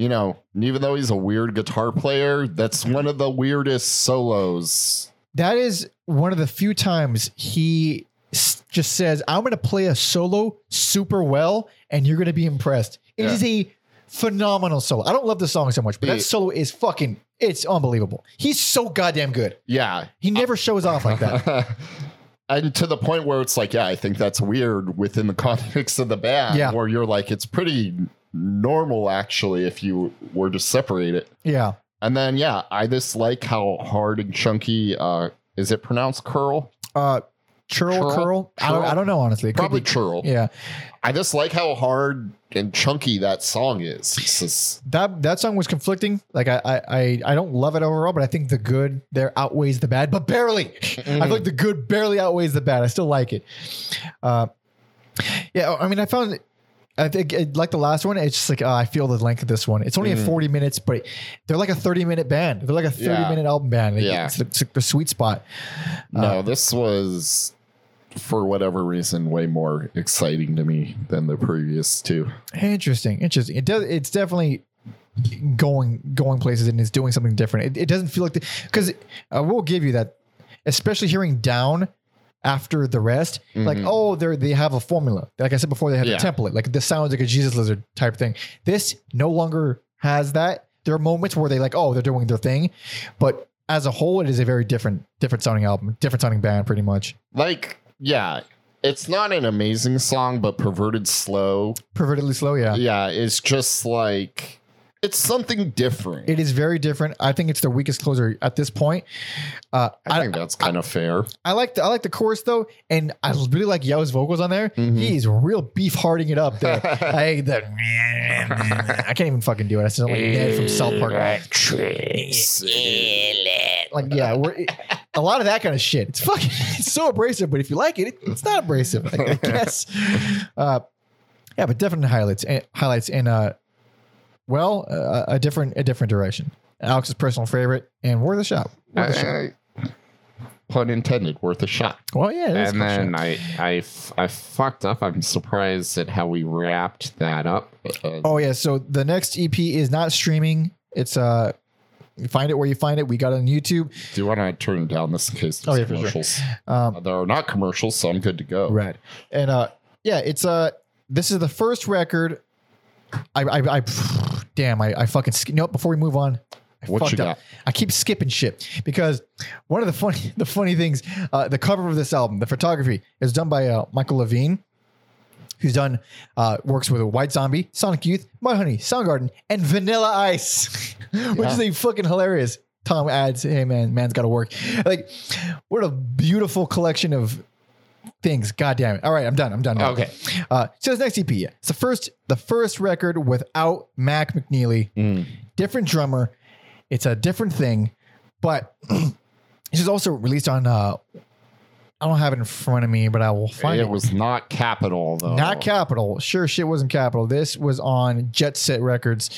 you know, even though he's a weird guitar player, that's one of the weirdest solos. That is one of the few times he s- just says, "I'm going to play a solo super well, and you're going to be impressed." It Yeah. is a phenomenal solo. I don't love the song so much, but that It- solo is fucking. It's unbelievable. He's so goddamn good. Yeah. He never shows off like that. and to the point where it's like, yeah, I think that's weird within the context of the band, Yeah. where you're like, it's pretty normal actually if you were to separate it. Yeah. And then, yeah, I just like how hard and chunky. Uh, is it pronounced curl? Uh, churl, Churl? curl. I don't. I don't know honestly. It Probably churl. Yeah. I just like how hard and chunky that song is. Just, that that song was conflicting. Like I I I, I don't love it overall, but I think the good there outweighs the bad, but barely. I feel like the good barely outweighs the bad. I still like it. Uh, yeah, I mean, I found. I think it, like the last one, it's just like uh, I feel the length of this one. It's only a forty minutes, but they're like a thirty minute band. They're like a thirty Yeah. minute album band. Like, Yeah. it's, the, it's the sweet spot. no, this was, for whatever reason, way more exciting to me than the previous two. Interesting, interesting. It does. It's definitely going going places and it's doing something different. It, it doesn't feel like because I will give you that, especially hearing down after the rest. Like mm-hmm. oh, they they have a formula. Like I said before, they had Yeah. a template. Like this sounds like a Jesus lizard type thing. This no longer has that. There are moments where they like oh they're doing their thing, but as a whole, it is a very different different sounding album, different sounding band, pretty much. Like, yeah, it's not an amazing song, but Perverted Slow, Pervertedly slow, yeah. yeah, it's just like, it's something different. It is very different. I think it's the weakest closer at this point. Uh, I think that's kind of fair. I like the I like the chorus though, and I was really like Yow's vocals on there. He's real beef harding it up there. I the I can't even fucking do it. I sound like Ned from South Park. Like yeah, we're, a lot of that kind of shit. It's fucking it's so abrasive, but if you like it, it it's not abrasive. I, I guess. Uh, yeah, but definitely highlights and highlights in uh, well, uh, a different a different direction. Alex's personal favorite and worth a shot. Worth a shot. I- pun intended, worth a shot. Well, yeah, and then. I, I, I fucked up. I'm surprised at how we wrapped that up. Uh, Oh yeah, so the next EP is not streaming. It's uh you find it where you find it. We got it on YouTube. do you want to turn down this in case Oh, yeah, for sure. Um Uh, there are not commercials, so I'm good to go. Right. And uh yeah, it's uh this is the first record I I, I damn, I, I fucking sk- nope, before we move on. I What fucked you up. got? I keep skipping shit because one of the funny the funny things, uh, the cover of this album, the photography is done by uh, Michael Levine, who's done uh, works with White Zombie, Sonic Youth, Mudhoney, Soundgarden, and Vanilla Ice, which is a fucking hilarious. Tom adds, "Hey man, man's got to work." Like, what a beautiful collection of things. God damn it! All right, I'm done. I'm done. now. Okay. Uh, so this next EP, yeah, it's the first the first record without Mac McNeilly, different drummer. It's a different thing, but this is also released on. Uh, I don't have it in front of me, but I will find It it. was not Capitol though. Not Capitol. Sure, shit wasn't Capitol. This was on Jet Set Records,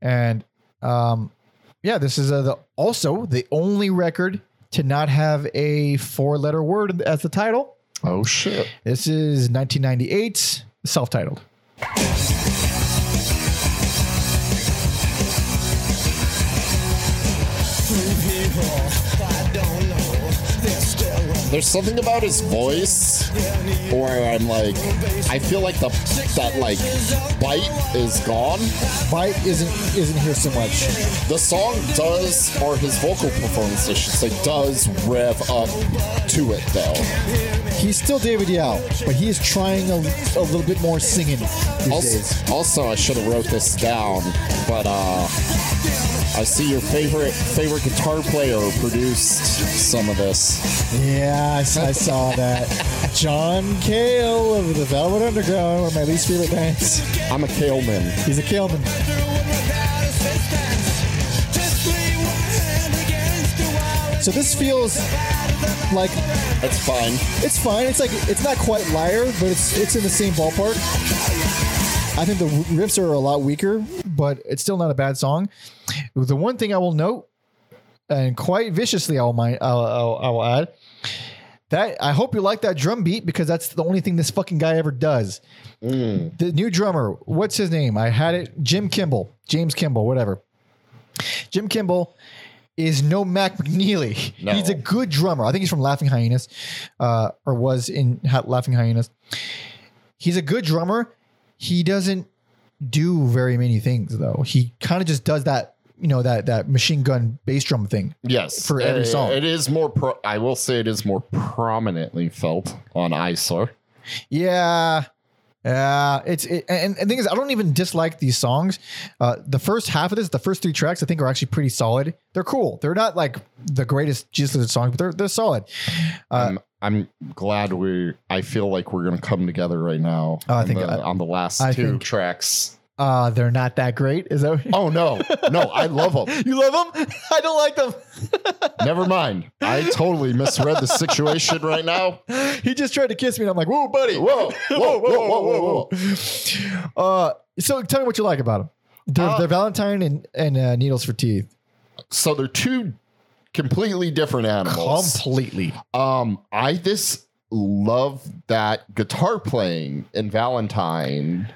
and um, yeah, this is uh, the also the only record to not have a four letter word as the title. Oh shit! This is 1998, self-titled. There's something about his voice where I'm like, I feel like the that like bite is gone. Bite isn't isn't here so much. The song does, or his vocal performance, I should say, does rev up to it though. He's still David Yow, but he is trying a, a little bit more singing these days. Also, also, I should have wrote this down, but uh, I see your favorite favorite guitar player produced some of this. Yeah, I saw that. John Cale of the Velvet Underground, one of my least favorite bands. I'm a Kaleman. He's a Kaleman. So this feels like That's fine. it's fine. It's like it's not quite liar, but it's it's in the same ballpark. I think the riffs are a lot weaker, but it's still not a bad song. The one thing I will note, and quite viciously, I'll mind, I'll, I'll, I'll add that I hope you like that drum beat because that's the only thing this fucking guy ever does. Mm. The new drummer, what's his name? I had it, Jim Kimball, James Kimball, whatever. Jim Kimball is no Mac McNeilly. No. He's a good drummer. I think he's from Laughing Hyenas, uh, or was in Ha- Laughing Hyenas. He's a good drummer. He doesn't do very many things though. He kind of just does that, you know, that that machine gun bass drum thing. Yes, For every Uh, song. It is more. Pro- I will say it is more prominently felt on Eyesore. Yeah. Yeah, it's it, and, and the thing is, I don't even dislike these songs. Uh, the first half of this, the first three tracks, I think are actually pretty solid. They're cool. They're not like the greatest Jesus Lizard songs, but they're they're solid. Uh, I'm, I'm glad we. I feel like we're gonna come together right now. Oh, I think the, on the last I two think- tracks. Uh, they're not that great. Is that Oh no, no, I love them. you love them? I don't like them. Never mind. I totally misread the situation right now. he just tried to kiss me, and I'm like, "Whoa, buddy! Whoa, whoa, whoa, whoa, whoa, whoa. Uh, so tell me what you like about them. They're, Uh, they're Valentine and and uh, Needles for Teeth. So they're two completely different animals. Completely. Um, I just love that guitar playing in Valentine.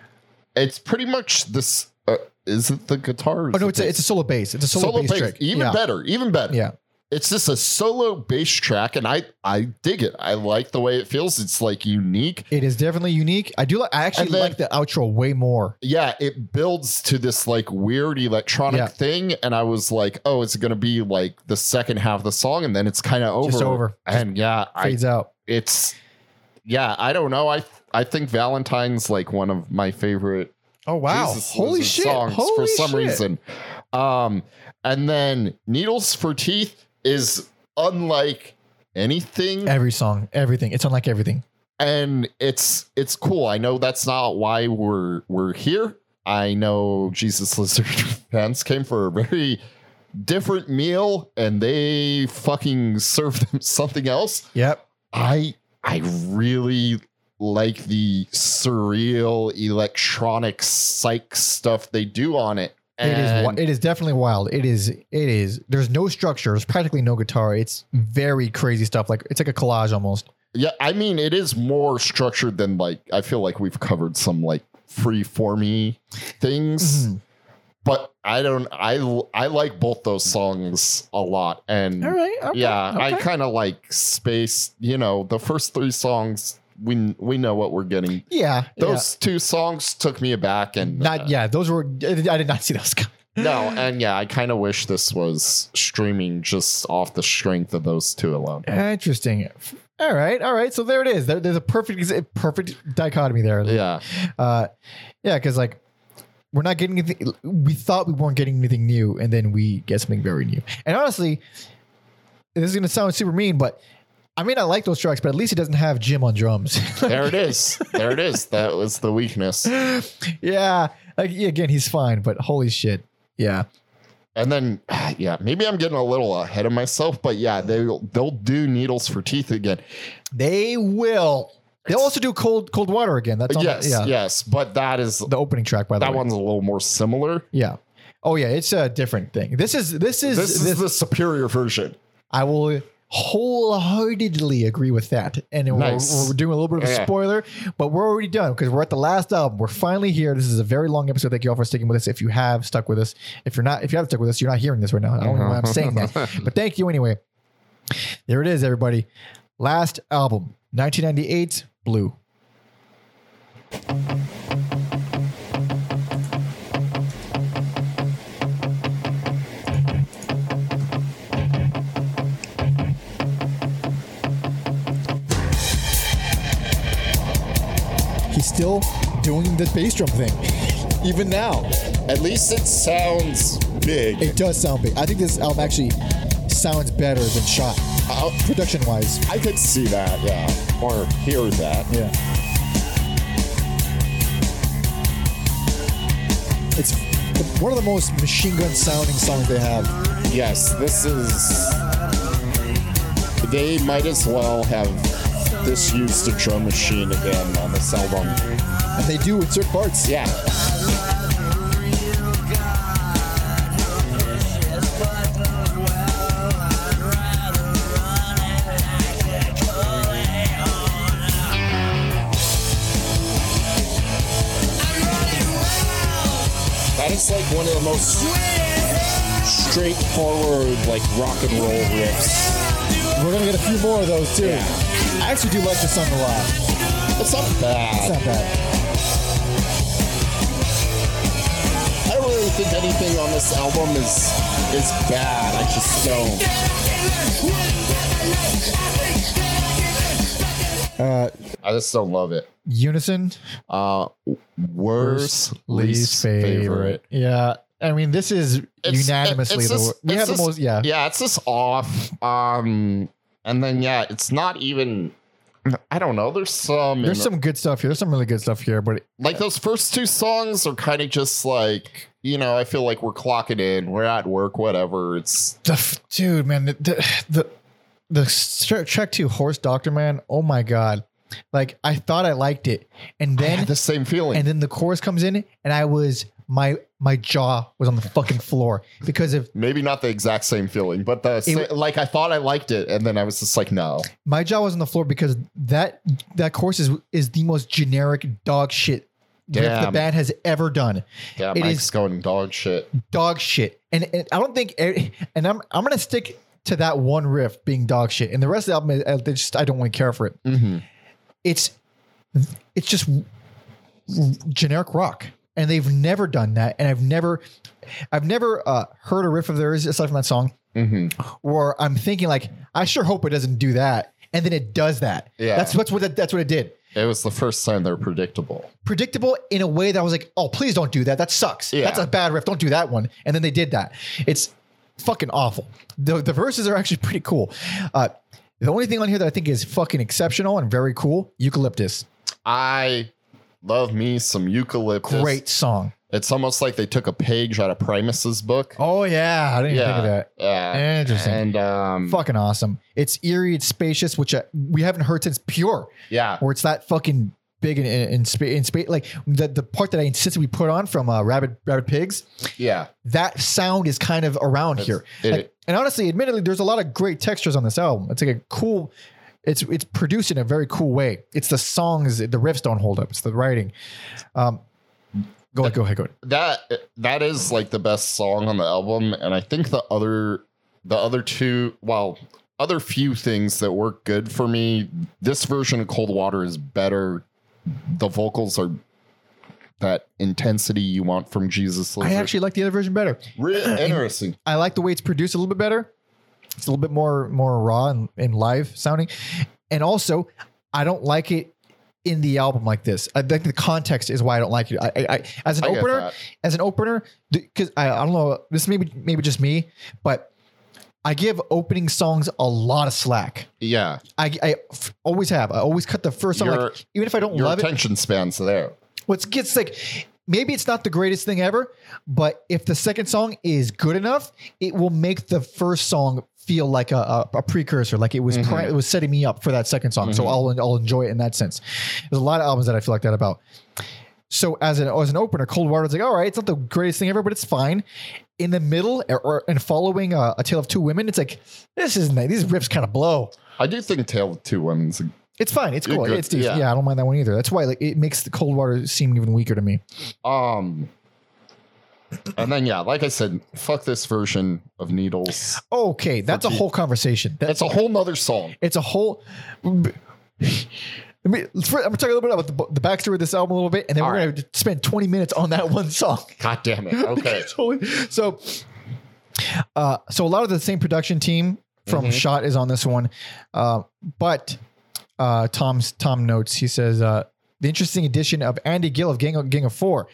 It's pretty much this. Uh, is it the guitar? Oh no, it's a, it's a solo bass. It's a solo, solo bass, bass. trick. Even yeah. better. Even better. Yeah. It's just a solo bass track, and I I dig it. I like the way it feels. It's like unique. It is definitely unique. I do like. I actually then- like the outro way more. yeah, it builds to this like weird electronic Yeah. thing, and I was like, oh, it's gonna be like the second half of the song, and then it's kind of over. Just over. And yeah, I, Fades out. it's yeah, I don't know. I I think Valentine's like one of my favorite Oh wow! Jesus Holy shit! songs Holy for some shit. reason. Um, and then Needles for Teeth is unlike anything Every song, everything. It's unlike everything. and it's it's cool. I know that's not why we're we're here. I know Jesus Lizard fans came for a very different meal and they fucking served them something else. Yep. I I really like the surreal electronic psych stuff they do on it. It is. And It is definitely wild. It is. It is. There's no structure. There's practically no guitar. It's very crazy stuff. Like it's like a collage almost. yeah, I mean it is more structured than like I feel like we've covered some like free formy things. Mhm. but I don't. I I like both those songs a lot, and right. okay, yeah, I kind of like space. You know, the first three songs we we know what we're getting. Yeah. Those two songs took me aback, and. Not. uh, Yeah. Those were. I did not see those. coming. no, and yeah, I kind of wish this was streaming just off the strength of those two alone. Interesting. All right. All right. So there it is. There, there's a perfect, perfect dichotomy there. Yeah, Uh, yeah. Because like. We're not getting anything. We thought we weren't getting anything new, and then we get something very new. And honestly, this is gonna sound super mean, but I mean I like those tracks, but at least he doesn't have Jim on drums. there it is. There it is. That was the weakness. yeah, like again, he's fine, but holy shit, yeah, And then, yeah, maybe I'm getting a little ahead of myself, but yeah, they'll they'll do needles for teeth again. they will. They'll also do cold cold water again. That's on the- yes, yeah, yes, but that is the opening track by the that way. one's a little more similar. yeah. Oh yeah, it's a different thing. This is this is This is the superior version. I will wholeheartedly agree with that. And we're- we're, doing a little bit of a Yeah. spoiler, but we're already done because we're at the last album. We're finally here. This is a very long episode. Thank you all for sticking with us. If you have stuck with us, if you're not, if you haven't stuck with us, you're not hearing this right now. I don't know why I'm saying that, but thank you anyway. There it is, everybody. Last album, 1998, Blue. He's still doing the bass drum thing, even now. At least it sounds big. It does sound big. I think this album actually sounds better than Shot, Uh, production wise. I could see that, yeah, or hear that. Yeah. It's one of the most machine gun sounding songs they have. Yes, this is. They might as well have this used a drum machine again on this album. And they do in certain parts. Yeah. That is like one of the most straightforward, like rock and roll riffs. We're gonna get a few more of those too. Yeah. I actually do like this song a lot. It's not bad. It's bad. not bad. I don't really think anything on this album is is bad. I just don't. Uh, I just don't love it. Unison, Uh, worst, least, favorite. Yeah. I mean, this is It's- unanimously it's the just- we it's have the most. Yeah. Yeah, it's just off. Um, and then yeah, it's not even. I don't know. There's some. There's some good stuff here. There's some really good stuff here, but like those first two songs are kind of just like you know. I feel like we're clocking in. We're at work. Whatever. It's the f- dude, man, the the the, the track two, Horse Doctor, man. Oh my god! Like I thought I liked it, and then the same feeling. and then the chorus comes in, and I was my my jaw was on the fucking floor because of Maybe not the exact same feeling, but the It- like I thought I liked it, and then I was just like, no. my jaw was on the floor because that that course is is the most generic dog shit riff the band has ever done. Yeah, It Mike's is- going dog shit. Dog shit, and, and I don't think, and I'm I'm gonna stick to that one riff being dog shit, and the rest of the album, I, I just I don't really care for it. Mm-hmm. It's it's just generic rock, and they've never done that, and I've never I've never uh, heard a riff of theirs aside from that song, Mm-hmm. where I'm thinking like I sure hope it doesn't do that, and then it does that. Yeah. that's what's what it, that's what it did. It was the first time they're predictable. predictable in a way that I was like, oh, please don't do that. That sucks. Yeah. That's a bad riff. Don't do that one. And then they did that. It's fucking awful. The, the verses are actually pretty cool. Uh, the only thing on here that I think is fucking exceptional and very cool, Eucalyptus. I love me some eucalyptus. Great song. It's almost like they took a page out of Primus's book. Oh, yeah. I didn't even think of that. Yeah. Interesting. And um, Fucking awesome. It's eerie. It's spacious, which uh, we haven't heard since Pure, yeah. where it's that fucking big in in, in space. Like the, the part that I insisted we put on from uh, Rabid Rabid Pigs. Yeah. that sound is kind of around here. it- Like, and honestly, admittedly, there's a lot of great textures on this album. It's like a cool. It's it's produced in a very cool way. It's the songs, the riffs don't hold up. It's the writing. Um, go ahead, go ahead, go ahead. That that is like the best song on the album, and I think the other the other two, well, other few things that work good for me. This version of Cold Water is better. The vocals are that intensity you want from Jesus. I actually like the other version better. Really interesting. I like the way it's produced a little bit better. It's a little bit more more raw and, and live sounding, and also I don't like it in the album like this. I think the context is why I don't like it. I, I, as an I opener, as an opener, because I, I don't know, this maybe maybe just me, but I give opening songs a lot of slack. Yeah, I, I f- always have. I always cut the first song, Your- like even if I don't your love it. attention spans there. What's gets like maybe it's not the greatest thing ever, but if the second song is good enough, it will make the first song feel like a, a, a precursor, like it was Mm-hmm. pri- it was setting me up for that second song. So I'll I'll enjoy it in that sense. There's a lot of albums that I feel like that about. So as an as an opener, Cold Water is like, all right, it's not the greatest thing ever, but it's fine. In the middle or, or and following uh, a tale of two women, it's like this is nice. These riffs kind of blow. I do think a Tale of Two Women's. It's fine. It's cool. It's decent. Yeah. Yeah. I don't mind that one either. That's why like it makes the Cold Water seem even weaker to me. Um, and then yeah, like I said, fuck this version of Needles. Okay, that's a whole conversation. That's It's a whole nother song. It's a whole. Let me, let's I'm gonna talk a little bit about the, the backstory of this album a little bit, and then All we're gonna spend 20 minutes on that one song. God damn it. Okay. so, uh, so a lot of the same production team from Mhm. Shot is on this one, uh, but uh, Tom's Tom notes. He says uh, the interesting addition of Andy Gill of Gang of, Gang of Four.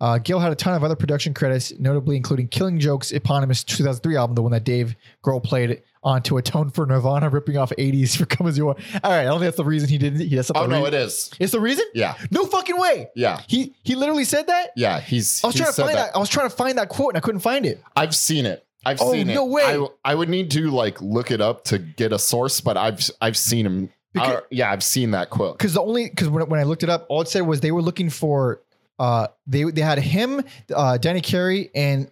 Uh, Gill had a ton of other production credits, notably including Killing Joke's eponymous 2003 album, the one that Dave Grohl played on to Atone for Nirvana, ripping off 80s for Come As You Are. All right, I don't think that's the reason he didn't. He, that's not Oh no, reason. it is. It's the reason? Yeah, No fucking way. yeah, He he literally said that? yeah. He's. I was trying to find that. I was trying to find that quote and I couldn't find it. I've seen it. I've Oh, seen it. no way. I, I would need to like look it up to get a source, but I've I've seen him. Because- uh, yeah, I've seen that quote. because the only because when, when I looked it up, all it said was they were looking for uh they they had him, uh Danny Carey, and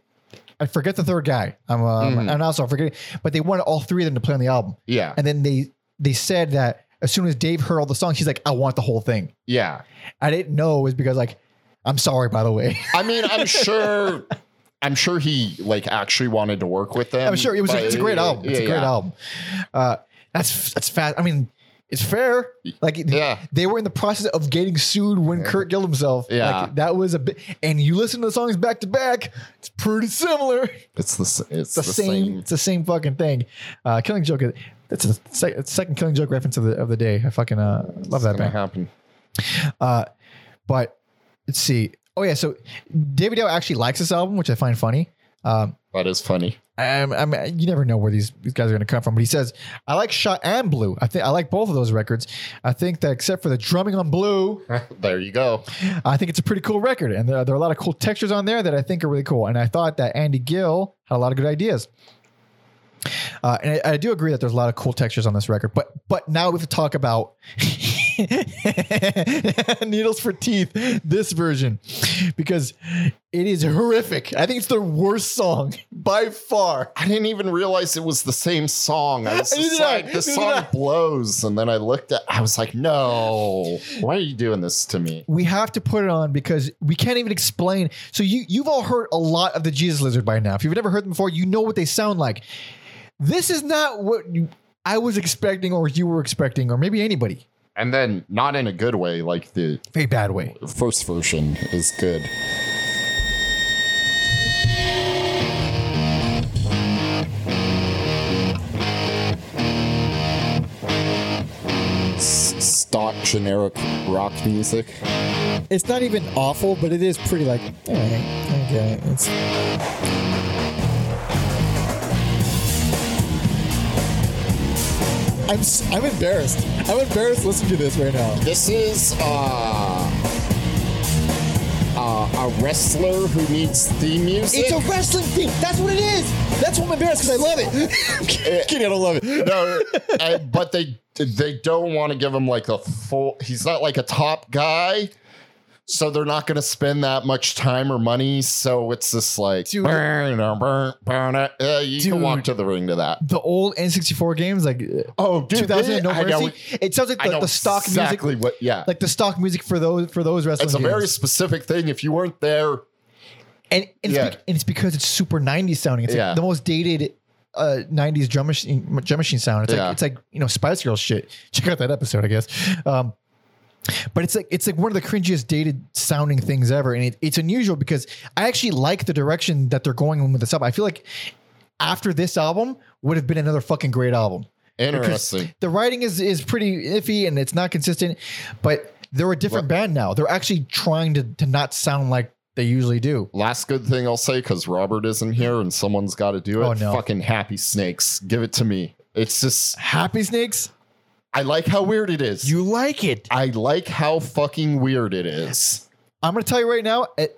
I forget the third guy. I'm um, Mhm. and also I forgetting, but they wanted all three of them to play on the album, Yeah, and then they they said that as soon as Dave heard all the songs, he's like, I want the whole thing. yeah. I didn't know it was because like I'm sorry by the way. I mean, I'm sure. I'm sure he like actually wanted to work with them. I'm sure it was but- it's a great album. It's yeah, a great yeah. album. Uh, that's that's fast. I mean, it's fair. Like Yeah. they were in the process of getting sued when Kurt killed himself. Yeah. like, that was a bit. And you listen to the songs back to back, it's pretty similar. It's the it's It's the, same, It's the same fucking thing. Uh, Killing Joke. That's a sec- second Killing Joke reference of the of the day. I fucking uh, love that gonna band. happen. Uh, but let's see. Oh yeah, so David Dale actually likes this album, which I find funny. Um, That is funny. I'm, I'm, you never know where these, these guys are going to come from. But he says, I like Shot and Blue. I think I like both of those records. I think that except for the drumming on Blue, there you go. I think it's a pretty cool record. And there, there are a lot of cool textures on there that I think are really cool. And I thought that Andy Gill had a lot of good ideas. Uh, and I, I do agree that there's a lot of cool textures on this record. But but now we have to talk about Needles for Teeth, this version, because it is horrific. I think it's the worst song by far. I didn't even realize it was the same song. I was just like, this song blows. And then I looked at I was like, no, why are you doing this to me? we have to put it on because we can't even explain. So you you've all heard a lot of the Jesus Lizard by now. If you've never heard them before, you know what they sound like. This is not what you, I was expecting, or you were expecting, or maybe anybody. And then not in a good way, like the Very bad way. first version is good. Stock generic rock music. It's not even awful, but it is pretty like, all right, okay. It's, I'm, I'm embarrassed. I'm embarrassed listening to this right now. This is uh, uh, a wrestler who needs theme music. It's a wrestling theme. That's what it is. That's why I'm embarrassed because I love it. Kidding, I don't love it. no, uh, but they they don't want to give him like a full. He's not like a top guy, so they're not going to spend that much time or money. So it's just like, Dude. burn, burn, burn, uh, you Dude. can walk to the ring to that. The old N64 games, like Oh, dude, 2000 and No know- Mercy. It sounds like the, know the stock exactly music, what. Yeah, like the stock music for those for those wrestling. it's a games. very specific thing. If you weren't there, and, and, it's Yeah. bec- and it's because it's super 90s sounding. It's like Yeah. the most dated uh 90s drum machine drum machine sound. It's Yeah. like it's like you know Spice Girls shit. Check out that episode, I guess. Um but it's like it's like one of the cringiest dated sounding things ever, and it, it's unusual because I actually like the direction that they're going with this album. I feel like after this album would have been another fucking great album. interesting. The writing is is pretty iffy and it's not consistent, but they're a different band now. They're actually trying to to not sound like they usually do. Last good thing I'll say because Robert isn't here and someone's got to do it. Oh, no. Fucking Happy Snakes, give it to me. It's just Happy Snakes, I like how weird it is. you like it. I like how fucking weird it is. I'm gonna tell you right now, at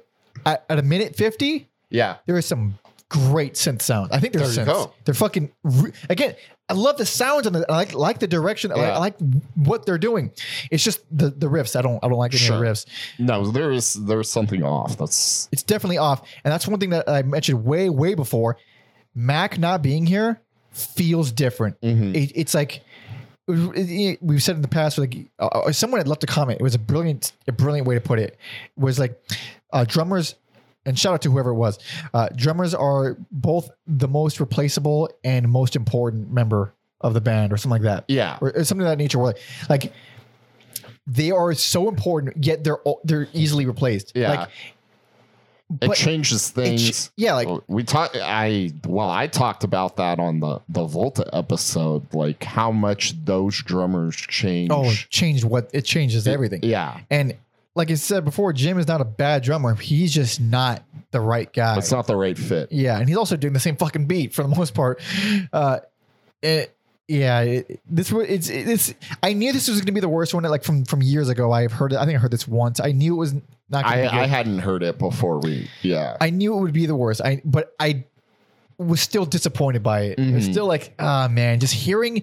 at, at a minute fifty, Yeah. there is some great synth sound. I think they're There synths. They're fucking re- again. I love the sounds and the, I like like the direction. I like- I like what they're doing. It's just the the riffs. I don't I don't like any of the riffs. No, there is there's something off. That's It's definitely off, and that's one thing that I mentioned way way before. Mac not being here feels different. Mm-hmm. It, it's like we've said in the past. Like uh, someone had left a comment. It was a brilliant, a brilliant way to put it. It was like uh, drummers, and shout out to whoever it was. Uh, drummers are both the most replaceable and most important member of the band, or something like that. yeah. or, or something of that nature. Where like they are so important, yet they're they're easily replaced. Yeah. Like it But changes it ch- things. yeah, like we talked. I well, I talked about that on the the Volta episode, like how much those drummers change. oh, it changed what it changes everything. yeah, And like I said before, Jim is not a bad drummer. He's just not the right guy. it's not the right fit. Yeah, and he's also doing the same fucking beat for the most part. Uh, it, yeah, it, this was it's it's. I knew this was going to be the worst one. Like from from years ago, I've heard it. I think I heard this once. I knew it was not. Gonna I. I hadn't heard it before we. Yeah, I knew it would be the worst. I but I was still disappointed by it. It was Mhm. still like, ah man, just hearing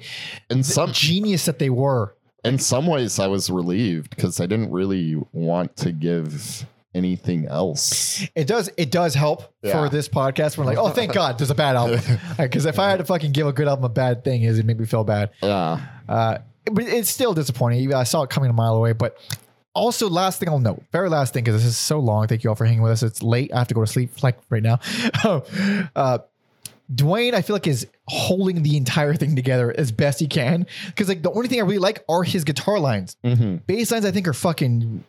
and some genius that they were. in some ways, I was relieved because I didn't really want to give anything else. It does it does help Yeah. for this podcast. We're like, oh thank God, there's a bad album. Because if I had to fucking give a good album a bad thing, is it make me feel bad. Yeah, Uh, but it's still disappointing. I saw it coming a mile away. But also, last thing I'll note, very last thing, because this is so long. Thank you all for hanging with us. It's late. I have to go to sleep like right now. uh, Duane, I feel like is holding the entire thing together as best he can. Because like the only thing I really like are his guitar lines. hmm Bass lines I think are fucking,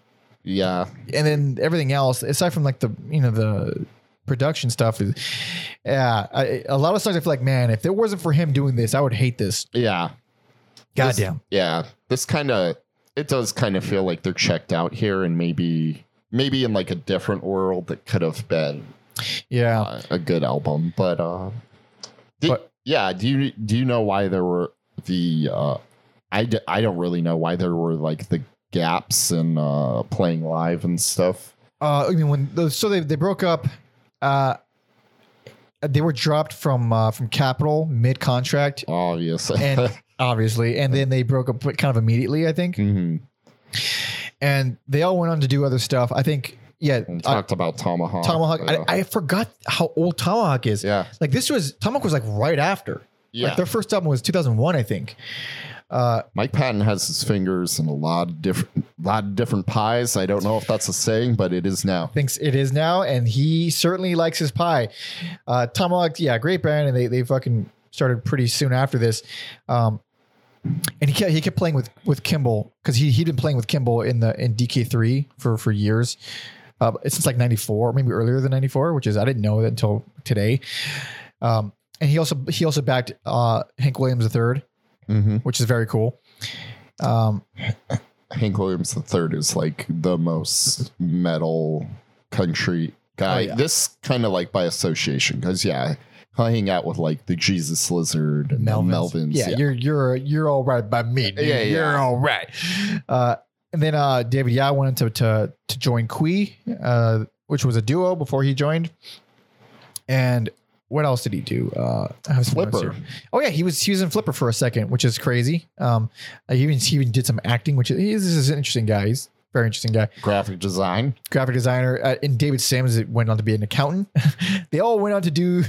yeah. and then everything else aside from like the you know the production stuff is, yeah. I, a lot of songs I feel like man, if it wasn't for him doing this, I would hate this. Yeah. This- Goddamn. yeah. This kind of it does kind of feel like they're checked out here and maybe maybe in like a different world that could have been Yeah. uh, a good album, but uh did- But- yeah, do you do you know why there were the uh I, d- I don't really know why there were like the gaps in uh playing live and stuff. Uh, I mean, when those, so they they broke up. Uh, they were dropped from uh, from Capitol mid contract, Obviously. and obviously, and then they broke up kind of immediately, I think. Mhm. And they all went on to do other stuff. I think, yeah. And uh, talked about Tomahawk. Tomahawk. uh, I, I forgot how old Tomahawk is. yeah. Like this was Tomahawk was like right after. Yeah. Like their first album was 2001, I think. Uh, Mike Patton has his fingers in a lot of different lot of different pies. I don't know if that's a saying, but it is now. thinks it is now, and he certainly likes his pie. Uh, Tomahawk, yeah, great band, and they they fucking started pretty soon after this. Um, and he kept he kept playing with with Kimball because he he'd been playing with Kimball in the in DK three for for years. Uh, since like '94, maybe earlier than '94, which is I didn't know that until today. Um, and he also he also backed uh, Hank Williams III, Mm-hmm. which is very cool. Um, Hank Williams III is like the most metal country guy. Oh, yeah. This kind of like by association, because yeah, I hang out with like the Jesus Lizard and Melvins. Melvins. Yeah, you're you're you're all right by me. dude. Yeah, yeah. You're all right. Uh, and then uh, David Yow went into to to join Qui, uh, which was a duo before he joined. And what else did he do? Uh, I have some Flipper. Oh yeah, he was he was in Flipper for a second, which is crazy. Um, he even he even did some acting, which is he's an interesting guy. He's a very interesting guy. graphic design. Graphic designer, uh, and David Sims went on to be an accountant. they all went on to do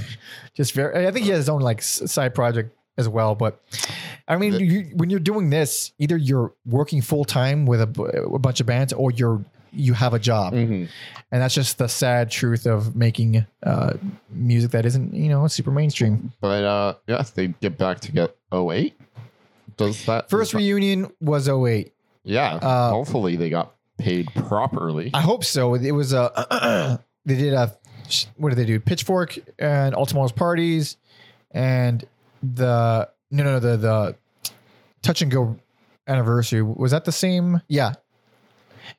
just very. I think he has his own like side project as well. But I mean, you, when you're doing this, either you're working full time with a bunch of bands, or you're you have a job, Mhm. and that's just the sad truth of making uh, music that isn't you know super mainstream. But uh, yeah, they get back to get 08. Does that First does that- reunion was 08. Yeah, uh, hopefully they got paid properly. I hope so. It was a they did a what did they do? Pitchfork and All Tomorrow's Parties and the no no the the touch and go anniversary was that the same? Yeah.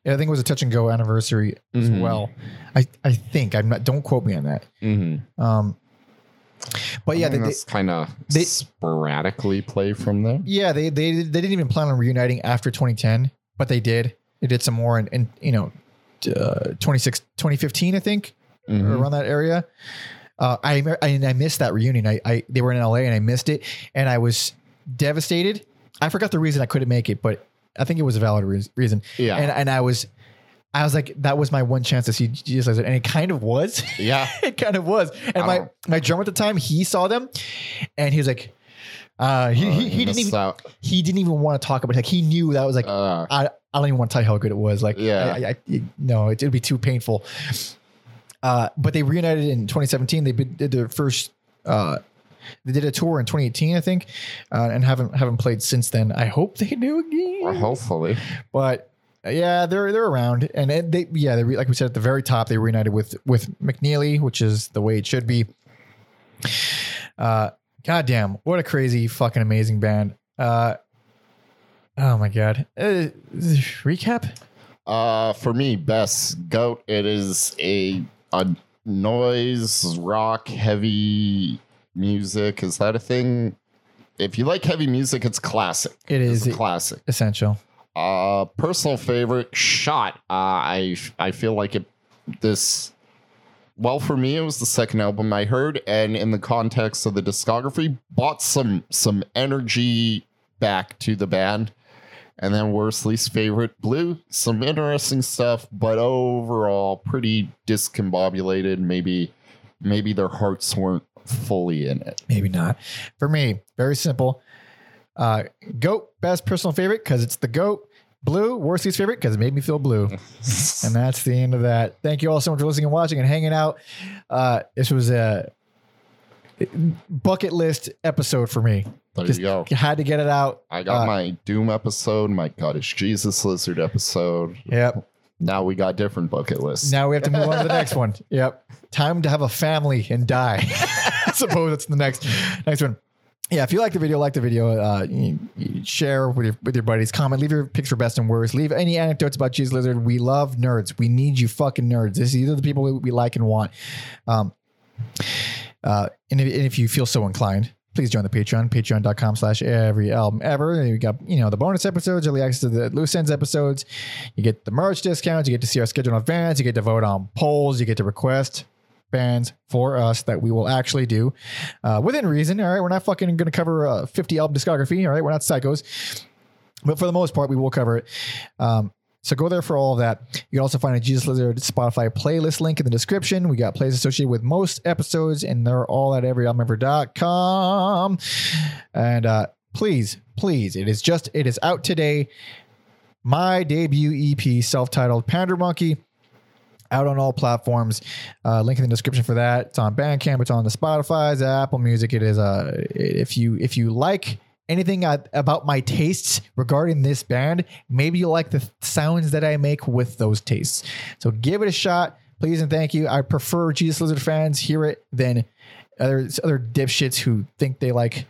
I think it was a touch and go anniversary as Mhm. well. I, I think I'm not. Don't quote me on that. Mm-hmm. Um, but yeah, I they, mean, they, that's kind of they- sporadically play from there. yeah, they they they didn't even plan on reuniting after 2010, but they did. They did some more in, in you know, uh, 26, 2015, I think. Mhm. around that area. Uh, I, I I missed that reunion. I, I they were in LA and I missed it, and I was devastated. I forgot the reason I couldn't make it, but I think it was a valid reas- reason. Yeah. and and I was, I was like, that was my one chance to see Jesus Lizard, and it kind of was. Yeah. it kind of was. And I my don't- my drummer at the time, he saw them, and he was like, uh, he, Uh, he, he didn't even out. he didn't even want to talk about it. Like he knew that was like Uh, I, I don't even want to tell you how good it was. Like, Yeah. I, I, I- no, it would be too painful. Uh, but they reunited in 2017. They did did their first. Uh, they did a tour in 2018, I think, uh, and haven't haven't played since then. I hope they do again. well, hopefully. But Yeah, they're they're around, and they yeah, they re, like we said at the very top, they reunited with with McNeilly, which is the way it should be. Uh, goddamn, what a crazy fucking amazing band. Uh, oh my god. Uh, recap. Uh, for me, best goat. It is a a noise rock heavy music. Is that a thing? If you like heavy music, it's classic. It It's a classic. essential. Uh, personal favorite shot. Uh, I I feel like it. This. Well, for me, it was the second album I heard, and in the context of the discography, bought some some energy back to the band. And then worst least favorite, Blue. Some interesting stuff, but overall pretty discombobulated. Maybe maybe their hearts weren't fully in it. Maybe not. For me, very simple. Uh, goat, best personal favorite because it's the goat. Blue, worst least favorite because it made me feel blue. and that's the end of that. Thank you all so much for listening and watching and hanging out. Uh, this was a bucket list episode for me. There Just you go. had to get it out. I got uh, my Doom episode, my Cottage Jesus Lizard episode. Yep. Now we got different bucket lists. Now we have to move on to the next one. Yep. Time to have a family and die. Suppose that's the next next one. Yeah, if you like the video, like the video, uh, share with your with your buddies, comment, leave your picks for best and worst, leave any anecdotes about Jesus Lizard. We love nerds. We need you fucking nerds. This these are the people we, we like and want. Um, uh, and if, and if you feel so inclined, please join the Patreon, patreon.com slash every album ever. You got, you know, the bonus episodes, early access to the loose ends episodes. You get the merch discounts. You get to see our schedule in advance. You get to vote on polls. You get to request bands for us that we will actually do uh, within reason. All right. We're not fucking going to cover a 50 album discography. All right. We're not psychos. But for the most part, we will cover it. Um, so go there for all of that. You can also find a Jesus Lizard Spotify playlist link in the description. We got plays associated with most episodes, and they're all at everyalbumever.com. And uh, please, please, it is just, it is out today. My debut EP, self-titled Pander Monkey, out on all platforms. Uh, link in the description for that. It's on Bandcamp. It's on the Spotify's, Apple Music. It is. Uh, if you if you like anything about my tastes regarding this band, maybe you like the sounds that I make with those tastes. So give it a shot, please and thank you. I prefer Jesus Lizard fans hear it than other other dipshits who think they like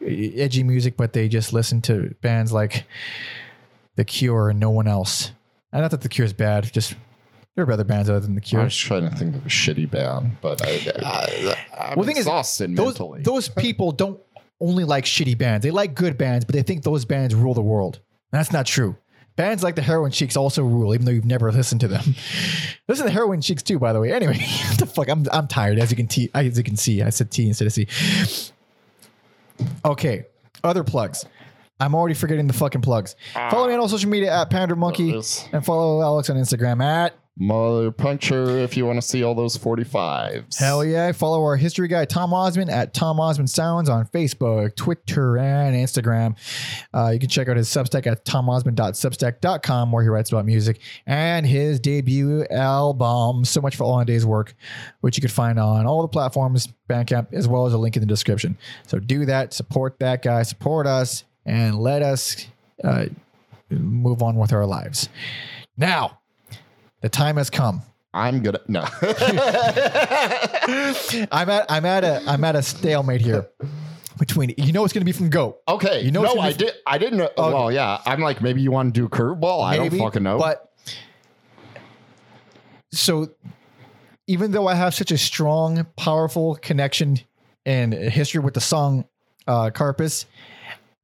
edgy music, but they just listen to bands like The Cure and no one else. And not that The Cure is bad, just there are other bands other than The Cure. I was trying to think of a shitty band, but I, I, I'm Well, thing is, exhausted those, mentally. those people don't only like shitty bands. They like good bands, but they think those bands rule the world. And that's not true. Bands like the Heroine Sheiks also rule, even though you've never listened to them. Listen to the Heroine Sheiks too, by the way. Anyway, what the fuck? I'm I'm tired, as you can t- as you can see. I said T instead of C. Okay, other plugs. I'm already forgetting the fucking plugs. Follow me on all social media at Pander Monkey and follow Alex on Instagram at Mother Puncture if you want to see all those 45s. Hell yeah. Follow our history guy, Tom Osmond, at Tom Osmond Sounds on Facebook, Twitter, and Instagram. Uh, you can check out his Substack at tomosmond.substack.com where he writes about music and his debut album, So Much for All in Day's Work, which you can find on all the platforms, Bandcamp, as well as a link in the description. So do that, support that guy, support us, and let us uh, move on with our lives. Now, the time has come. I'm gonna no. I'm at I'm at a I'm at a stalemate here between you know it's gonna be from Goat. okay, You know no, I did. I didn't know. Okay. Well, yeah, I'm like maybe you want to do curveball. I don't fucking know. But so even though I have such a strong, powerful connection and history with the song uh Karpis,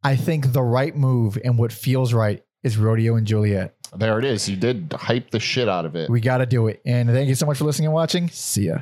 I think the right move and what feels right is Rodeo in Joliet. There it is. You did hype the shit out of it. We gotta do it. And thank you so much for listening and watching. See ya.